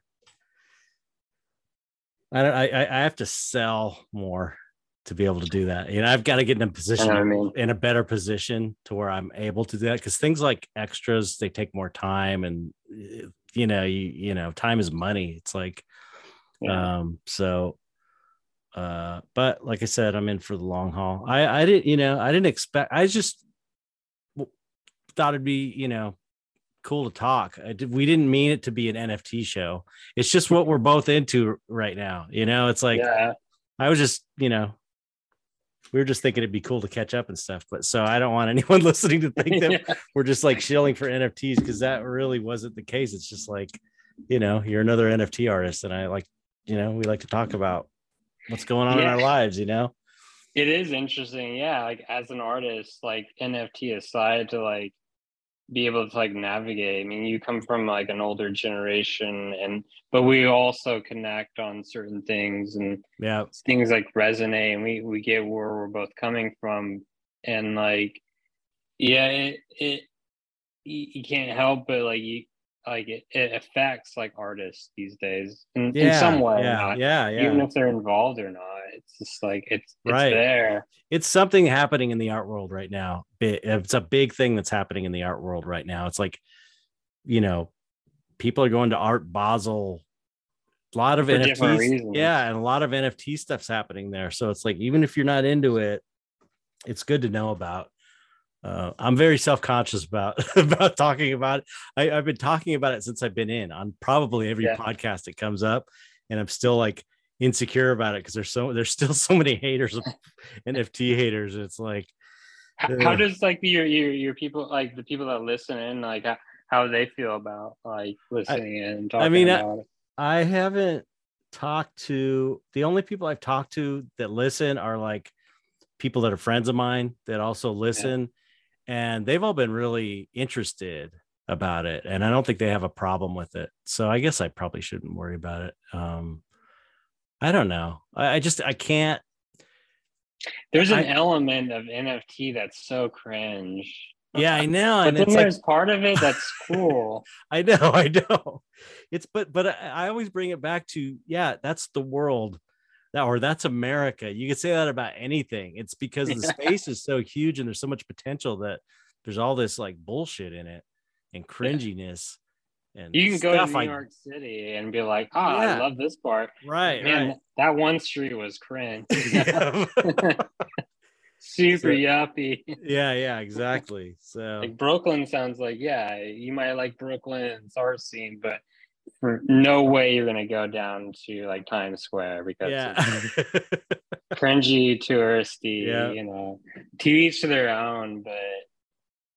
I don't. I I have to sell more to be able to do that. You know, I've got to get in a position I mean. in a better position to where I'm able to do that because things like extras they take more time and you know you you know time is money. It's like yeah. um so uh but like I said I'm in for the long haul. I I didn't you know I didn't expect I just thought it'd be you know cool to talk. we didn't mean it to be an NFT show. It's just what we're both into right now. You know, it's like yeah. I was just, you know, we were just thinking it'd be cool to catch up and stuff. But so I don't want *laughs* anyone listening to think that *laughs* yeah. we're just like shilling for NFTs because that really wasn't the case. It's just like, you know, you're another NFT artist, and I like, you know, we like to talk about what's going on yeah. in our lives. You know, it is interesting. Yeah, like as an artist, like NFT aside, to like be able to like navigate. I mean, you come from like an older generation and but we also connect on certain things and yeah, things like resonate and we we get where we're both coming from and like yeah, it it you can't help but like you like it, it affects like artists these days in, yeah, in some way yeah, not, yeah yeah. even if they're involved or not. It's just like it's, it's right. there. It's something happening in the art world right now. It's a big thing that's happening in the art world right now. It's like you know people are going to art basel. A lot of nfts yeah and a lot of nft stuff's happening there. So it's like even if you're not into it it's good to know about uh, I'm very self-conscious about *laughs* about talking about it. I, have been talking about it since I've been in on probably every yeah. podcast that comes up, and I'm still like insecure about it because there's so there's still *laughs* so many haters *laughs* NFT haters. It's like how, how, does like your your your people like the people that listen in like how, how they feel about like listening I, and talking I mean, I, I haven't talked to the only people I've talked to that listen are like people that are friends of mine that also listen, yeah. And they've all been really interested about it, and I don't think they have a problem with it. So I guess I probably shouldn't worry about it. Um, I don't know. I, I just I can't. There's an I, element of NFT that's so cringe. Yeah, I know. but and then there's like, part of it that's *laughs* cool. I know, *laughs* I know. It's but but I, I always bring it back to yeah, that's the world that or that's America. You could say that about anything. It's because the *laughs* space is so huge and there's so much potential that there's all this like bullshit in it and cringiness. And you can go to New I, York City and be like, oh, yeah. I love this part. Right. Man, right. that one street was cringe. *laughs* *laughs* Super so, yuppie. Yeah, yeah, exactly. So like Brooklyn sounds like, yeah, you might like Brooklyn's art scene, but no way you're gonna go down to like Times Square because yeah. *laughs* cringy, touristy, yeah. you know, TV's to their own. But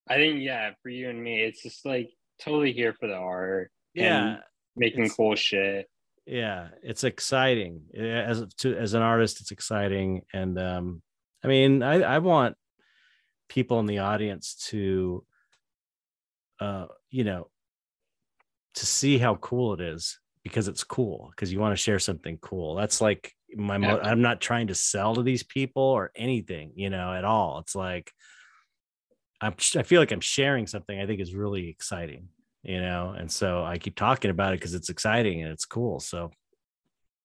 I think, yeah, for you and me, it's just like totally here for the art. Yeah, making cool shit. Yeah, it's exciting as to as an artist. It's exciting, and um, I mean, I I want people in the audience to, uh, you know, to see how cool it is because it's cool because you want to share something cool. That's like my. Yeah. Mo- I'm not trying to sell to these people or anything, you know, at all. It's like I'm, I feel like I'm sharing something I think is really exciting, you know, and so I keep talking about it because it's exciting and it's cool. So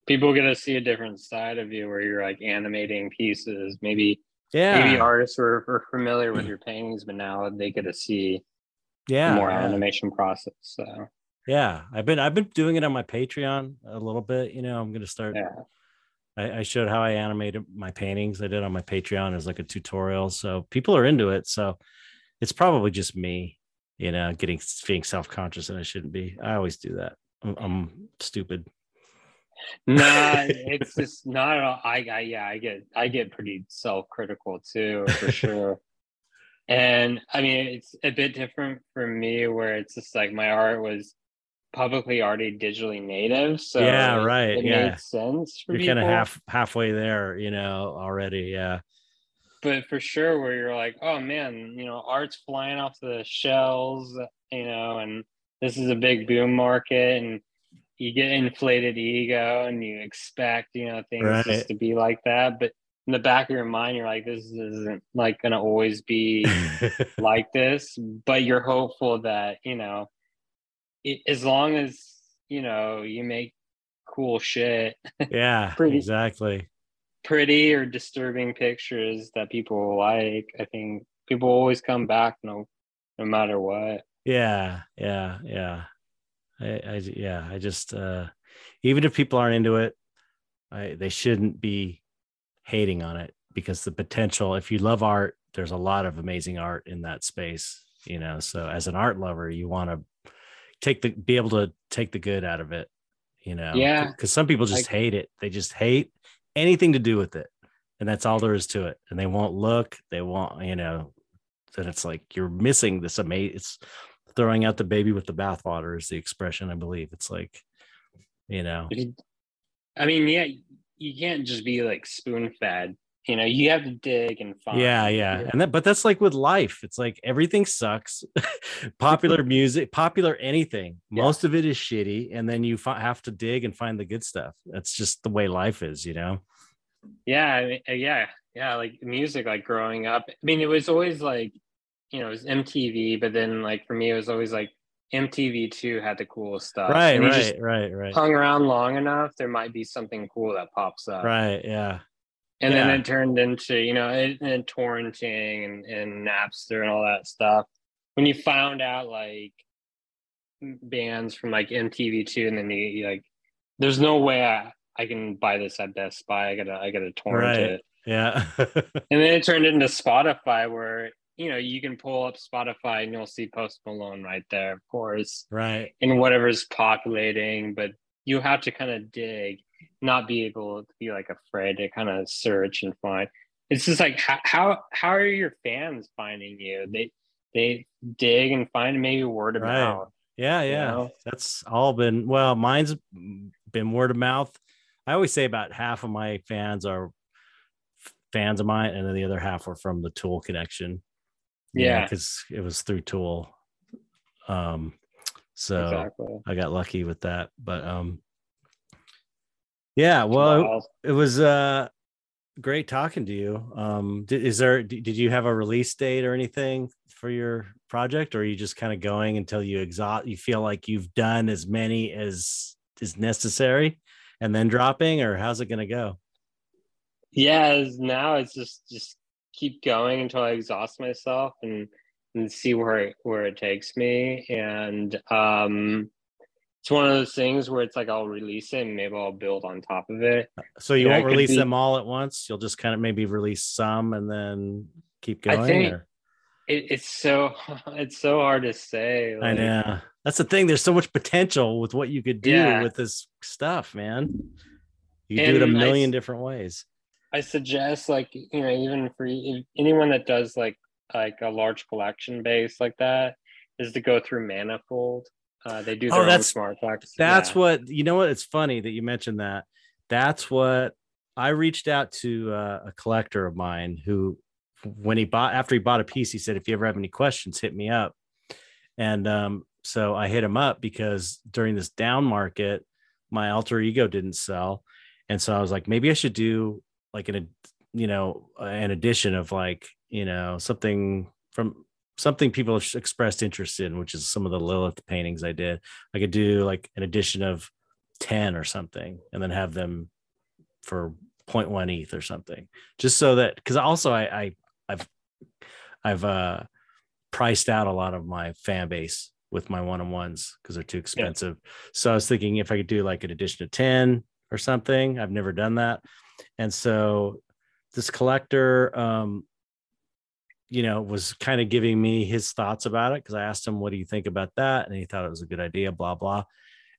people are going to see a different side of you where you're like animating pieces. Maybe, yeah, maybe artists were, were familiar with *clears throat* your paintings, but now they get to see yeah more yeah. animation process. So yeah, I've been I've been doing it on my Patreon a little bit. You know, I'm gonna start. Yeah. I, I showed how I animated my paintings. I did on my Patreon as like a tutorial, so people are into it. So it's probably just me, you know, getting being self conscious and I shouldn't be. I always do that. I'm, I'm stupid. nah, *laughs* it's just not at all. I, I yeah, I get I get pretty self critical too for sure. and I mean, it's a bit different for me where it's just like my art was publicly already digitally native. So yeah, right. It yeah. made sense for You're kind of half halfway there, you know, already. Yeah but for sure where you're like oh man you know art's flying off the shelves you know and this is a big boom market and you get inflated ego and you expect you know things right. just to be like that but in the back of your mind you're like this isn't like gonna always be *laughs* like this but you're hopeful that you know it, as long as you know you make cool shit yeah *laughs* pretty, exactly pretty or disturbing pictures that people like, I think people always come back no no matter what. Yeah, yeah, yeah. I, I yeah, I just uh even if people aren't into it, I they shouldn't be hating on it because the potential if you love art, there's a lot of amazing art in that space, you know. So as an art lover, you want to take the be able to take the good out of it, you know. Yeah. Because some people just hate it. They just hate anything to do with it. And that's all there is to it. And they won't look, they won't, you know, that it's like you're missing this amazing it's throwing out the baby with the bathwater is the expression, I believe. It's like, you know. I mean, yeah, you can't just be like spoon fed you know you have to dig and find yeah yeah and that but that's like with life it's like everything sucks *laughs* popular music popular anything yeah. most of it is shitty and then you fi- have to dig and find the good stuff that's just the way life is you know yeah I mean, uh, yeah yeah like music like growing up i mean it was always like you know it was mtv but then like for me it was always like MTV2 had the coolest stuff. Right, right, right, right. Hung around long enough, there might be something cool that pops up. Right, yeah and yeah. then it turned into you know and, and torrenting and, and napster and all that stuff. When you found out like bands from like mtv2 and then you, you, like there's no way I, I can buy this at best buy. I gotta i gotta torrent right. it. Yeah. *laughs* And then it turned into spotify where you know you can pull up spotify and you'll see post malone right there of course right. and whatever's populating but you have to kind of dig not be able to be like afraid to kind of search and find. It's just like how how, how are your fans finding you? They they dig and find maybe word of right. mouth. Yeah, yeah. Know? That's all been well, mine's been word of mouth. I always say about half of my fans are fans of mine, and then the other half were from the Tool connection. Yeah. because it was through Tool. Um, so exactly. I got lucky with that, but um, yeah. Well, Wow. it was uh great talking to you. Um, did, is there did you have a release date or anything for your project, or are you just kind of going until you exhaust? You feel like you've done as many as is necessary, and then dropping, or how's it going to go? yeah now it's just just keep going until i exhaust myself and and see where it, where it takes me and um it's one of those things where it's like i'll release it and maybe i'll build on top of it So you Yeah, won't release be- them all at once. You'll just kind of maybe release some and then keep going. I think- or- it, it's so *laughs* it's so hard to say I know. That's the thing. There's so much potential with what you could do Yeah. with this stuff, man. You do it a And I million different ways. I suggest like you know even for anyone that does like like a large collection base like that is to go through Manifold. Uh, they do Oh, their own that's- smart tracks. That's Yeah. what you know. What it's funny that you mentioned that. That's what I reached out to uh, a collector of mine who, when he bought after he bought a piece, he said, "If you ever have any questions, hit me up." And um, so I hit him up because during this down market, my alter ego didn't sell, and so I was like, maybe I should do like an, you know, an edition of like you know something from something people have expressed interest in, which is some of the Lilith paintings I did. I could do like an edition of 10 or something and then have them for 0.1 ETH or something. Just so that because also I, I I've I've uh priced out a lot of my fan base with my one-on-ones because they're too expensive. So I was thinking if I could do like an edition of 10 or something. I've never done that. And so this collector um you know, was kind of giving me his thoughts about it because I asked him, "What do you think about that?" And he thought it was a good idea. Blah blah,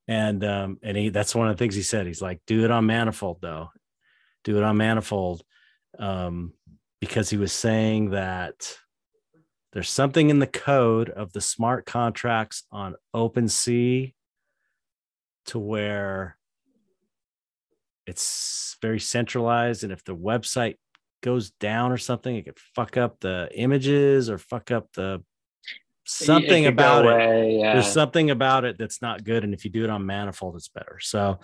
and um, and he that's one of the things he said. He's like, "Do it on Manifold, though. Do it on Manifold," um, because he was saying that there's something in the code of the smart contracts on OpenSea to where it's very centralized, and if the website goes down or something, it could fuck up the images or fuck up the something It about it. Yeah. There's something about it that's not good, and if you do it on Manifold, it's better. So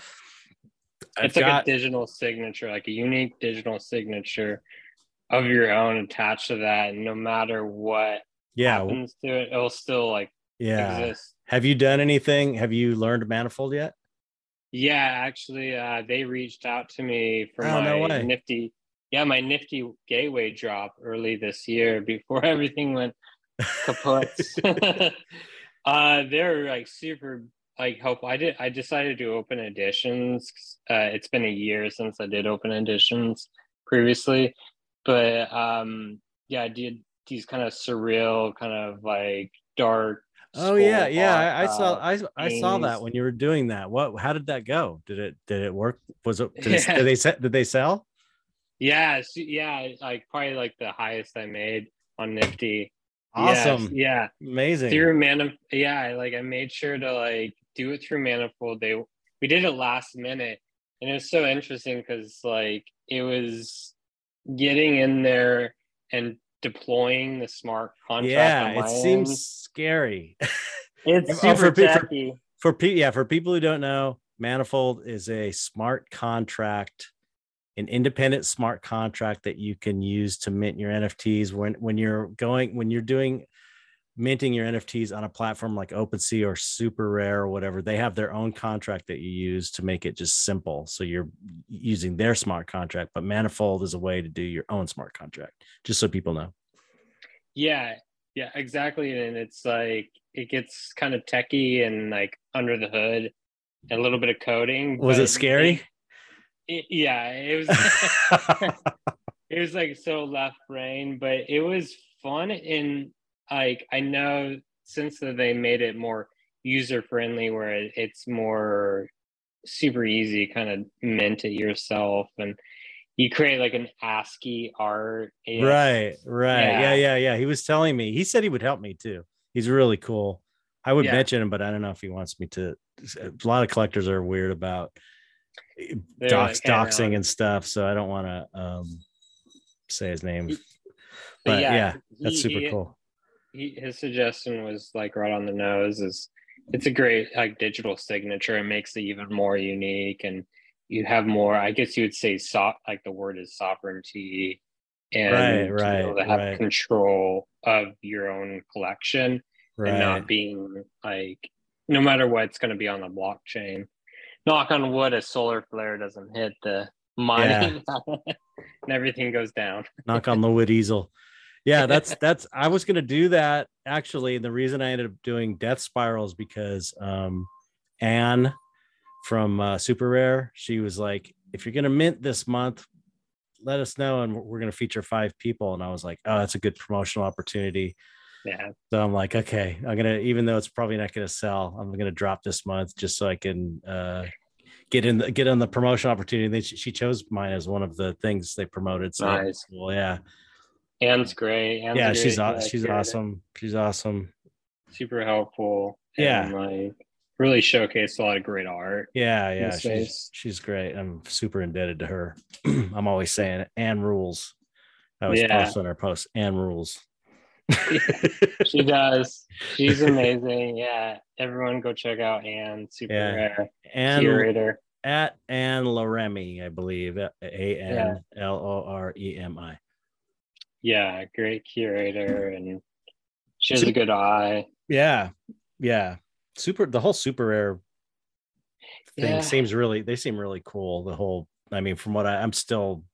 I've it's like got- a digital signature, like a unique digital signature of your own attached to that. And no matter what yeah, happens to it, it'll still like yeah. exist. Have you done anything? Have you learned Manifold yet? Yeah, actually, uh, they reached out to me for Oh, no my way. nifty, yeah, my nifty gateway drop early this year before *laughs* everything went kaput. *laughs* *laughs* uh, they're like super like helpful. I did. I decided to open editions. Uh, it's been a year since I did open editions previously, but um, yeah, I did these kind of surreal, kind of like dark. Oh yeah, yeah. I, I saw uh, I I saw that when you were doing that. What? How did that go? Did it did it work? Was it? Did, it, did they did they sell? Yeah, yeah, like probably like the highest I made on Nifty. Yes, Awesome, yeah. amazing. Through Manif yeah, like I made sure to like do it through Manifold. They we did it last minute, and it was so interesting because like it was getting in there and deploying the smart contract. yeah, it seems end. scary. it's Oh, super for for- techy. for people yeah for people who don't know manifold is a smart contract an independent smart contract that you can use to mint your nfts when when you're going when you're doing minting your nfts on a platform like OpenSea or SuperRare or whatever they have their own contract that you use to make it just simple so you're using their smart contract but manifold is a way to do your own smart contract just so people know Yeah, yeah, exactly. And it's like it gets kind of techy and like under the hood, and a little bit of coding. was it scary it- yeah, it was. *laughs* *laughs* it was like so left brain, but it was fun. And like I know since they made it more user friendly, where it- it's more super easy, kind of mint it yourself, and you create like an ASCII art. It's- Right, right. Yeah. Yeah. yeah, yeah, He was telling me. He said he would help me too. He's really cool. I would Yeah. mention him, but I don't know if he wants me to. A lot of collectors are weird about dox, like, doxing man." and stuff, so I don't want to. Um, say his name. But yeah, yeah, that's he- super he- cool. he, his suggestion was like right on the nose is it's a great like digital signature it makes it even more unique and you have more i guess you would say so, like the word is sovereignty and Right, to right, able to have right. control of your own collection and not being like no matter what's going to be on the blockchain knock on wood a solar flare doesn't hit the mining *laughs* and everything goes down knock on the wood easel. Yeah, that's *laughs* that's I was gonna do that actually. And the reason I ended up doing death spirals because um Anne from uh, SuperRare, she was like, if you're gonna mint this month, let us know and we're gonna feature five people. And I was like, oh, that's a good promotional opportunity. Yeah So I'm like, okay, I'm gonna even though it's probably not gonna sell, I'm gonna drop this month just so I can uh get in the, get on the promotion opportunity. She, chose mine as one of the things they promoted. So Nice. well, yeah. Anne's great Anne's yeah, she's great, uh, she's curator. awesome. She's awesome. super helpful. Yeah. and, like really showcased a lot of great art. Yeah, yeah, she's she's great. I'm super indebted to her. *clears throat* I'm always saying. And rules. I was Yeah. post on her post and rules. She does. She's amazing. Yeah, everyone go check out Anne. Super Yeah. rare and curator. at Anne Loremi, I believe. A N L O R E M I. Yeah, great curator, and she has a good eye. Yeah, yeah. Super. The whole SuperRare thing Yeah. seems really. They seem really cool. The whole. I mean, from what I, I'm still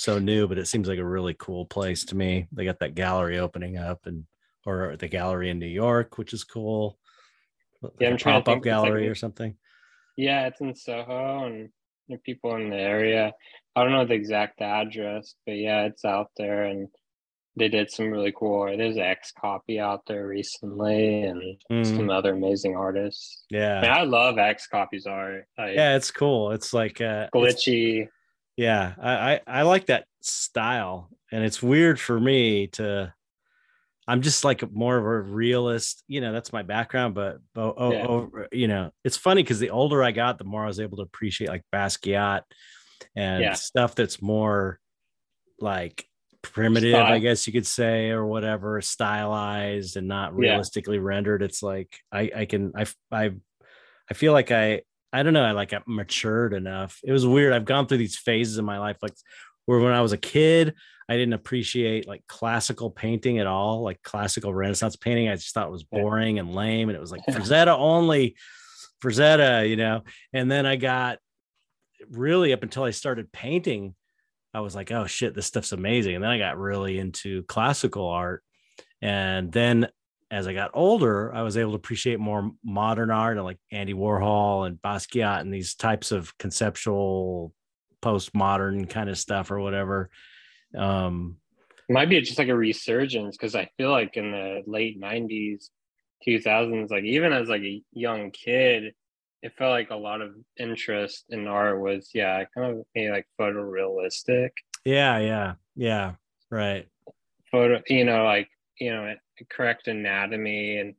so new, but it seems like a really cool place to me. They got that gallery opening up, and or the gallery in New York, which is cool. Like Yeah, I'm trying to pop up think. Like gallery or something. Yeah, it's in Soho, and there are people in the area. I don't know the exact address, but yeah, it's out there, and they did some really cool. There's XCOPY out there recently, and Mm, some other amazing artists. I, mean, yeah, I love XCOPY's art. Like, yeah. It's cool. It's like uh, it's- glitchy. Yeah I, I i like that style and it's weird for me to i'm just like more of a realist you know that's my background but oh, oh, Yeah. over- you know it's funny because the older i got the more i was able to appreciate like basquiat and Yeah. stuff that's more like primitive i guess you could say or whatever stylized and not Yeah. realistically rendered it's like i i can i i i feel like i I don't know. I like I matured enough. It was weird. I've gone through these phases in my life, like where when I was a kid, I didn't appreciate like classical painting at all, like classical Renaissance painting. I just thought it was boring and lame, and it was like Frazetta only, Frazetta, you know. And then I got really up until I started painting, I was like, oh shit, this stuff's amazing. And then I got really into classical art, and then as I got older, I was able to appreciate more modern art and like Andy Warhol and Basquiat and these types of conceptual postmodern kind of stuff or whatever. Um, Might be just like a resurgence because I feel like in the late '90s, 2000s, like even as like a young kid, it felt like a lot of interest in art was yeah, kind of maybe like photorealistic. yeah, yeah, yeah, right. photo you know like you know correct anatomy and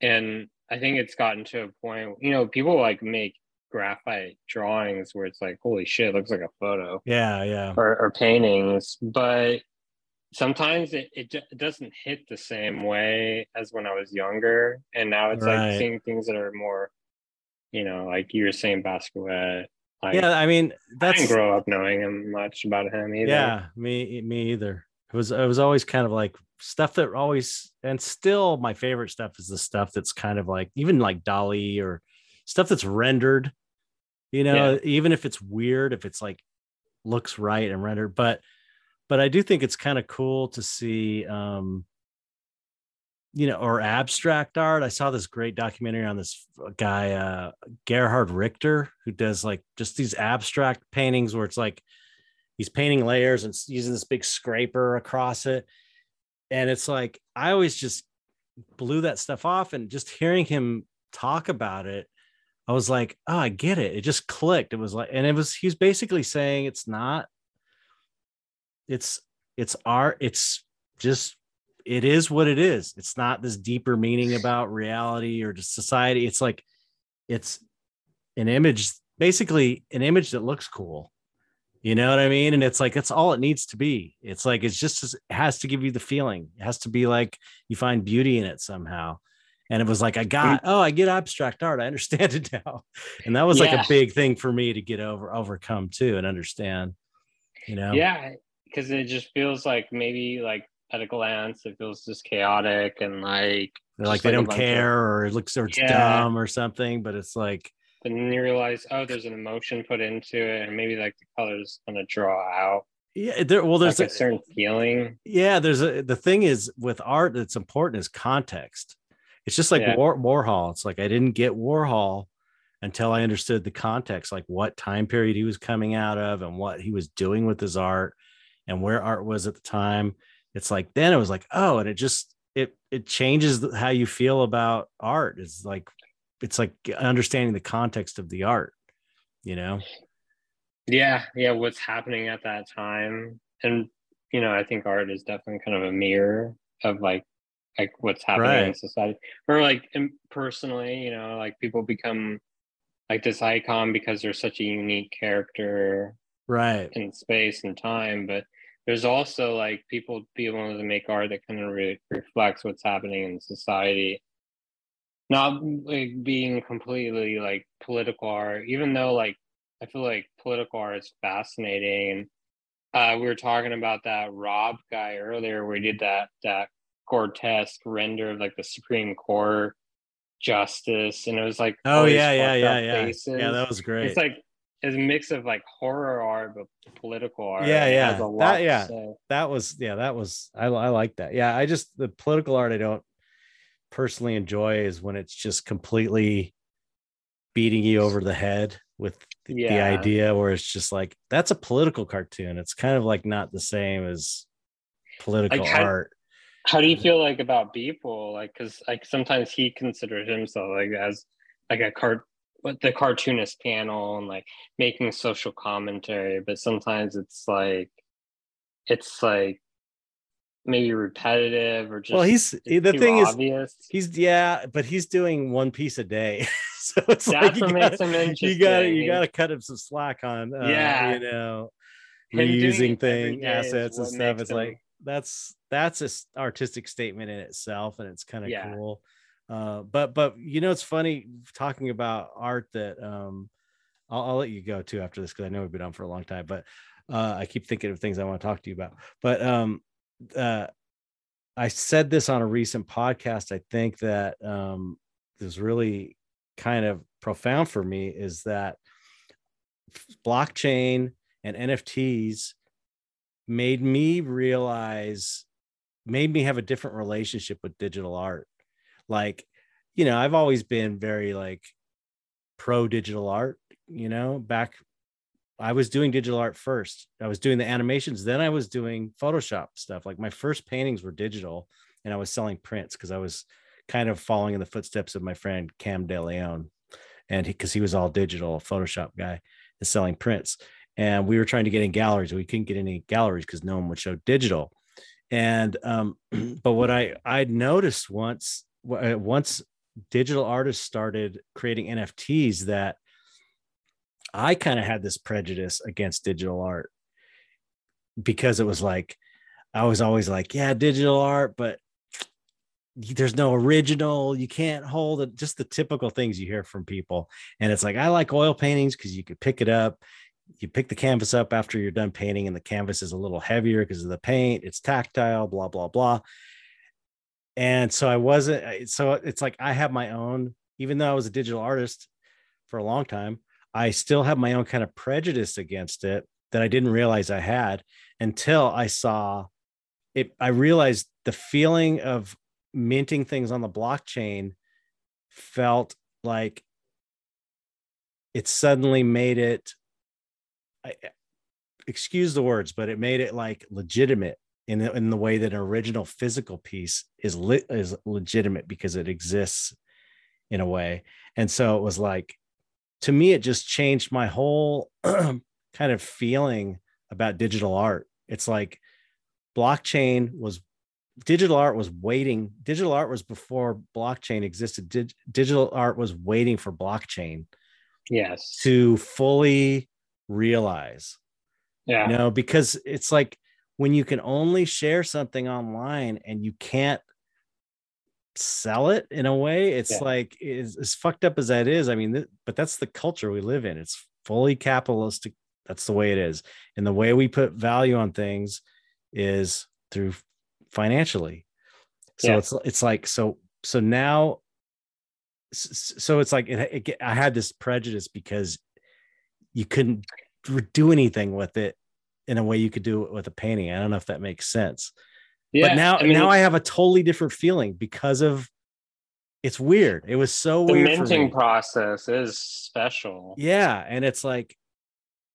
and i think it's gotten to a point you know people like make graphite drawings where it's like holy shit it looks like a photo Yeah, yeah, or, or paintings but sometimes it, it, it doesn't hit the same way as when i was younger and now it's Right. like seeing things that are more you know like you were saying Basquiat like yeah. I mean, i that's didn't grow up knowing him much about him either yeah, me, me either. It was, it was always kind of like stuff that always, and still my favorite stuff is the stuff that's kind of like even like Dalí or stuff that's rendered. You know, even if it's weird, if it's like looks right and rendered, but but I do think it's kind of cool to see um you know or abstract art i saw this great documentary on this guy uh gerhard richter who does like just these abstract paintings where it's like he's painting layers and using this big scraper across it. And it's like i always just blew that stuff off. And just hearing him talk about it i was like oh i get it. It just clicked. It was like and it was he's basically saying it's not it's it's art. It's just it is what it is. It's not this deeper meaning about reality or just society. It's like it's an image basically an image that looks cool You know what I mean? And it's like that's all it needs to be. It's like it's just it has to give you the feeling. It has to be like you find beauty in it somehow. And it was like I mm. got oh I get abstract art. I understand it now. *laughs* And that was yeah. like a big thing for me to get over overcome too and understand. You know? Yeah, because it just feels like maybe like at a glance it feels just chaotic and like they're like they don't care of, or it looks or it's yeah. dumb or something, but it's like then you realize, oh, there's an emotion put into it, and maybe like the colors of draw out. Yeah, there. Well, there's like a, a, certain feeling. Yeah, there's a. The thing is with art that's important is context. It's just like yeah. War, Warhol. It's like I didn't get Warhol until I understood the context, like what time period he was coming out of and what he was doing with his art and where art was at the time. It's like then it was like, oh, and it just it it changes how you feel about art. It's like it's like understanding the context of the art you know? Yeah yeah what's happening at that time. And you know i think art is definitely kind of a mirror of like like what's happening right. in society. Or like personally you know like people become like this icon because they're such a unique character right. in space and time. But there's also like people being able to make art that kind of re- reflects what's happening in society not like being completely like political art, even though like I feel like political art is fascinating. Uh, we were talking about that Rob guy earlier. We did that that grotesque render of like the Supreme Court justice, and it was like oh yeah yeah yeah yeah faces. yeah that was great. It's like it's a mix of like horror art but political art. Yeah yeah that yeah that was yeah that was I I like that. Yeah I just the political art I don't personally enjoy is when it's just completely beating you over the head with the, yeah. the idea where it's just like that's a political cartoon. It's kind of like not the same as political like how, art. How do you feel like about people? Like, because like sometimes he considers himself like as like a cart, what the cartoonist panel and like making social commentary, but sometimes it's like it's like maybe repetitive or just well he's the thing obvious. is he's yeah but he's doing one piece a day. *laughs* So it's That's like you gotta, you gotta you gotta cut him some slack on uh, yeah. you know reusing thing assets and stuff. it's like that's that's a artistic statement in itself and it's kind of yeah. cool. Uh but but you know it's funny talking about art that um I'll, I'll let you go too after this because i know we've been on for a long time but uh i keep thinking of things i want to talk to you about. But um uh, I said this on a recent podcast. I think that um, is really kind of profound for me is that blockchain and NFTs made me realize, made me have a different relationship with digital art. Like, you know, I've always been very like pro digital art, you know, back I was doing digital art first. I was doing the animations, then I was doing Photoshop stuff. Like my first paintings were digital, and I was selling prints because I was kind of following in the footsteps of my friend Cam De Leon, and because he, was all digital, Photoshop guy, and selling prints. And we were trying to get in galleries, we couldn't get any galleries because no one would show digital. And um, *clears throat* but what I I noticed once uh, once digital artists started creating NFTs that I kind of had this prejudice against digital art because it was like I was always like, yeah, digital art, but there's no original. You can't hold it. Just the typical things you hear from people. And it's like, I like oil paintings because you could pick it up. You pick the canvas up after you're done painting, and the canvas is a little heavier because of the paint. It's tactile, blah, blah, blah. And so I wasn't, so it's like I have my own, even though I was a digital artist for a long time, I still have my own kind of prejudice against it that I didn't realize I had until I saw it. I realized the feeling of minting things on the blockchain felt like it suddenly made it I, excuse the words but it made it like legitimate in the, in the way that an original physical piece is lit is legitimate because it exists in a way and so it was like to me, it just changed my whole *clears throat* kind of feeling about digital art. It's like blockchain was digital art was waiting. Digital art was before blockchain existed. Dig, digital art was waiting for blockchain. Yes. To fully realize Yeah. You know, because it's like when you can only share something online and you can't sell it in a way, it's Yeah. like is as fucked up as that is. I mean, th- but that's the culture we live in. It's fully capitalistic. That's the way it is. And the way we put value on things is through financially. So Yeah. it's it's like so so now so it's like it, it, I had this prejudice because you couldn't do anything with it in a way you could do it with a painting. I don't know if that makes sense. Yeah. but now I mean, now I have a totally different feeling because of it's weird. It was so the weird. minting process is special. Yeah, and it's like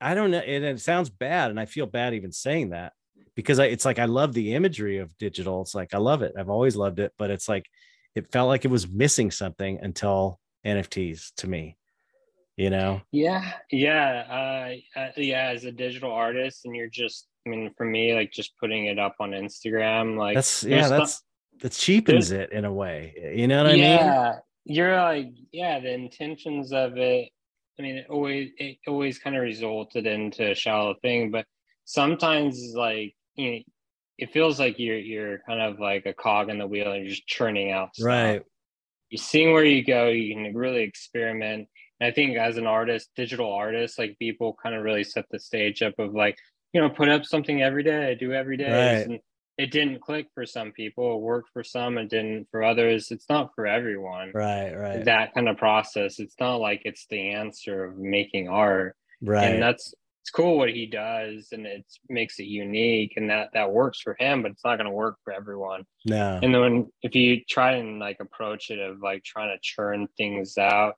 I don't know, and it sounds bad, and I feel bad even saying that because I, it's like I love the imagery of digital. It's like I love it. I've always loved it, but it's like it felt like it was missing something until NFTs to me. You know? Yeah, yeah, uh, uh, yeah. As a digital artist, and you're just, I mean, for me, like just putting it up on Instagram, like That's yeah, that's that cheapens it in a way. You know what I mean? yeah, you're like, yeah, the intentions of it. I mean, it always it always kind of resulted into a shallow thing, but sometimes like you know, it feels like you're you're kind of like a cog in the wheel and you're just churning out stuff. Right. You're seeing where you go. You can really experiment. And I think as an artist, digital artist, like people kind of really set the stage up of like, you know, put up something every day, I do every day. Right. And it didn't click for some people, it worked for some, it didn't for others. It's not for everyone. Right. Right. That kind of process. It's not like it's the answer of making art. right. And that's it's cool what he does and it makes it unique and that that works for him, but it's not gonna work for everyone. no. And then when if you try and like approach it of like trying to churn things out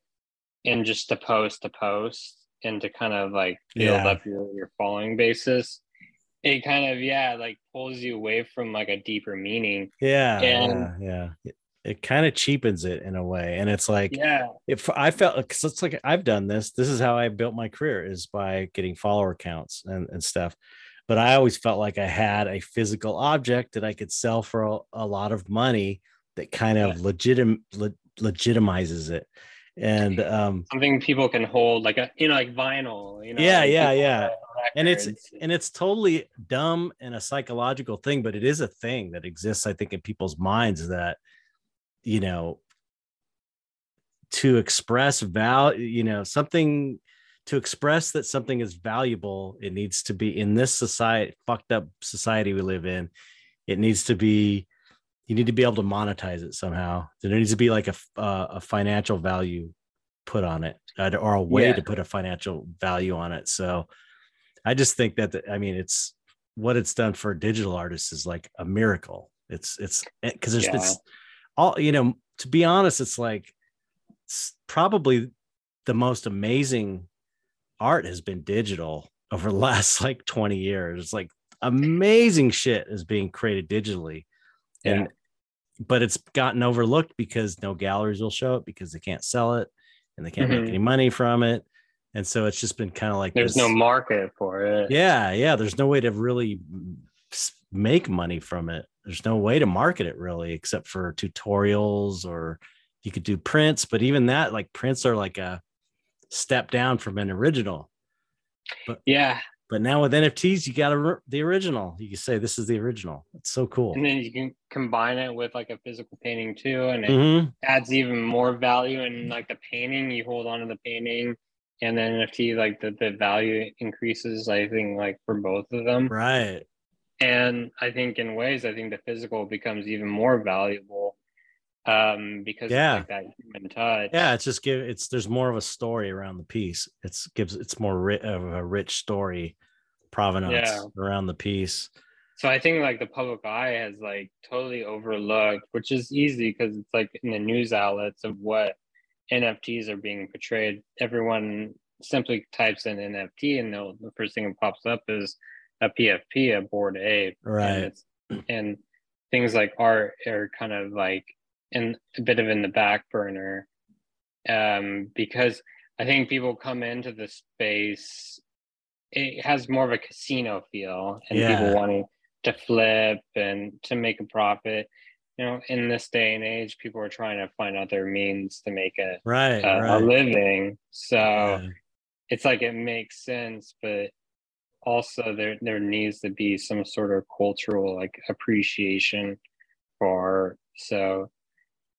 and just to post to post and to kind of like build Yeah. up your, your following basis, it kind of yeah, like pulls you away from like a deeper meaning. yeah. and- yeah. Yeah. It, kind of cheapens it in a way. And it's like Yeah. if I felt because it's like I've done this. This is how I built my career is by getting follower counts and, and stuff. But I always felt like I had a physical object that I could sell for a, a lot of money that kind of legitim le- legitimizes it. And um Something people can hold like a you know, like vinyl, you know. Yeah, like yeah, yeah. and it's and it's totally dumb and a psychological thing, but it is a thing that exists, I think, in people's minds that you know to express value, you know, something to express that something is valuable, it needs to be in this society, fucked up society we live in. It needs to be, you need to be able to monetize it somehow. There needs to be like a uh, a financial value put on it, uh, or a way Yeah. to put a financial value on it. So, I just think that the, I mean, it's what it's done for digital artists is like a miracle. It's it's because there's Yeah. it's all you know. To be honest, it's like it's probably the most amazing art has been digital over the *laughs* last like 20 years. It's like amazing shit is being created digitally. And but it's gotten overlooked because no galleries will show it because they can't sell it and they can't Mhm. make any money from it. And so it's just been kind of like There's this- no market for it. yeah, yeah. There's no way to really make money from it. There's no way to market it really, except for tutorials or you could do prints. But even that, like prints are like a step down from an original. But Yeah. But now with NFTs, you got a, the original. You can say this is the original. It's so cool. And then you can combine it with like a physical painting too. And it Mhm. adds even more value in like the painting you hold on to the painting and then nft like the, the value increases i think like for both of them Right. and i think in ways i think the physical becomes even more valuable um because Yeah. like that human touch Yeah, it's just give it's there's more of a story around the piece. It's gives it's more ri- of a rich story provenance Yeah. around the piece. so i think like the public eye has like totally overlooked which is easy because it's like in the news outlets of what nfts are being portrayed everyone simply types in nft and the first thing that pops up is a pfp a Bored Ape Right. and, it's, and things like art are kind of like in a bit of in the back burner um because i think people come into the space it has more of a casino feel and Yeah. people wanting to flip and to make a profit you know in this day and age people are trying to find other means to make a, Right. a, a living so Yeah. it's like it makes sense but also there there needs to be some sort of cultural like appreciation for. So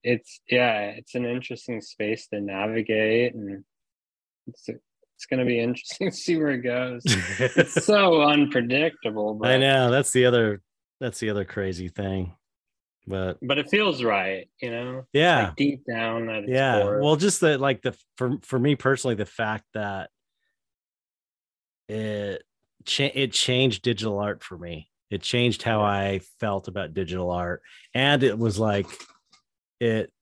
it's yeah, it's an interesting space to navigate and it's it's going to be interesting *laughs* to see where it goes. it's *laughs* so unpredictable. But, I know that's the other that's the other crazy thing. But but it feels right, you know. Yeah, like deep down. yeah. Core. Well, just that, like the for for me personally, the fact that it cha- it changed digital art for me. It changed how I felt about digital art, and it was like it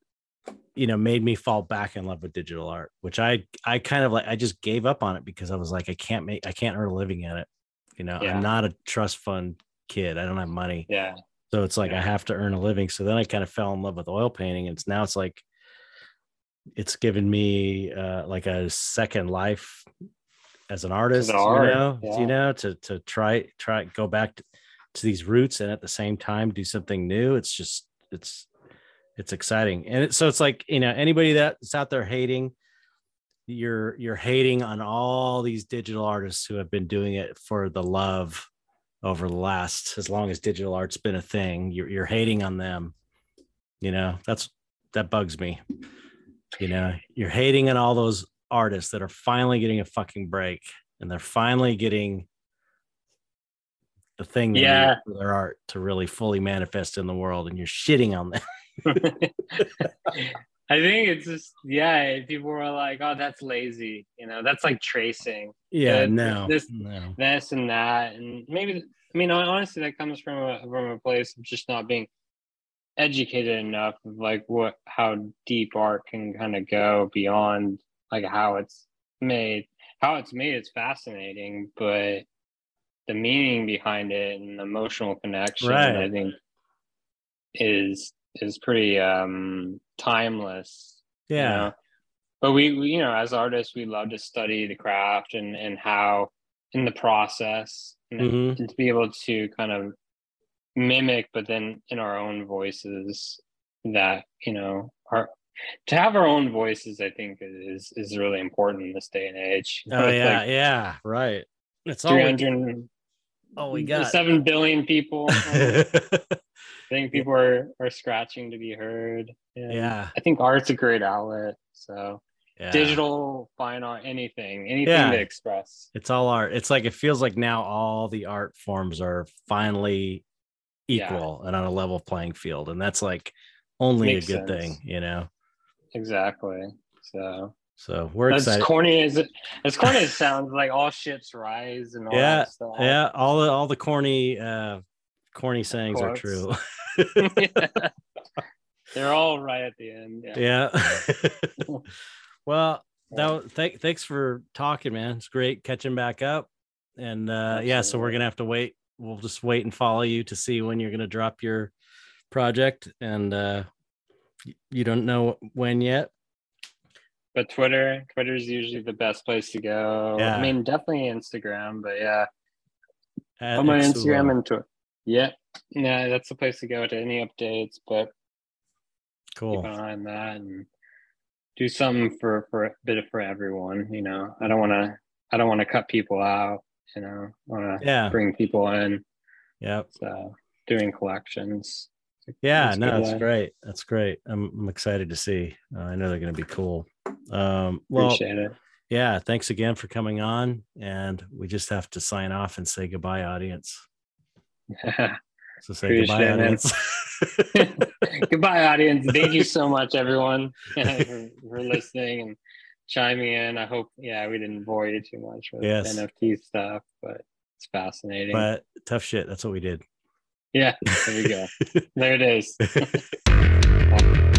you know made me fall back in love with digital art which i i kind of like i just gave up on it because i was like i can't make i can't earn a living in it. You know yeah. i'm not a trust fund kid. I don't have money. Yeah. So it's like yeah. i have to earn a living. So then i kind of fell in love with oil painting. And it's now it's like it's given me uh like a second life as an artist you know yeah. you know to to try try go back to, to these roots and at the same time do something new. It's just it's it's exciting. And it, so it's like you know anybody that's out there hating you're you're hating on all these digital artists who have been doing it for the love over the last as long as digital art's been a thing you're, you're hating on them. You know that's that bugs me. You know you're hating on all those artists that are finally getting a fucking break and they're finally getting the thing they yeah. for their art to really fully manifest in the world and you're shitting on them *laughs* *laughs* I think it's just yeah. People were like, "Oh, that's lazy," you know. That's like tracing. Yeah, no, this, no. this, and that, and maybe. I mean, honestly, that comes from a from a place of just not being educated enough of like what how deep art can kind of go beyond like how it's made. How it's made is fascinating, but the meaning behind it and the emotional connection, right. I think, is is pretty um timeless. Yeah. You know? But we, we, you know, as artists, we love to study the craft and and how in the process and, mm-hmm. and to be able to kind of mimic, but then in our own voices that you know are to have our own voices i think is is really important in this day and age *laughs* oh yeah like yeah right it's all 300 oh we got 7 billion people *laughs* I think people are are scratching to be heard. And yeah. I think art's a great outlet. So yeah. digital, fine art, anything, anything yeah. to express. It's all art. It's like it feels like now all the art forms are finally equal yeah. and on a level playing field. And that's like only Makes a good sense. thing, you know. Exactly. So so we're as excited. corny as it as corny as sounds like all ships rise and all yeah, Yeah, all the all the corny uh corny sayings are true. *laughs* *laughs* They're all right at the end. Yeah. yeah. *laughs* well, that th- thanks for talking, man. It's great catching back up. And uh, yeah, so we're gonna have to wait. We'll just wait and follow you to see when you're gonna drop your project. And uh, you don't know when yet. But Twitter, Twitter is usually the best place to go. Yeah. I mean, definitely Instagram, but yeah. Uh, At on my Instagram and Twitter. Yeah, yeah, that's the place to go to any updates. But cool. Keep an eye on that and do something for for a bit of for everyone. You know, I don't want to. I don't want to cut people out. You know, want to yeah. bring people in. Yep. So doing collections. Yeah, no, that's great. That's great. I'm, I'm excited to see. Uh, I know they're going to be cool. Um, well. Yeah, thanks again for coming on. And we just have to sign off and say goodbye, audience. *laughs* So say goodbye, audience. *laughs* goodbye, audience. Thank you so much, everyone, *laughs* for, for, listening and chiming in. I hope, yeah, we didn't bore you too much with yes. NFT stuff, but it's fascinating. But tough shit. That's what we did. Yeah, there we go. *laughs* there it is. *laughs*